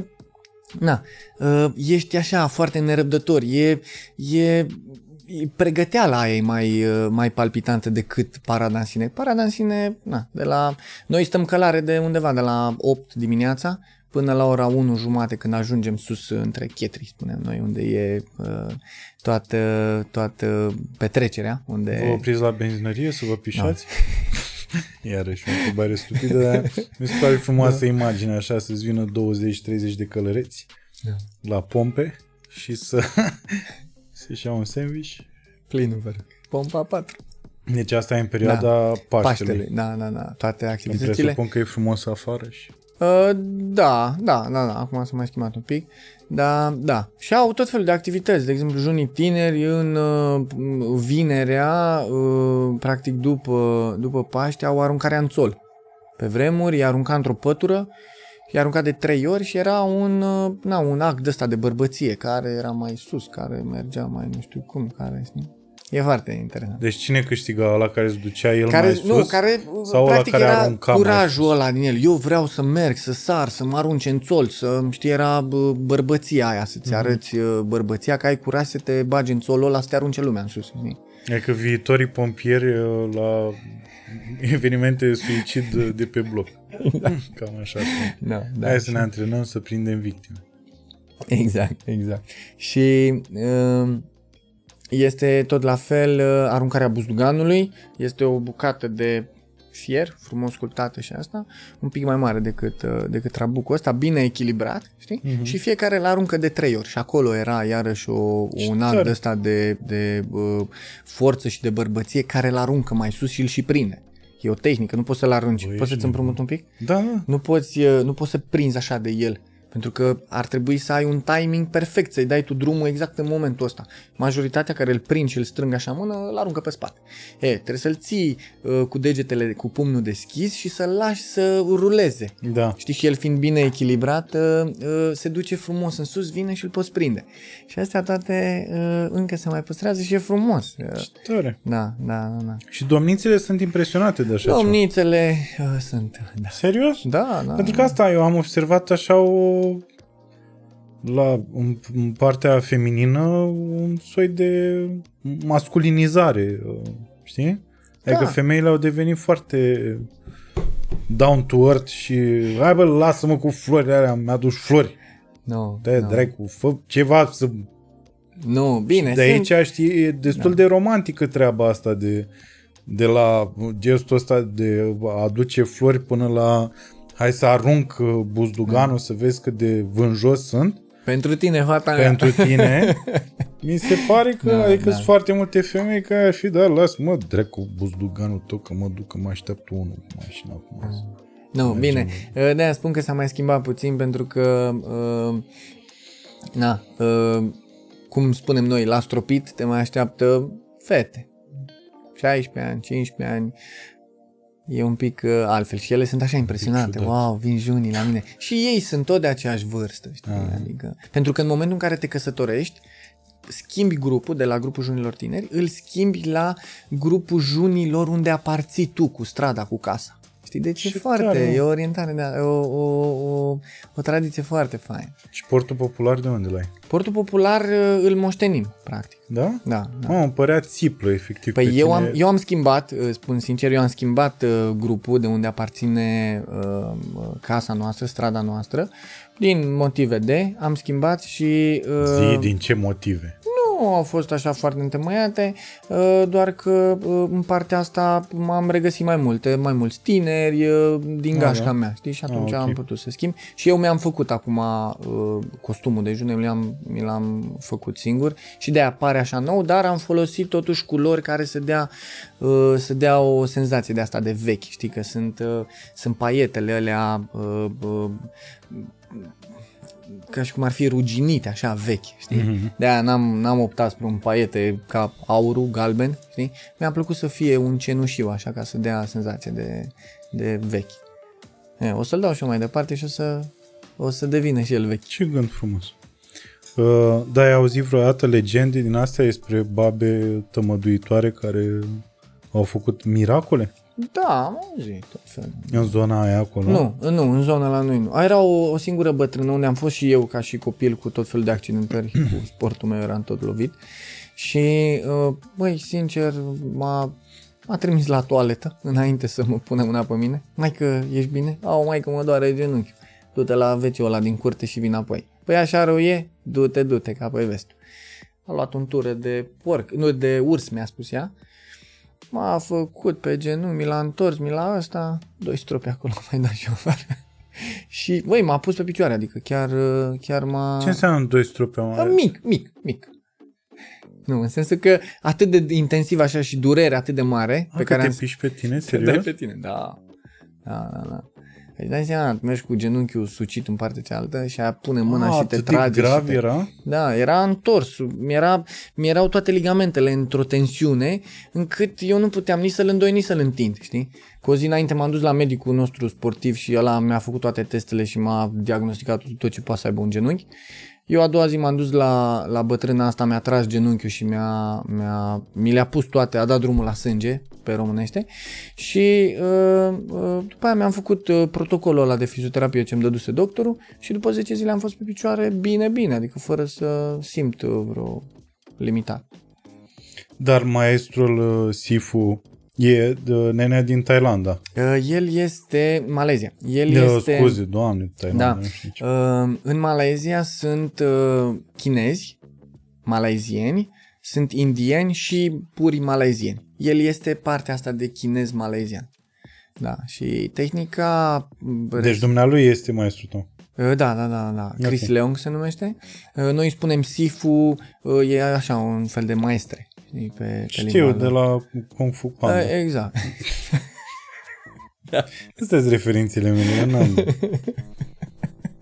Na, uh, ești așa foarte nerăbdător, e, e, e pregăteala aia e mai, uh, mai palpitantă decât parada în sine. Parada în sine, na, de la, noi stăm călare de undeva de la 8 dimineața până la ora 1 jumate când ajungem sus uh, între Chietri, spunem noi, unde e uh, toată, toată petrecerea, unde... Vă opriți la benzinărie să vă pișați? Iarăși o întrebare stupidă, dar mi se pare frumoasă imaginea așa să-ți vină 20-30 de călăreți Da. la pompe și să să-și ia un sandwich. Plinul, vă rog. Pompa 4. Deci asta e în perioada Paștelui. Paștele, da, da, da, toate Îmi activitățile. presupun că e frumos afară și... Uh, da, da, da, da, acum s-a mai schimbat un pic, da, da. Și au tot felul de activități, de exemplu, junii tineri în uh, vinerea, uh, practic după, după Paște, au aruncarea în țol. Pe vremuri i-a aruncat într-o pătură, i-a aruncat de trei ori și era un, uh, na, un act de ăsta de bărbăție, care era mai sus, care mergea mai nu știu cum, care, știi? E foarte interesant. Deci cine câștiga la care se ducea el care, mai sus? nu, care sau ăla practic care era arunca mai curajul sus? ăla din el. Eu vreau să merg, să sar, să mă arunce în țol, să știi, era bă, bărbăția aia, să-ți Mhm. arăți uh, bărbăția, că ai curaj să te bagi în țolul ăla, să te arunce lumea în sus. Știi? Adică viitorii pompieri uh, la evenimente suicid de pe bloc. Cam așa sunt. Da, Da, Hai să ne antrenăm să prindem victime. Exact, exact. Și uh, este tot la fel uh, aruncarea buzduganului, este o bucată de fier, frumos sculptată și asta, un pic mai mare decât, uh, decât trabucul ăsta, bine echilibrat, știi? Mhm. Mm-hmm. Și fiecare îl aruncă de trei ori și acolo era iarăși o, Ce un tare. act ăsta de, de uh, forță și de bărbăție care îl aruncă mai sus și îl și prinde. E o tehnică, nu poți să-l arunci. Băi, poți să-ți ești împrumut un pic? Da, da. Nu poți, uh, nu poți să prinzi așa de el. Pentru că ar trebui să ai un timing perfect, să-i dai tu drumul exact în momentul ăsta. Majoritatea care îl prind și îl strâng așa în mână, îl aruncă pe spate. E, trebuie să-l ții uh, cu degetele, cu pumnul deschis și să-l lași să ruleze. Da. Știi, și el fiind bine echilibrat, uh, uh, se duce frumos în sus, vine și îl poți prinde. Și astea toate uh, încă se mai păstrează și e frumos. Uh, Ce tare. da, da, da, da. Și domnițele sunt impresionate de așa ceva. Domnițele uh, sunt, da. Serios? Da, da. Pentru că asta eu am observat așa o la în, în partea feminină un soi de masculinizare, uh, știi? Adică Da. femeile au devenit foarte down to earth și hai bă, lasă-mă cu florile alea, mi-aduci flori. No, De no. dracu, fă ceva să... Nu, bine, De sunt- aici, știi, e destul de romantică treaba asta de, de la gestul ăsta de a aduce flori până la hai să arunc uh, buzduganul să vezi cât de vânjos sunt Pentru tine, fata mea. pentru tine. Mi se pare că, Da, adică da. sunt foarte multe femei care ar fi, da, las mă, dracu buzduganul tău, că mă duc, că mă așteaptă unul cu mașina acum. Nu, Mergem. bine. De-aia spun că s-a mai schimbat puțin pentru că, uh, na, uh, cum spunem noi, la stropit te mai așteaptă fete. 16 ani, 15 ani. E un pic uh, altfel și ele sunt așa impresionante. ciudat. Wow, vin junii la mine. Și ei sunt tot de aceeași vârstă, știi? Ah. Adică, pentru că în momentul în care te căsătorești, schimbi grupul de la grupul junilor tineri, îl schimbi la grupul junilor unde aparții tu cu strada, cu casa. Știi? Deci e Ce foarte, tare, mă. e o orientare, de, e o, o, o, o tradiție foarte faină. Și portul popular de unde l-ai? Portul popular uh, îl moștenim, practic. Da? Da, da. Mă, îmi părea țiplă, efectiv. Păi pe eu tine. am, eu am schimbat, uh, spun sincer, eu am schimbat uh, grupul de unde aparține uh, casa noastră, strada noastră, din motive de, am schimbat și... Uh, Zi, din ce motive? Nu au fost așa foarte întemeiate, uh, doar că uh, în partea asta m-am regăsit mai multe, mai mulți tineri uh, din Ah, gașca da? mea, știi? Și atunci Ah, ok. am putut să schimb. Și eu mi-am făcut acum uh, costumul de june, mi l-am, mi l-am făcut singur și de aia pare așa nou, dar am folosit totuși culori care să dea, uh, să dea o senzație de asta de vechi, știi? Că sunt, uh, sunt paietele alea uh, uh, ca și cum ar fi ruginite, așa, vechi, știi? Mm-hmm. De-aia n-am, n-am optat spre un paiete ca aurul, galben, știi? Mi-a plăcut să fie un cenușiu, așa, ca să dea senzație de, de vechi. E, o să-l dau și eu mai departe și o să, o să devină și el vechi. Ce gând frumos. Uh, da, ai auzit vreodată legende din astea despre babe tămăduitoare care au făcut miracole Da, am auzit tot felul. în zona aia acolo? Nu, nu, în zona la noi nu. Era o, o singură bătrână unde am fost și eu ca și copil cu tot felul de accidentări, cu sportul meu eram tot lovit. Și, uh, băi, sincer, m-a, m-a trimis la toaletă înainte să mă pună mâna pe mine. Mai că ești bine? Au, mai că mă doare genunchiul. Du-te la wc ăla din curte și vin apoi. Păi așa rău e? Du-te, du-te, ca pe vestul. A luat un tură de porc, nu, de urs mi-a spus ea. M-a făcut pe genunchi, mi l-a întors, mi l-a ăsta, doi stropi acolo, mai dat și eu afară. și, băi, m-a pus pe picioare, adică chiar, chiar m-a... Ce înseamnă doi stropi Da, mare? mic, mic, mic. Nu, în sensul că atât de intensiv așa și durere atât de mare Pe pe care te am... piși pe tine, Te dai serios? pe tine, da. Da, da, da. Deci dai seama, mergi cu genunchiul sucit în partea cealaltă și aia pune mâna Ah, și te atât de trage. grav și te... era? Da, era întors. Mi-era, mi-erau toate ligamentele într-o tensiune încât eu nu puteam nici să-l îndoi, nici să-l întind, știi? Cu o zi înainte m-am dus la medicul nostru sportiv și ăla mi-a făcut toate testele și m-a diagnosticat tot ce poate să aibă un genunchi. Eu a doua zi m-am dus la, la bătrâna asta, mi-a tras genunchiul și mi-a, mi-a, mi le-a pus toate, a dat drumul la sânge, pe românește, și uh, uh, după aia mi-am făcut uh, protocolul ăla de fizioterapie ce îmi dăduse doctorul și după 10 zile am fost pe picioare bine, bine, adică fără să simt uh, vreo limitare. Dar maestrul uh, Sifu E uh, nenea din Thailanda. Uh, El este Malezia. El Uh, este Scuze, doamne, Thailanda. Da. nu știu ce. Uh, în Malezia sunt uh, chinezi, malezieni, sunt indieni și puri malezieni. El este partea asta de chinez malezian. Da, și tehnica... Deci dumnealui este maestru tău. Uh, Da, da, da, da. Chris Ok. Leong se numește. Uh, Noi îi spunem Sifu, uh, e așa un fel de maestre. Știi, Pe, pe Știu, limba de lor. la Kung Fu Panda. Uh, Exact. Astea sunt referințele mele, eu n-am...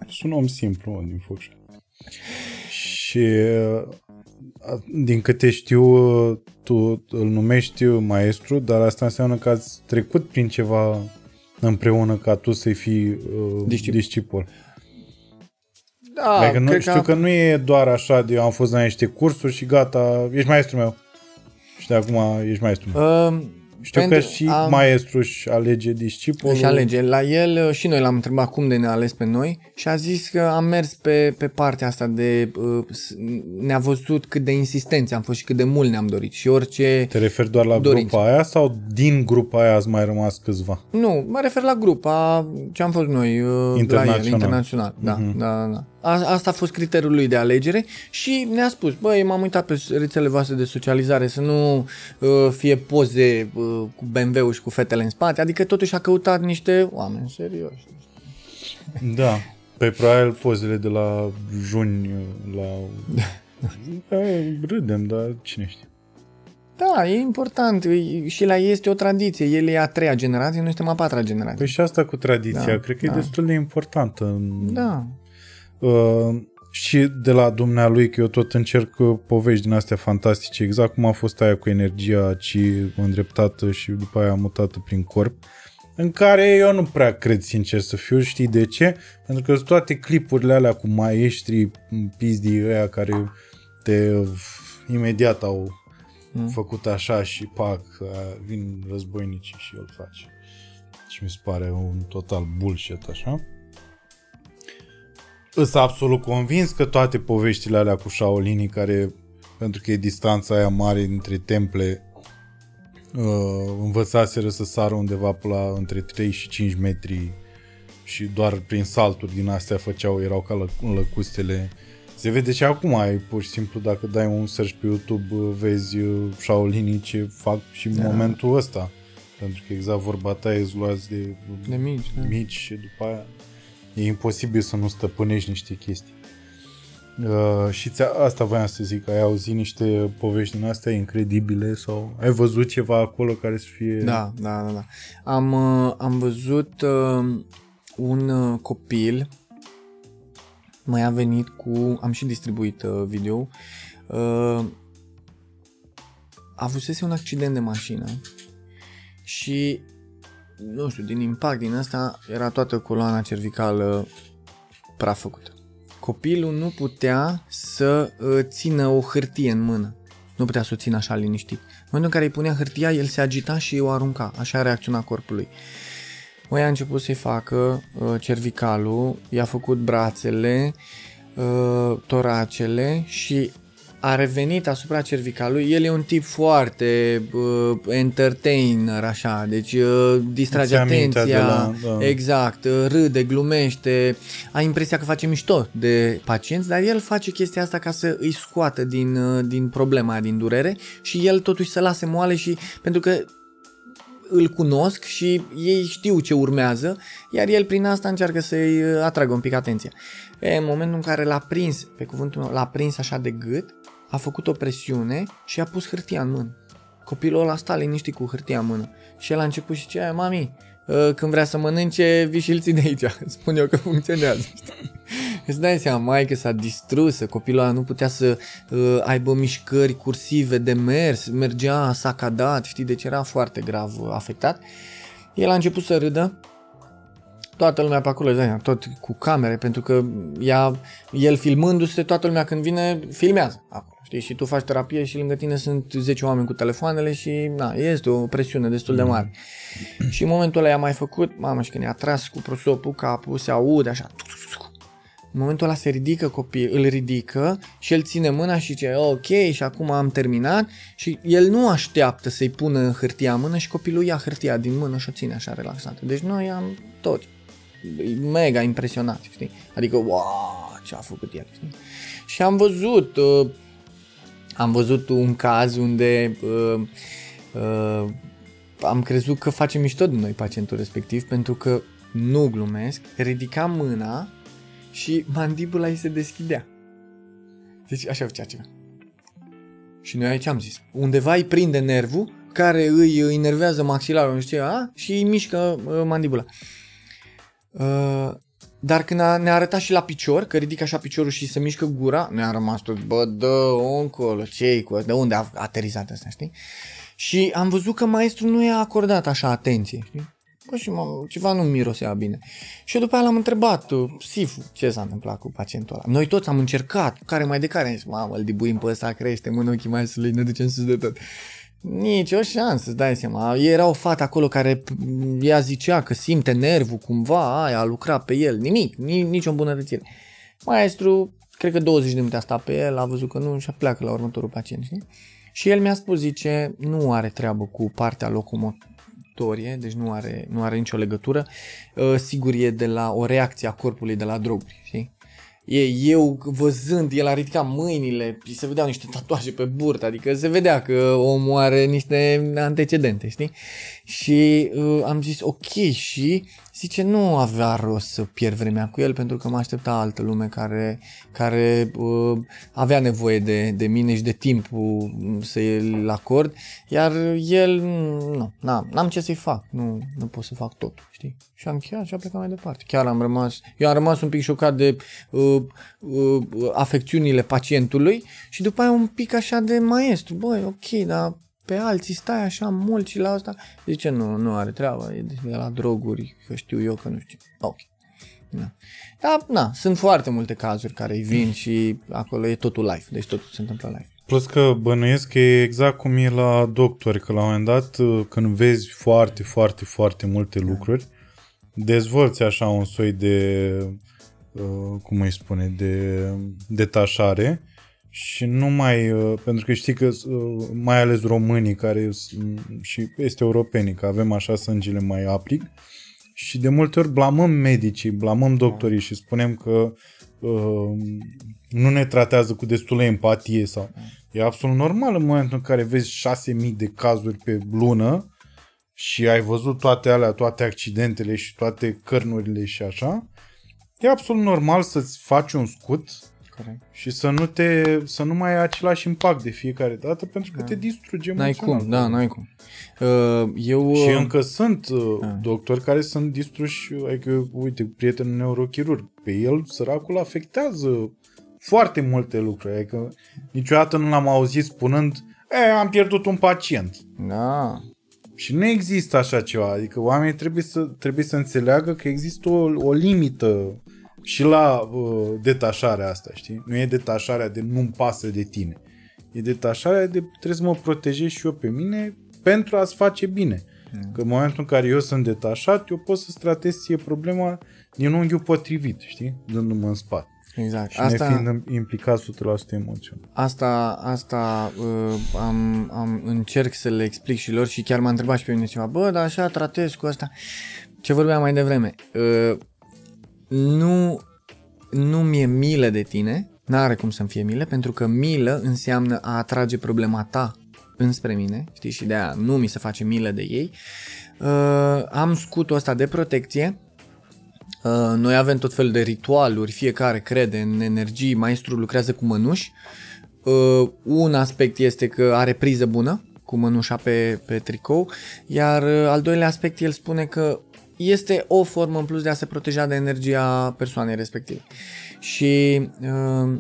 Sunt un om simplu, mă, din Focșani. Și uh, din câte știu, uh, tu îl numești maestru, dar asta înseamnă că ați trecut prin ceva împreună ca tu să-i fii uh, Discipol. discipol. Da, adică nu, cred știu că nu e doar așa de eu am fost la niște cursuri și gata, ești maestru meu. Și de acum ești maestru meu. Uh, Știu că pentru- și am- maestru își alege discipolul. Își alege. La el uh, și noi l-am întrebat cum de ne-a ales pe noi și a zis că am mers pe, pe partea asta de... uh, s- Ne-a văzut cât de insistenți am fost și cât de mult ne-am dorit și orice... Te referi doar la Dorință. grupa aia sau din grupa aia ați mai rămas câțiva? Nu, mă refer la grupa ce am fost noi uh, la el, Internațional. internațional. Da, Mhm. da, da, da. A, asta a fost criteriul lui de alegere și ne-a spus, băi, m-am uitat pe rețelele voastre de socializare să nu uh, fie poze uh, cu BMW-ul și cu fetele în spate, adică totuși a căutat niște oameni serioși. Da. Pe probabil pozele de la juni la... E, râdem, dar cine știe. Da, e important E- și la ei este o tradiție. El e a treia generație, noi suntem a patra generație. Păi și asta cu tradiția, Da, cred că da. e destul de importantă. în- Da. Uh, și de la dumnealui, că eu tot încerc uh, povești din astea fantastice, exact cum a fost aia cu energia ci îndreptată și după aia mutată prin corp, în care eu nu prea cred, sincer să fiu, știi de ce? Pentru că sunt toate clipurile alea cu maestri pizdii ăia care te uh, imediat au Mm. făcut așa și pac, uh, vin războinicii și îl face. Și mi se pare un total bullshit, așa. Îs absolut convins că toate poveștile alea cu Shaolinii care, pentru că e distanța aia mare dintre temple, uh, învățaseră să sară undeva pe la între 3 și 5 metri și doar prin salturi din astea făceau, erau ca lă- lăcustele. Se vede și acum, ai pur și simplu, dacă dai un search pe YouTube, uh, vezi uh, Shaolinii ce fac și în Da. momentul ăsta. Pentru că exact vorba ta e luați de, De mici, da. mici și după aia e imposibil să nu stăpânești niște chestii. Uh, și ți asta voiam să zic, ai auzit niște povești din astea incredibile sau ai văzut ceva acolo care să fie... Da, da, da. da. Am, uh, am văzut uh, un uh, copil mai a venit cu... Am și distribuit uh, video. Uh, avusese un accident de mașină și nu știu, din impact din asta era toată coloana cervicală praf făcută. Copilul nu putea să uh, țină o hârtie în mână. Nu putea să o țină așa liniștit. În momentul în care îi punea hârtia, el se agita și o arunca. Așa reacționa corpului. Măi a început să-i facă uh, cervicalul, i-a făcut brațele, uh, toracele și a revenit asupra cervicalului. El e un tip foarte uh, entertainer, așa, deci uh, distrage Îți ia mintea atenția. de la- da. Exact, uh, râde, glumește, ai impresia că face mișto de pacienți, dar el face chestia asta ca să îi scoată din, uh, din problema aia, din durere și el totuși să lase moale și pentru că îl cunosc și ei știu ce urmează, iar el prin asta încearcă să-i uh, atragă un pic atenția. E, în momentul în care l-a prins, pe cuvântul meu, l-a prins așa de gât, a făcut o presiune și a pus hârtia în mână. Copilul ăla sta liniștit cu hârtia în mână. Și el a început și ce mami, uh, când vrea să mănânce, vii și îl ții de aici. Spun eu că funcționează. știi? Îți dai seama, maică s-a distrusă, copilul ăla nu putea să uh, aibă mișcări cursive de mers, mergea sacadat, știi, deci era foarte grav uh, afectat. El a început să râdă, toată lumea pe acolo, îți dai seama, tot cu camere, pentru că ea, el filmându-se, toată lumea când vine, filmează acolo. Știi? Și tu faci terapie și lângă tine sunt 10 oameni cu telefoanele și na, este o presiune destul de mare. Și în momentul ăla i-a mai făcut, mamă, și când i-a tras cu prosopul capul, se aude așa, tuc, tuc, tuc. în momentul ăla se ridică copil, îl ridică și el ține mâna și zice ok și acum am terminat și el nu așteaptă să-i pună hârtia în mână și copilul ia hârtia din mână și o ține așa relaxată. Deci noi am toți mega impresionat, știi? Adică, wow, ce a făcut el, știi? Și am văzut, uh, am văzut un caz unde uh, uh, am crezut că face mișto din noi pacientul respectiv pentru că nu glumesc, ridica mâna și mandibula îi se deschidea. Deci așa făcea ceva. Și noi aici am zis, undeva îi prinde nervul care îi enervează maxilarul, nu știu, a? și îi mișcă uh, mandibula. Uh, dar când a, ne-a arătat și la picior, că ridică așa piciorul și se mișcă gura, ne-a rămas tot, bă, dă încolo, ce cu de unde a aterizat asta, știi? Și am văzut că maestrul nu i-a acordat așa atenție, știi? Bă, și mă, ceva nu mirosea bine. Și după aia l-am întrebat, uh, Sifu, ce s-a întâmplat cu pacientul ăla? Noi toți am încercat, care mai de care. Am zis, mamă, îl dibuim pe ăsta, crește în ochii maestrului, ne ducem sus de tot. Nici o șansă, îți dai seama. Era o fată acolo care ea zicea că simte nervul cumva, aia a lucrat pe el, nimic, nici o îmbunătățire. Maestru, cred că 20 de minute a stat pe el, a văzut că nu și pleacă la următorul pacient, știi? Și el mi-a spus, zice, nu are treabă cu partea locomotorie, deci nu are, nu are nicio legătură. Uh, sigur e de la o reacție a corpului de la droguri, știi? E, eu văzând, el a ridicat mâinile și se vedeau niște tatuaje pe burtă, adică se vedea că omul are niște antecedente, știi? Și uh, am zis ok și zice nu avea rost să pierd vremea cu el pentru că mă aștepta altă lume care, care uh, avea nevoie de, de mine și de timpul să îl acord, iar el, nu, n-am, n-am ce să-i fac, nu, nu pot să fac tot, știi? Și am încheiat și am plecat mai departe. Chiar am rămas, eu am rămas un pic șocat de uh, uh, afecțiunile pacientului și după aia un pic așa de maestru, băi, ok, dar pe alții stai așa mult și la asta. Zice, nu, nu are treabă, e de la droguri, că știu eu că nu știu. Ok. Da. Da, na, sunt foarte multe cazuri care îi vin și acolo e totul live, deci totul se întâmplă live. Plus că bănuiesc că e exact cum e la doctori, că la un moment dat când vezi foarte, foarte, foarte multe da. lucruri, dezvolți așa un soi de, uh, cum îi spune, de detașare și nu mai, uh, pentru că știi că uh, mai ales românii care și este europenii, că avem așa sângele mai aplic și de multe ori blamăm medicii, blamăm doctorii și spunem că uh, nu ne tratează cu destulă empatie sau... E absolut normal în momentul în care vezi 6000 de cazuri pe lună și ai văzut toate alea, toate accidentele și toate cărnurile și așa, e absolut normal să-ți faci un scut Corect. Și să nu, te, să nu mai ai același impact de fiecare dată pentru că da. te distruge N-ai cum, da, n-ai cum. Uh, eu... Și uh, încă sunt uh, da. doctori care sunt distruși, adică, uite, prietenul neurochirurg, pe el săracul afectează foarte multe lucruri, adică niciodată nu l-am auzit spunând e, am pierdut un pacient. Da. Și nu există așa ceva, adică oamenii trebuie să, trebuie să înțeleagă că există o, o limită și la uh, detașarea asta, știi? Nu e detașarea de nu-mi pasă de tine. E detașarea de trebuie să mă protejez și eu pe mine pentru a-ți face bine. Mm. Că în momentul în care eu sunt detașat, eu pot să-ți tratez ție problema din unghiul potrivit, știi? Dându-mă în spate. Exact. Și asta, fiind implicat 100% emoțional. Asta, asta uh, am, am încerc să le explic și lor și chiar m-a întrebat și pe mine ceva, bă, dar așa tratez cu asta. Ce vorbeam mai devreme. Uh, nu, nu mi-e milă de tine, n-are cum să-mi fie milă, pentru că milă înseamnă a atrage problema ta înspre mine, știi, și de aia nu mi se face milă de ei. Uh, am scutul ăsta de protecție, uh, noi avem tot felul de ritualuri, fiecare crede în energii, maestrul lucrează cu mănuși. Uh, un aspect este că are priză bună, cu mănușa pe, pe tricou, iar uh, al doilea aspect el spune că este o formă în plus de a se proteja de energia persoanei respective. Și uh,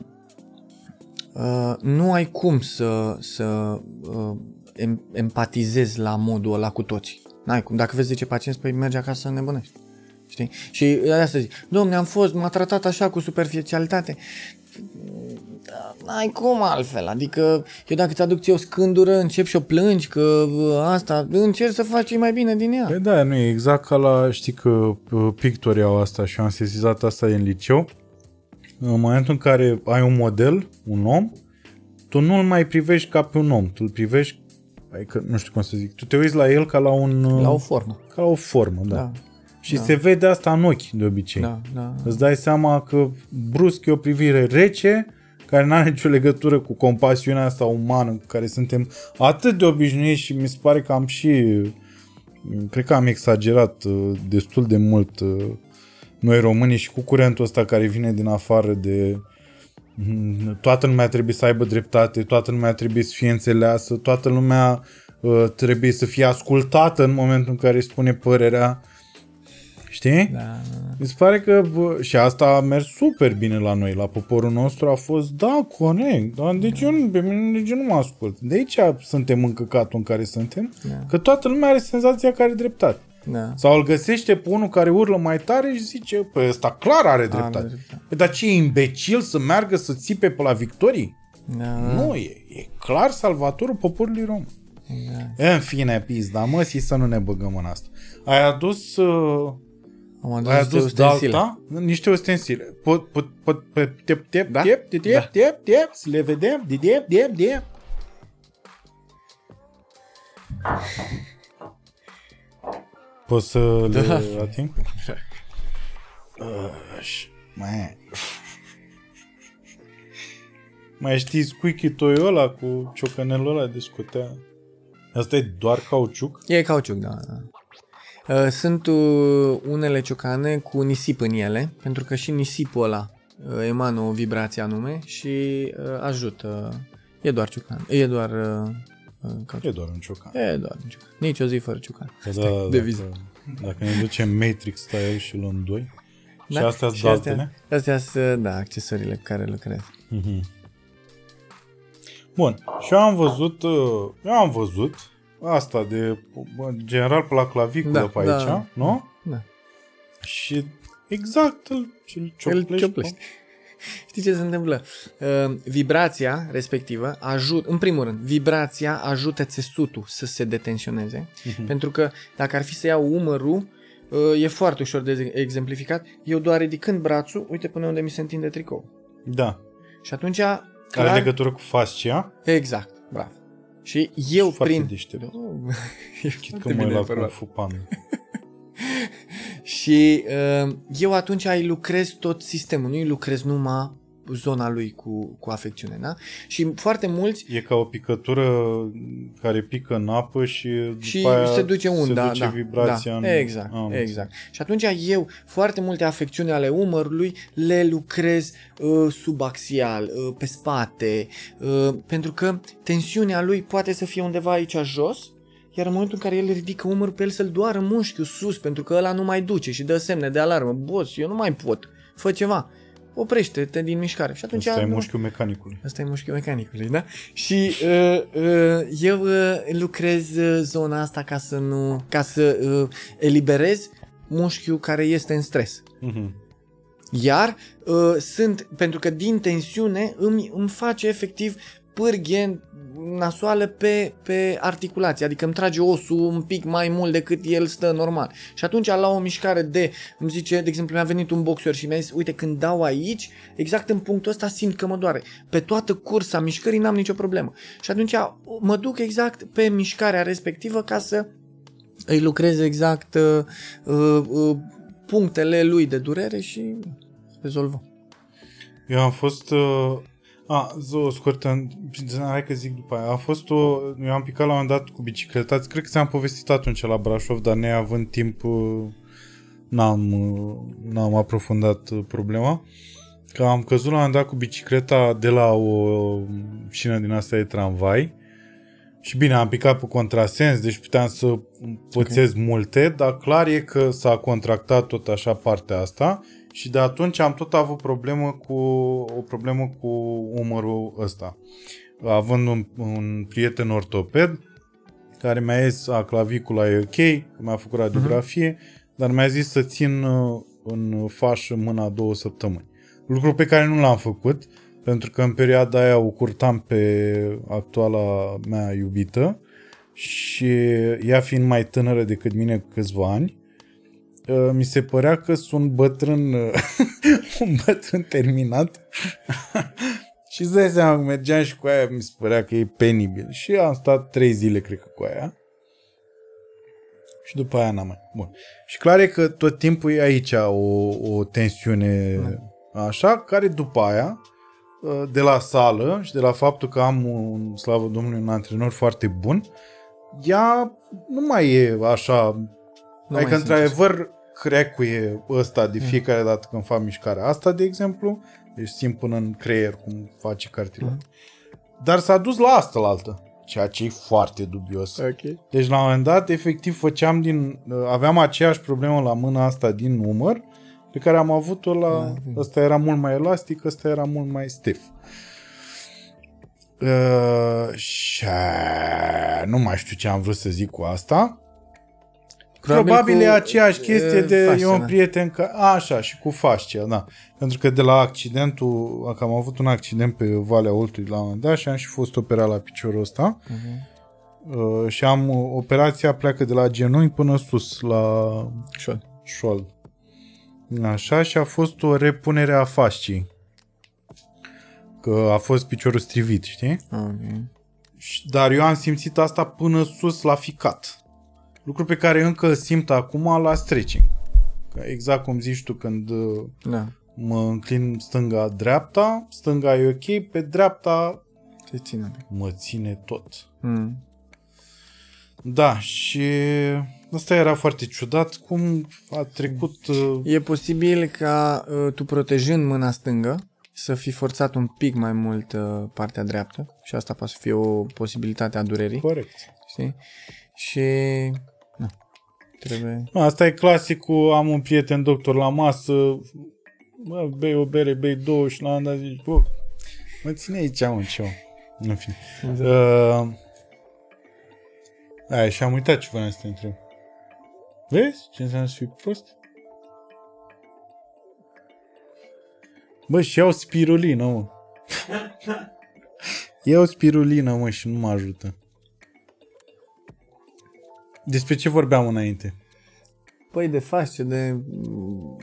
uh, nu ai cum să, să uh, empatizezi la modul ăla cu toți. N-ai cum. Dacă vezi 10 pacienți, păi mergi acasă să nebunești. Știi? Și asta zic, domne, am fost, m-a tratat așa cu superficialitate n-ai cum altfel, adică eu dacă ți aduc ție o scândură, încep și o plângi că asta, încerc să faci mai bine din ea. Păi da, nu e exact ca la, știi că pictorii au asta și eu am sesizat asta în liceu, în momentul în care ai un model, un om, tu nu-l mai privești ca pe un om, tu îl privești, adică, nu știu cum să zic, tu te uiți la el ca la un... La o formă. Ca la o formă, da. Da. Și da. se vede asta în ochi, de obicei. Da, da. Îți dai seama că brusc e o privire rece, care nu are nicio legătură cu compasiunea asta umană cu care suntem atât de obișnuiți și mi se pare că am și cred că am exagerat uh, destul de mult uh, noi românii și cu curentul ăsta care vine din afară de mm, toată lumea trebuie să aibă dreptate, toată lumea trebuie să fie înțeleasă, toată lumea uh, trebuie să fie ascultată în momentul în care își spune părerea. Știi? Da, da. Mi se pare că bă, și asta a mers super bine la noi, la poporul nostru a fost, da, corect, da, deci eu, nu- pe mine nici eu nu mă ascult. De aici suntem în căcatul în care suntem, Da. că toată lumea are senzația că are dreptate. Da. Sau îl găsește pe unul care urlă mai tare și zice, păi ăsta clar are dreptate. Are dreptate. Păi, dar ce e imbecil să meargă să țipe pe la victorii? Da, Nu, e, e clar salvatorul poporului rom. da. În fine, pizda, mă, și să nu ne băgăm în asta. Ai adus... Uh, Am adus ai niște adus ustensile. Dalta? Niște ustensile. Pot, pot, pot, pot, tep, tep, Da? tep, tep, Da. tep, tep, să le vedem, de tep, tep, tep. Poți să le Da. ating? Aș, Mai Mai știți squeaky toy ăla cu ciocanelul ăla de scotea? Asta e doar cauciuc? E cauciuc, da. da. Uh, Sunt uh, unele ciocane cu nisip în ele, pentru că și nisipul ăla uh, emană o vibrație anume și uh, ajută. E doar ciocan. E doar uh, uh, cauciuc. E doar un ciocan. E doar un ciocan. Nici o zi fără ciocan. Că Asta da, e deviză. dacă, dacă ne ducem Matrix style și luăm doi. Și Da? astea Și sunt astea, altele? astea sunt, da, accesoriile cu care lucrez. Mhm. Bun. Și eu am văzut, uh, eu am văzut asta de bă, general pe la claviculă Da, pe da. aici, nu? Da. Și exact îl, îl cioplești. Îl cioplești. Știi ce se întâmplă? Uh, vibrația respectivă ajută, în primul rând, vibrația ajută țesutul să se detensioneze, Mhm. pentru că dacă ar fi să iau umărul, uh, e foarte ușor de exemplificat, eu doar ridicând brațul, uite până unde mi se întinde tricou. Da. Și atunci, Are clar, legătură cu fascia. exact, bravo. Și eu Foarte prin... deștept. Oh, e Chit că foarte mă bine la informat. Kung Fu Panda. Și uh, eu atunci îi lucrez tot sistemul, nu îi lucrez numai zona lui cu, cu afecțiune, da? Și foarte mulți E ca o picătură care pică în apă și, și după aia se duce unda, se duce da, vibrația da, în... exact, Am exact. Și atunci eu foarte multe afecțiuni ale umărului le lucrez uh, subaxial, uh, pe spate, uh, pentru că tensiunea lui poate să fie undeva aici jos, iar în momentul în care el ridică umărul pe el să-l doară mușchiul sus, pentru că ăla nu mai duce și dă semne de alarmă. Boss, eu nu mai pot, fă ceva. Oprește-te din mișcare. Și atunci Asta e nu- mușchiul mecanicului. Asta e mușchiul mecanicului, da? Și uh, uh, eu uh, lucrez uh, zona asta ca să nu, ca să uh, eliberez mușchiul care este în stres. Mhm. Iar uh, sunt, pentru că din tensiune îmi, îmi face efectiv pârghie nasoală pe, pe articulație, adică îmi trage osul un pic mai mult decât el stă normal. Și atunci la o mișcare de, îmi zice, de exemplu, mi-a venit un boxer și mi-a zis, uite, când dau aici, exact în punctul ăsta simt că mă doare. Pe toată cursa mișcării n-am nicio problemă. Și atunci mă duc exact pe mișcarea respectivă ca să îi lucrez exact uh, uh, uh, punctele lui de durere și rezolvăm. Eu am fost... Uh, a, zi o scurtă, hai că zic după aia. A fost o... Eu am picat la un moment dat cu bicicleta. Cred că ți-am povestit atunci la Brașov, dar neavând timp uh, n-am, uh, n-am aprofundat uh, problema. Că am căzut la un moment dat cu bicicleta de la o șină din asta de tramvai. Și bine, am picat pe contrasens, deci puteam să pățesc okay. multe, dar clar e că s-a contractat tot așa partea asta și de atunci am tot avut problemă cu, o problemă cu umărul ăsta. Având un, un prieten ortoped care mi-a zis a clavicula e ok, că mi-a făcut radiografie, uh-huh. dar mi-a zis să țin uh, în fașă mâna două săptămâni. Lucru pe care nu l-am făcut, pentru că în perioada aia o curtam pe actuala mea iubită și ea fiind mai tânără decât mine cu câțiva ani, uh, mi se părea că sunt bătrân, uh, un bătrân terminat și îți dai seama, mergeam și cu aia, mi se părea că e penibil. Și am stat trei zile, cred că, cu aia. Și după aia n-am mai. Bun. Și clar e că tot timpul e aici o, o tensiune așa, care după aia, uh, de la sală și de la faptul că am un, slavă Domnului, un antrenor foarte bun, ea nu mai e așa... Nu adică, mai într-adevăr, crecuie ăsta de fiecare dată când fac mișcarea asta, de exemplu, deci simt până în creier cum face cartilog. Dar s-a dus la asta la altă, ceea ce e foarte dubios. Ok. Deci la un moment dat, efectiv, făceam din... Aveam aceeași problemă la mâna asta din număr, pe care am avut-o la... Ăsta era mult mai elastic, ăsta era mult mai stiff. Uh, și nu mai știu ce am vrut să zic cu asta. Probabil Probabil, cu, e aceeași chestie e, de fascia, eu un da. prieten că așa și cu fascia, da. Pentru că de la accidentul, că am avut un accident pe Valea Oltului la un moment dat și am și fost operat la piciorul ăsta. Mhm. Uh, și am operația pleacă de la genunchi până sus la Șol. șold. Așa și a fost o repunere a fascii. Că a fost piciorul strivit, știi? Ok. Și- Dar eu am simțit asta până sus la ficat. Lucru pe care încă simt acum la stretching. Că Exact cum zici tu când uh, Da. mă înclin stânga-dreapta, stânga e ok, pe dreapta Te ține. mă ține tot. Mm. Da, și asta era foarte ciudat, cum a trecut... uh, E posibil ca uh, tu protejând mâna stângă să fi forțat un pic mai mult uh, partea dreaptă și asta poate să fie o posibilitate a durerii, Corect. știi? Și na, trebuie... Asta e clasicul, am un prieten doctor la masă, bă, bei o bere, bei două și la un dat zici, bă, mă ține aici un ceva. În fine. Uh, aia, și am uitat ce voiam să te întreb. Vezi ce înseamnă să fii prost? Bă, și iau spirulină, mă. iau spirulină, mă, și nu mă ajută. Despre ce vorbeam înainte? Păi de fasce, de mm,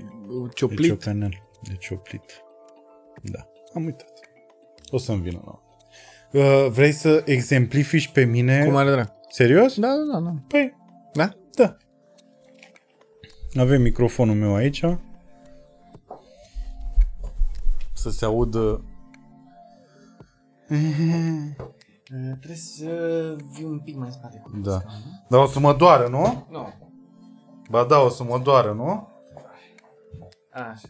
De cioplit. ciocanel. De cioplit. Da, am uitat. O să-mi vină la uh, Vrei să exemplifici pe mine? Cum are drag? Serios? Da, da, da, da. Păi, Da? da. Avem microfonul meu aici. Să se audă... Trebuie să vii un pic mai spate. Cu Da. Dar o să mă doară, nu? Nu. Ba da, o să mă doară, nu? Așa.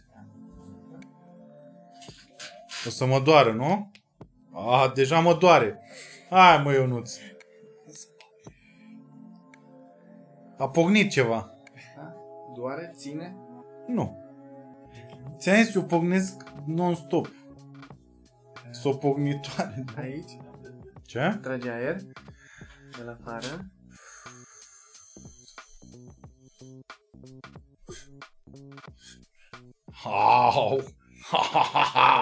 O să mă doară, nu? Ah, deja mă doare. Hai, mă, Ionuț. A pognit ceva. Doare, ține. Nu. Ți-am zis, eu pognesc non-stop. S-o pognitoare. Aici. Ce? Trage aer. De la afară. Au!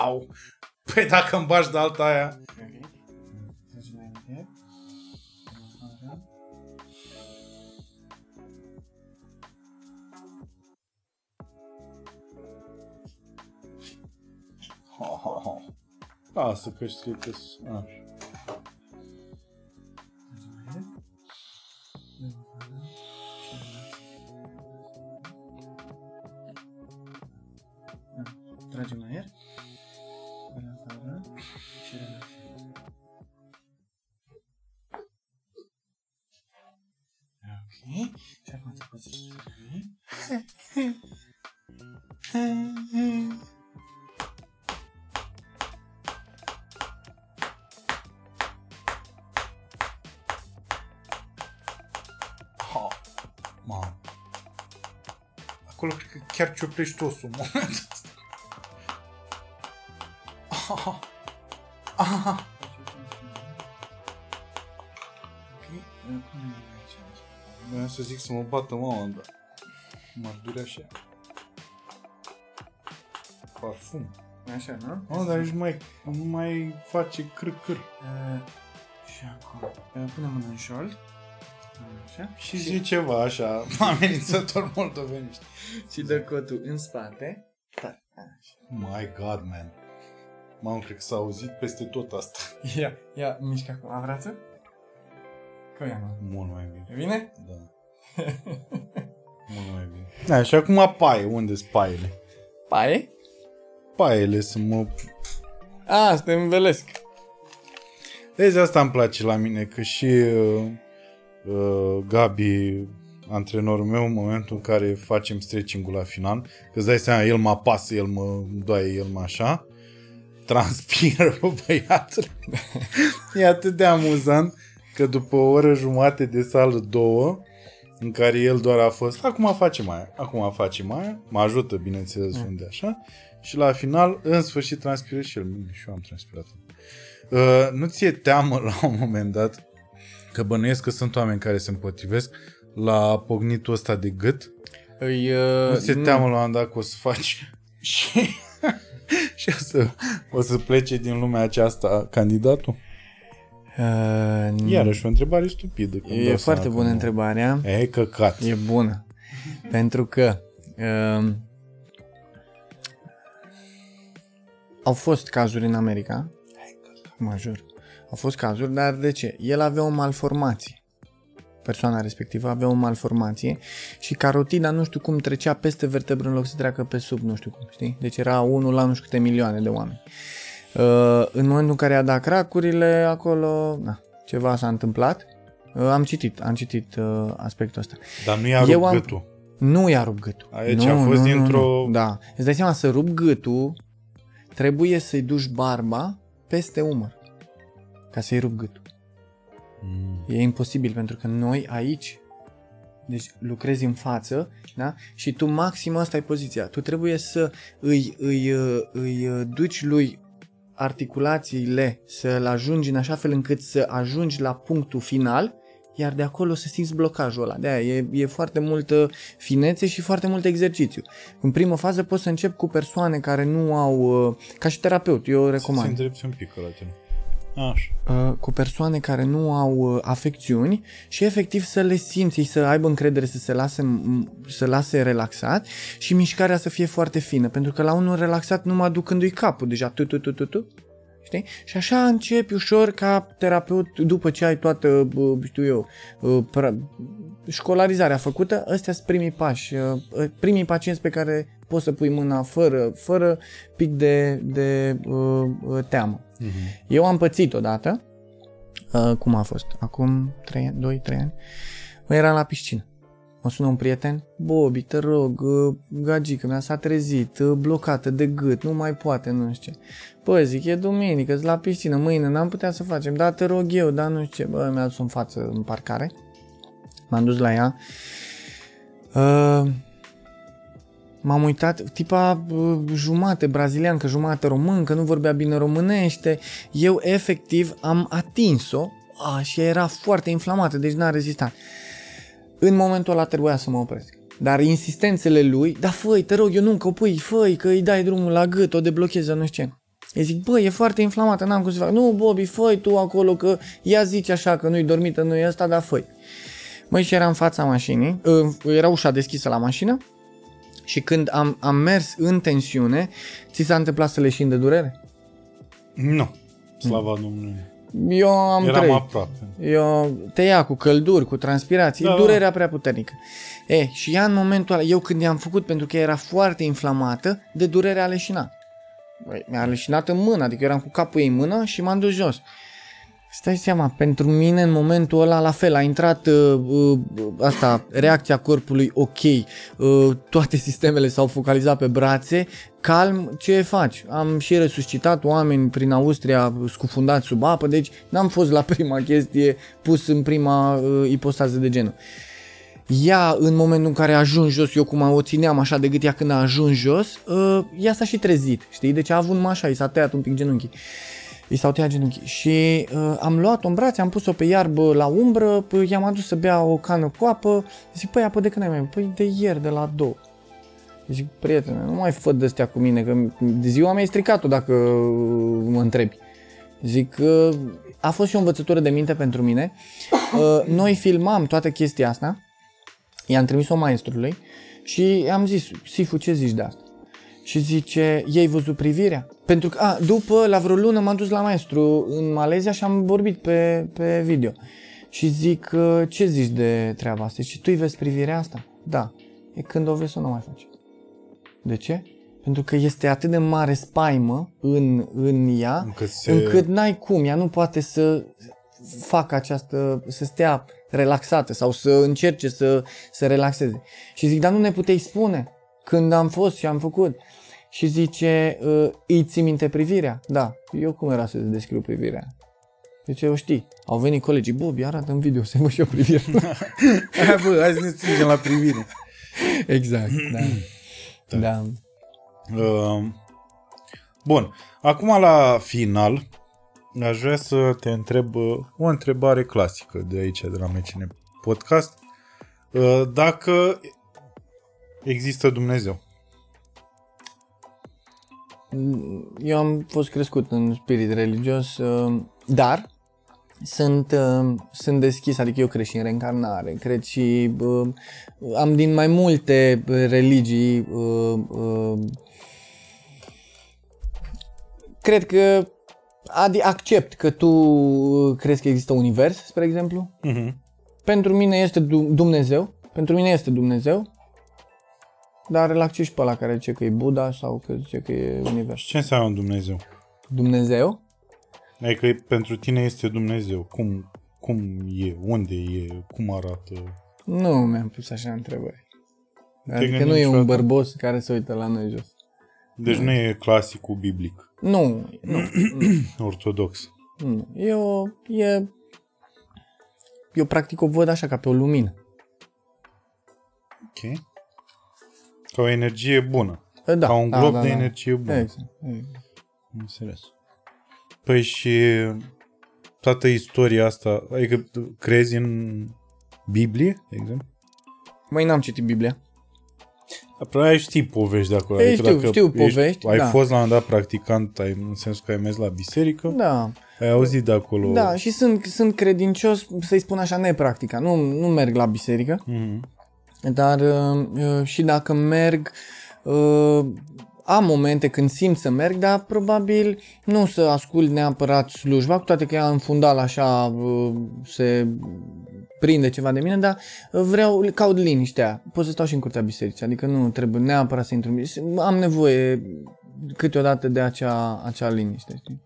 Au! Păi dacă îmi bași de alta aia... Ok. Trage mai încet. De la afară. Lasă că știi că Așa. Tragem aer. De la afară. Și relax. Ok. Și acum te poți să Ha. Mamă. Acolo cred că Ah. Ok. Punem aici. Vreau să zic să mă bată mama, dar m-ar durea așa. Parfum. Așa, nu? Mă, dar nici mai, nu mai face câr-câr. Uh, și acum uh, punem mâna în șold. Așa. Și zice ceva așa, amenințător moldoveniști. Și dă cotul în spate. Da. My God, man. Mamă, cred că s-a auzit peste tot asta. Ia, ia, mișcă acum brațul. Cum e, mă? Mult mai bine. E bine? Da. Mult mai bine. Da, și acum paie. Unde sunt paiele? Paie? Paiele să mă... A, să te învelesc. Vezi, asta îmi place la mine, că și uh, uh, Gabi, antrenorul meu, în momentul în care facem stretching-ul la final, că îți dai seama, el mă apasă, el mă doaie, el mă așa, transpiră băiatul. e atât de amuzant că după o oră jumate de sală, două, în care el doar a fost, acum facem aia, acum facem aia, mă ajută, bineînțeles, mm. unde așa, și la final, în sfârșit, transpiră și el. Și eu am transpirat. Uh, nu ți-e teamă la un moment dat că bănuiesc că sunt oameni care se împotrivesc la pognitul ăsta de gât? Îi, uh, Nu ți-e teamă la un moment dat că o să faci și, și o, să, o să plece din lumea aceasta candidatul? Uh, Iarăși o întrebare stupidă. când E dau foarte seama bună că nu- întrebarea. E căcat. E bună. Pentru că um, au fost cazuri în America, mă jur, au fost cazuri, dar de ce? El avea o malformație. Persoana respectivă avea o malformație și carotina nu știu cum trecea peste vertebră în loc să treacă pe sub, nu știu cum, știi? Deci era unul la nu știu câte milioane de oameni. Uh, în momentul în care a dat cracurile, acolo, na, ceva s-a întâmplat. Uh, am citit, am citit uh, aspectul ăsta. Dar nu i-a Eu rupt am- gâtul. Nu i-a rupt gâtul. Aici nu, a fost nu, dintr-o- Nu, nu. Da. Îți dai seama, să rup gâtul, trebuie să-i duci barba peste umăr. Ca să-i rup gâtul. Mm. E imposibil, pentru că noi aici, deci lucrezi în față, da? Și tu maxim asta e poziția. Tu trebuie să îi, îi, uh, îi uh, duci lui articulațiile să-l ajungi în așa fel încât să ajungi la punctul final, iar de acolo să simți blocajul ăla. De-aia e, e foarte multă finețe și foarte mult exercițiu. În primă fază poți să încep cu persoane care nu au, uh, ca și terapeut, eu Să-ți recomand. îndrepți un pic la tine. Așa. Uh, cu persoane care nu au uh, afecțiuni și efectiv să le simți, ei să aibă încredere să se lase, m- să lase relaxat și mișcarea să fie foarte fină, pentru că la unul relaxat numai ducându-i capul, deja tu, tu, tu, tu, tu, știi? Și așa începi ușor ca terapeut, după ce ai toată, bă, știu eu, uh, pra- școlarizarea făcută, ăstea sunt primii pași, uh, primii pacienți pe care poți să pui mâna fără, fără pic de, de uh, uh, teamă. Mm-hmm. Eu am pățit odată, uh, cum a fost, acum 3 ani, 2-3 ani, eram la piscină. Mă sună un prieten, Bobi, te rog, uh, gagică mea s-a trezit, uh, blocată de gât, nu mai poate, nu știu ce. Bă, zic, e duminică, la piscină, mâine n-am putea să facem, da, te rog eu, da, nu știu ce. Bă, mi-a dus în față în parcare, m-am dus la ea. Uh, M-am uitat, tipa uh, jumate braziliancă, jumate româncă, nu vorbea bine românește. Eu efectiv am atins-o a, și ea era foarte inflamată, deci n-a rezistat. În momentul ăla trebuia să mă opresc. Dar insistențele lui, da făi, te rog, eu nu, că o pui, făi, că îi dai drumul la gât, o deblochezi, nu știu ce. Eu zic, bă, e foarte inflamată, n-am cum să fac. Nu, Bobby, făi tu acolo, că ea zice așa, că nu-i dormită, nu e asta, dar făi. Măi, și era în fața mașinii, uh, era ușa deschisă la mașină și când am, am mers în tensiune, ți s-a întâmplat să leșin de durere? Nu. Slava Domnului. Eu am Eram trăit. aproape. Eu te ia cu călduri, cu transpirații, Da, da, da. durerea prea puternică. E, și ea în momentul ăla, eu când i-am făcut pentru că ea era foarte inflamată, de durere a leșinat. Băi, mi-a leșinat în mână, adică eu eram cu capul ei în mână și m-am dus jos. Stai seama, pentru mine în momentul ăla la fel, a intrat uh, uh, asta, reacția corpului ok, uh, toate sistemele s-au focalizat pe brațe, calm, ce faci? Am și resuscitat oameni prin Austria scufundați sub apă, deci n-am fost la prima chestie pus în prima uh, ipostază de genul. Ea, în momentul în care a ajuns jos, eu cum o țineam așa de gât ea când a ajuns jos, uh, ea s-a și trezit, știi? Deci a avut numai așa, i s-a tăiat un pic genunchii. I s-au tăiat genunchii și uh, am luat-o în brațe, am pus-o pe iarbă la umbră, p- i-am adus să bea o cană cu apă, zic, păi apă de când ai mai? Păi de ieri, de la două. Zic, prietene, nu mai fă de astea cu mine, că de ziua mea e stricat-o dacă uh, mă întrebi. Zic, uh, a fost și o învățătură de minte pentru mine. Uh, noi filmam toată chestia asta, i-am trimis-o maestrului și am zis, Sifu, ce zici de asta? Și zice, ei văzut privirea? Pentru că, a, după, la vreo lună m-am dus la maestru în Malezia și am vorbit pe, pe video. Și zic, uh, ce zici de treaba asta? Și tu îi vezi privirea asta? Da. E când o vezi să nu mai faci. De ce? Pentru că este atât de mare spaimă în, în ea, Încât se- încât n-ai cum, ea nu poate să facă această, să stea relaxată sau să încerce să se relaxeze. Și zic, dar nu ne puteai spune când am fost și am făcut. Și zice, "Ă, îi ții minte privirea? Da. Eu cum era să descriu privirea? Zice, o știi. Au venit colegii, Bobi, arată în video să văd și eu privirea. Hai, bă, hai să ne strângem la privire. exact, da. da. Uh, bun, acum la final aș vrea să te întreb uh, o întrebare clasică de aici, de la MCN Podcast. Uh, Dacă există Dumnezeu. Eu am fost crescut în spirit religios, uh, dar sunt, uh, sunt deschis, adică eu cred și în reîncarnare, cred și uh, am din mai multe religii uh, uh, cred că adi- accept că tu uh, crezi că există univers, spre exemplu. Uh-huh. Pentru mine este Du- Dumnezeu, pentru mine este Dumnezeu, dar îl accept și pe ăla care zice că e Buddha sau că zice că e univers. Ce înseamnă Dumnezeu? Dumnezeu? Adică pentru tine este Dumnezeu. Cum, cum e? Unde e? Cum arată? Nu mi-am pus așa întrebări. Adică gândit nu e un niciodată? bărbos care se uită la noi jos. Deci nu e clasicul biblic, Nu, nu, ortodox. nu. Eu, e, eu practic o văd așa ca pe o lumină. Ok. Ca o energie bună. Da, Ca un da, glob da, de da. energie bună. Exact, exact. Am înțeles. Păi și toată istoria asta, adică crezi în Biblie, de exemplu? Mai n-am citit Biblia. Probabil știi povești de acolo. Ei, adică știu, dacă știu ești- povești, Ai da. fost la un dat practicant, ai, în sensul că ai mers la biserică, Da, ai auzit de acolo. da, și sunt, sunt credincios, să-i spun așa, nepractica. Nu, nu merg la biserică, Mhm. Dar uh, uh, și dacă merg, uh, am momente când simt să merg, dar probabil nu să ascult neapărat slujba, cu toate că ea în fundal așa uh, se prinde ceva de mine, dar vreau, caut liniștea. Pot să stau și în curtea bisericii, adică nu trebuie neapărat să intru în biserică. Am nevoie câteodată de acea, acea liniște, știi?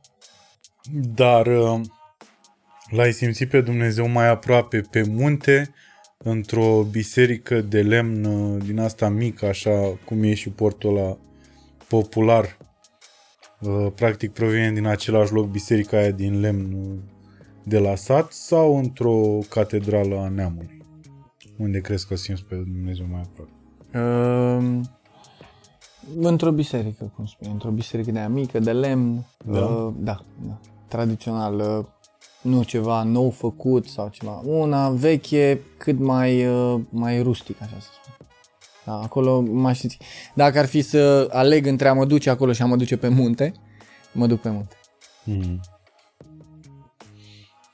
Dar uh, l-ai simțit pe Dumnezeu mai aproape pe munte, într-o biserică de lemn uh, din asta mică, așa cum e și portul ăla popular. Uh, Practic provine din același loc biserica aia din lemn uh, de la sat sau într-o catedrală a neamului? Unde crezi că o simți pe Dumnezeu mai aproape? Uh, într-o biserică, cum spune, într-o biserică de aia mică, de lemn, Da? uh, da, da, tradițional, uh, nu ceva nou făcut sau ceva, una veche, cât mai, uh, mai rustic, așa să spun. Da, acolo m-aș simți. Dacă ar fi să aleg între a mă duce acolo și a mă duce pe munte, mă duc pe munte. Mm.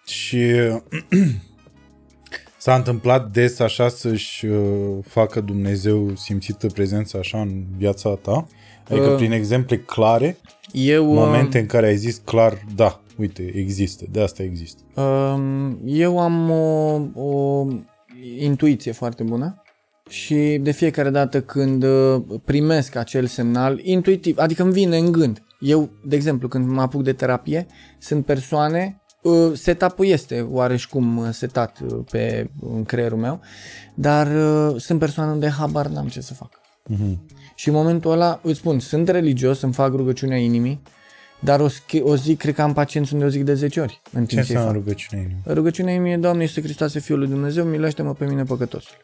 Și s-a întâmplat des așa să-și uh, facă Dumnezeu simțită prezența așa în viața ta? Adică Uh. prin exemple clare, Eu, uh, momente în care ai zis clar, da, uite, există, de asta există. Um, eu am o, o intuiție foarte bună și de fiecare dată când uh, primesc acel semnal, intuitiv, adică îmi vine în gând. Eu, de exemplu, când mă apuc de terapie, sunt persoane, uh, setup-ul este oareșcum uh, setat uh, pe, în creierul meu, dar uh, sunt persoane unde habar n-am ce să fac. Mm-hmm. Și în momentul ăla, îți spun, sunt religios, îmi fac rugăciunea inimii, dar o, schi- o zi, cred că am pacienți unde o zic de 10 ori. În Ce timp ce înseamnă fac. rugăciunea inimii? Rugăciunea mie, Doamne Iisuse Hristoase, Fiul lui Dumnezeu, miluiește-mă pe mine păcătosul.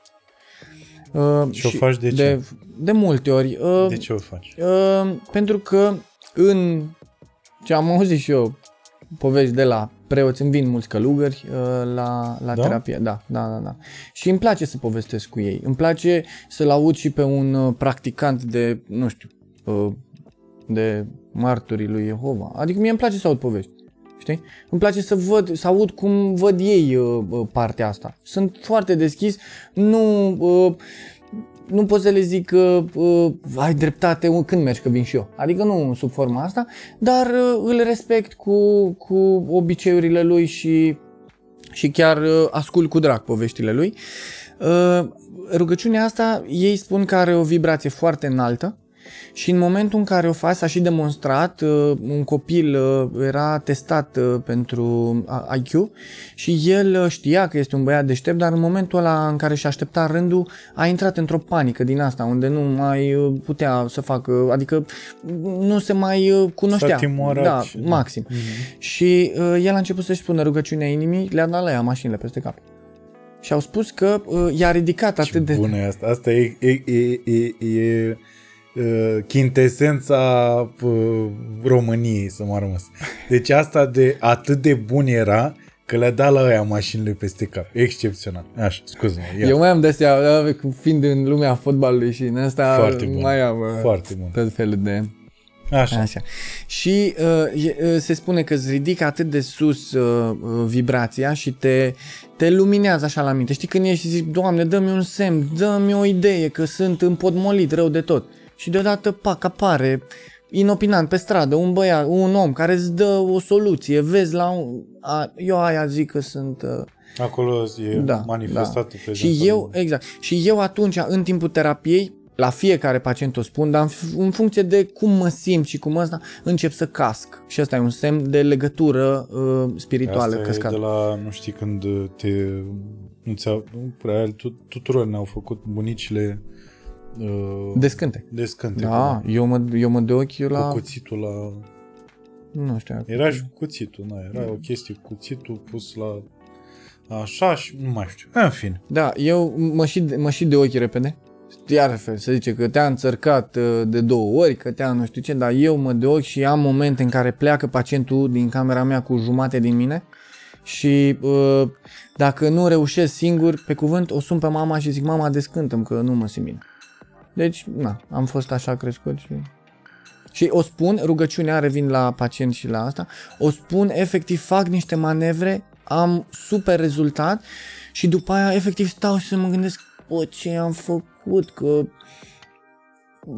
Uh, Și o faci de ce? De, de multe ori. Uh, De ce o faci? uh, pentru că în ce am auzit și eu povești de la preoți, îmi vin mulți călugări uh, la, la Da? terapie. Da, da, da, da. Și îmi place să povestesc cu ei. Îmi place să-l aud și pe un uh, practicant de, nu știu, uh, de martorii lui Jehova. Adică mie îmi place să aud povești. Știi? știi? Îmi place să văd, să aud cum văd ei uh, uh, partea asta. Sunt foarte deschis, nu... Uh, nu pot să le zic că uh, ai dreptate când mergi, că vin și eu. Adică nu sub forma asta, dar uh, îl respect cu, cu obiceiurile lui și, și chiar uh, ascult cu drag poveștile lui. Uh, rugăciunea asta, ei spun că are o vibrație foarte înaltă, și în momentul în care o faci, s-a și demonstrat, uh, un copil uh, era testat uh, pentru IQ și el știa că este un băiat deștept, dar în momentul ăla în care și aștepta rândul, a intrat într-o panică din asta, unde nu mai putea să facă, adică nu se mai cunoștea. S-a da, maxim. Mm-hmm. Și el a început să-și spună rugăciunea inimii, le-a dat la ea mașinile peste cap. Și au spus că uh, i-a ridicat atât Ce de... bună e asta. Asta e, e, e, e, e uh, chintesența uh, României, să mă rămas. Deci asta de atât de bun era că le-a dat la aia mașinile peste cap. Excepțional. Așa, scuze-mă. Eu mai am de-astea, fiind în lumea fotbalului și în asta Foarte bun. mai am uh, Foarte bun. tot felul de... Așa. Așa. Și uh, e- uh, se spune că îți ridică atât de sus uh, uh, vibrația și te, te luminează așa la minte. Știi când ești și zici, Doamne, dă-mi un semn, dă-mi o idee că sunt împodmolit rău de tot. Și deodată, pac, apare inopinant pe stradă un băiat, un om care îți dă o soluție, vezi la un... A, eu aia zic că sunt... Uh, Acolo e da, manifestat da. Și eu, exact. Și eu atunci, în timpul terapiei, la fiecare pacient o spun, dar în, f- în funcție de cum mă simt și cum ăsta, încep să casc. Și asta e un semn de legătură uh, spirituală Asta căscat. e de la, nu știi, când te... Nu ți nu prea, tu, tuturor ne-au făcut bunicile uh, Descânte. descânte. Da, eu mă, eu mă de ochi Cu, la... cu cuțitul la... Nu știu. Era și cu cuțitul, na, era o chestie cu cuțitul pus la... Așa și nu mai știu. În fine. Da, eu mă și, mă și de ochi repede. Iar fel, se zice că te-a înțărcat uh, de două ori, că te-a nu știu ce, dar eu mă de ochi și am momente în care pleacă pacientul din camera mea cu jumate din mine și uh, dacă nu reușesc singur, pe cuvânt, o sun pe mama și zic, mama, descântăm că nu mă simt bine. Deci, na, am fost așa crescut și... Și o spun, rugăciunea, revin la pacient și la asta, o spun, efectiv fac niște manevre, am super rezultat și după aia efectiv stau și să mă gândesc, bă, ce am făcut, că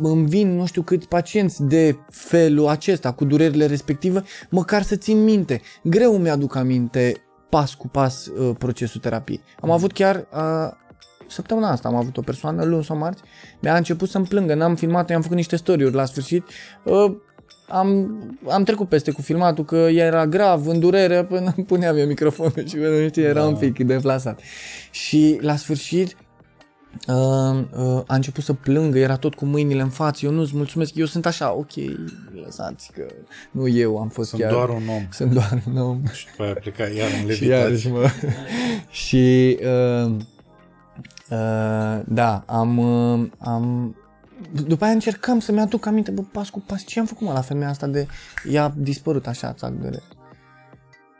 îmi vin nu știu câți pacienți de felul acesta, cu durerile respective, măcar să țin minte. Greu mi-aduc aminte pas cu pas uh, procesul terapiei. Am avut chiar uh, săptămâna asta, am avut o persoană luni sau marți, mi-a început să-mi plângă, n-am filmat, i-am făcut niște story la sfârșit, uh, am, am trecut peste cu filmatul că era grav, în durere, până puneam eu microfonul și nu știu, era Da. un pic deplasat. Și la sfârșit uh, uh, a început să plângă, era tot cu mâinile în față, eu nu-ți mulțumesc, eu sunt așa, ok, lăsați că nu eu am fost Sunt chiar... doar un om. Sunt doar un om. Și după aia pleca iar în Și iarăși levitație. mă... și uh, uh, da, am, uh, am după aia încercam să-mi aduc aminte, bă, pas cu pas, ce am făcut mă la femeia asta de... Ea dispărut așa, țac de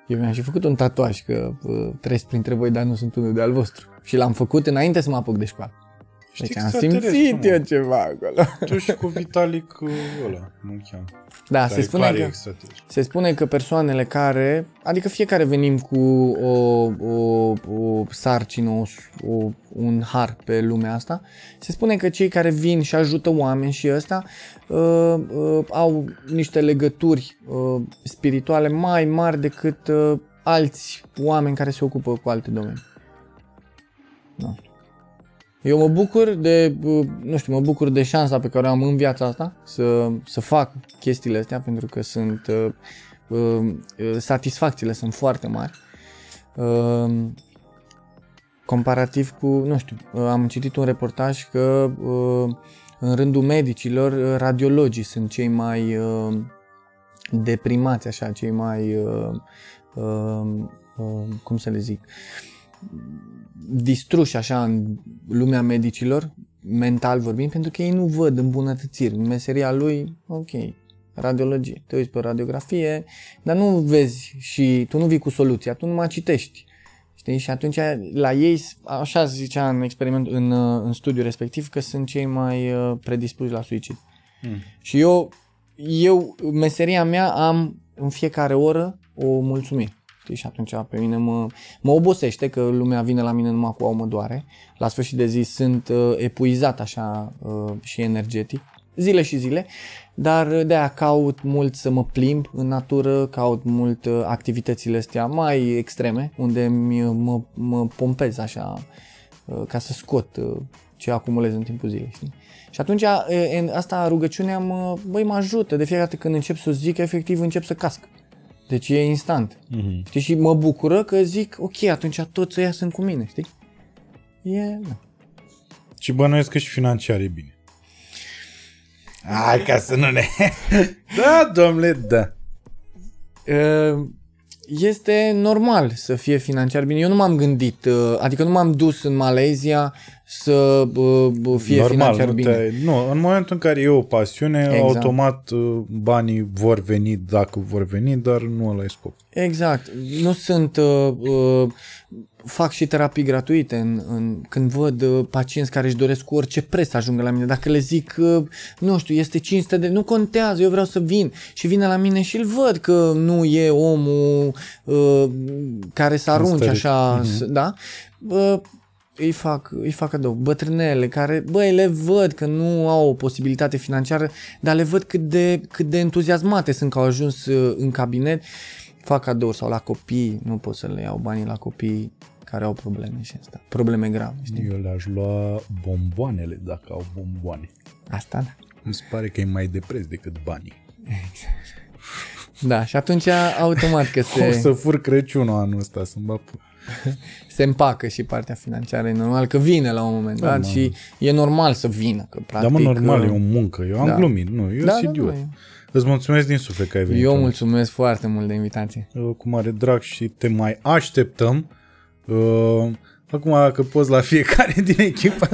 Eu mi-am și făcut un tatuaj că uh, trăiesc printre voi, dar nu sunt unul de al vostru. Și l-am făcut înainte să mă apuc de școală. Știi Deci am extraterestru, simțit mă. eu ceva acolo. Tu și cu Vitalic uh, ăla, nu cheamă. Da, se Care spune clar e că... extraterestru. Se spune că persoanele care, adică fiecare venim cu o, o, o sarcină, o, o, un har pe lumea asta, se spune că cei care vin și ajută oameni și ăsta uh, uh, au niște legături uh, spirituale mai mari decât uh, alți oameni care se ocupă cu alte domenii. Nu știu. Eu mă bucur de, uh, nu știu, mă bucur de șansa pe care o am în viața asta să, să fac chestiile astea pentru că sunt uh, uh, satisfacțiile sunt foarte mari. Uh, comparativ cu, nu știu, uh, am citit un reportaj că uh, în rândul medicilor uh, radiologii sunt cei mai uh, deprimați, așa, cei mai uh, uh, uh, cum să le zic, distruși așa în lumea medicilor, mental vorbind, pentru că ei nu văd îmbunătățiri. În meseria lui, ok, radiologie, te uiți pe radiografie, dar nu vezi și tu nu vii cu soluția, tu numai citești. Știi? Și atunci la ei, așa zicea în experiment, în, uh, în studiul respectiv, că sunt cei mai uh, predispuși la suicid. Mm. Și eu, eu, meseria mea, am în fiecare oră o mulțumire. Știi? Și atunci pe mine mă, mă obosește că lumea vine la mine numai cu au mă doare. La sfârșit de zi sunt uh, epuizat așa uh, și energetic, zile și zile, dar de-aia caut mult să mă plimb în natură, caut mult uh, activitățile astea mai extreme, unde mă, mă pompez așa uh, ca să scot uh, ce acumulez în timpul zilei, știi? Și atunci în asta rugăciunea mă, băi, mă ajută. De fiecare dată când încep să o zic, efectiv încep să casc. Deci e instant. Mm-hmm. Știi? Și mă bucură că zic, ok, atunci toți ăia sunt cu mine, știi? E, da. Și bănuiesc că și financiar e bine. Hai ca să nu ne... da, domnule, da. Uh, este normal să fie financiar bine. Eu nu m-am gândit, uh, adică nu m-am dus în Malezia să uh, fie Normal, financiar nu bine. Te, nu, în momentul în care e o pasiune, exact. automat uh, banii vor veni dacă vor veni, dar nu ăla e scop. Exact. Nu sunt... Uh, uh, fac și terapii gratuite în, în, când văd uh, pacienți care își doresc cu orice preț să ajungă la mine. Dacă le zic, uh, nu știu, este 500 de... Nu contează, eu vreau să vin. Și vine la mine și îl văd că nu e omul uh, care să arunce așa, uh-huh. da? Uh, îi fac, îi fac cadou. Bătrânele care, băi, le văd că nu au o posibilitate financiară, dar le văd cât de, cât de entuziasmate sunt că au ajuns uh, în cabinet. Fac cadou sau la copii, nu pot să le iau banii la copii care au probleme și asta. Probleme grave, știi? Eu le-aș lua bomboanele dacă au bomboane. Asta da. Mi se pare că e mai de preț decât banii. Exact. Da, și atunci automat că se... O să fur Crăciunul anul ăsta, să-mi se împacă și partea financiară, e normal că vine la un moment da, dat și e normal să vină. Că, practic, da, mă, normal, e o muncă. Eu am da. glumit, nu, eu da, sunt da, idiot. Da, Îți mulțumesc din suflet că ai venit. Eu mulțumesc foarte mult de invitație. Cu mare drag și te mai așteptăm. Uh, acum, dacă poți la fiecare din echipă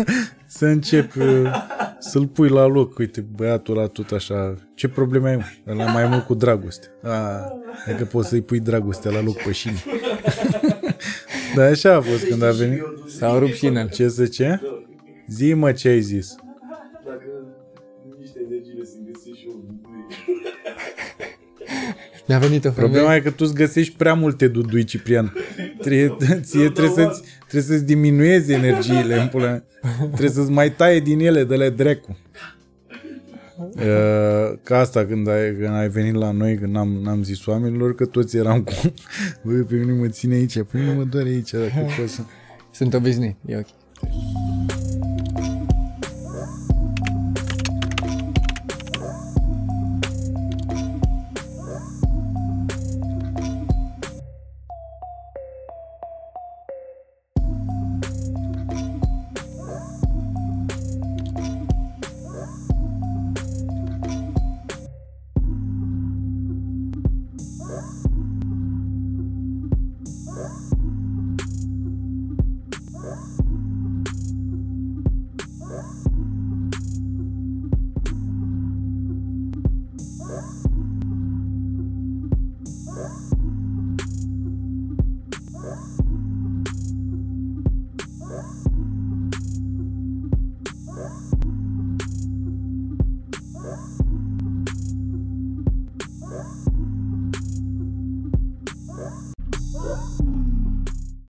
să începi uh, să-l pui la loc. Uite, băiatul ăla tot așa. Ce probleme ai? Ăla mai mult cu dragoste. A, dacă poți să-i pui dragoste la loc pe șine. da, așa a fost când a venit. S-au rupt șinele. Ce să ce? Zi mă ce ai zis. Mi-a venit o Problema e că tu îți găsești prea multe dudui, Ciprian. Trebuie, ție trebuie să-ți, trebuie să-ți diminuezi energiile în pula. Trebuie să-ți mai taie din ele de la drecu. Uh, ca asta când ai, când ai venit la noi, când n-am, n-am zis oamenilor că toți eram cu Băi, pe mine mă ține aici, pe mine mă doare aici dacă pot să... Sunt obișnuit, e ok.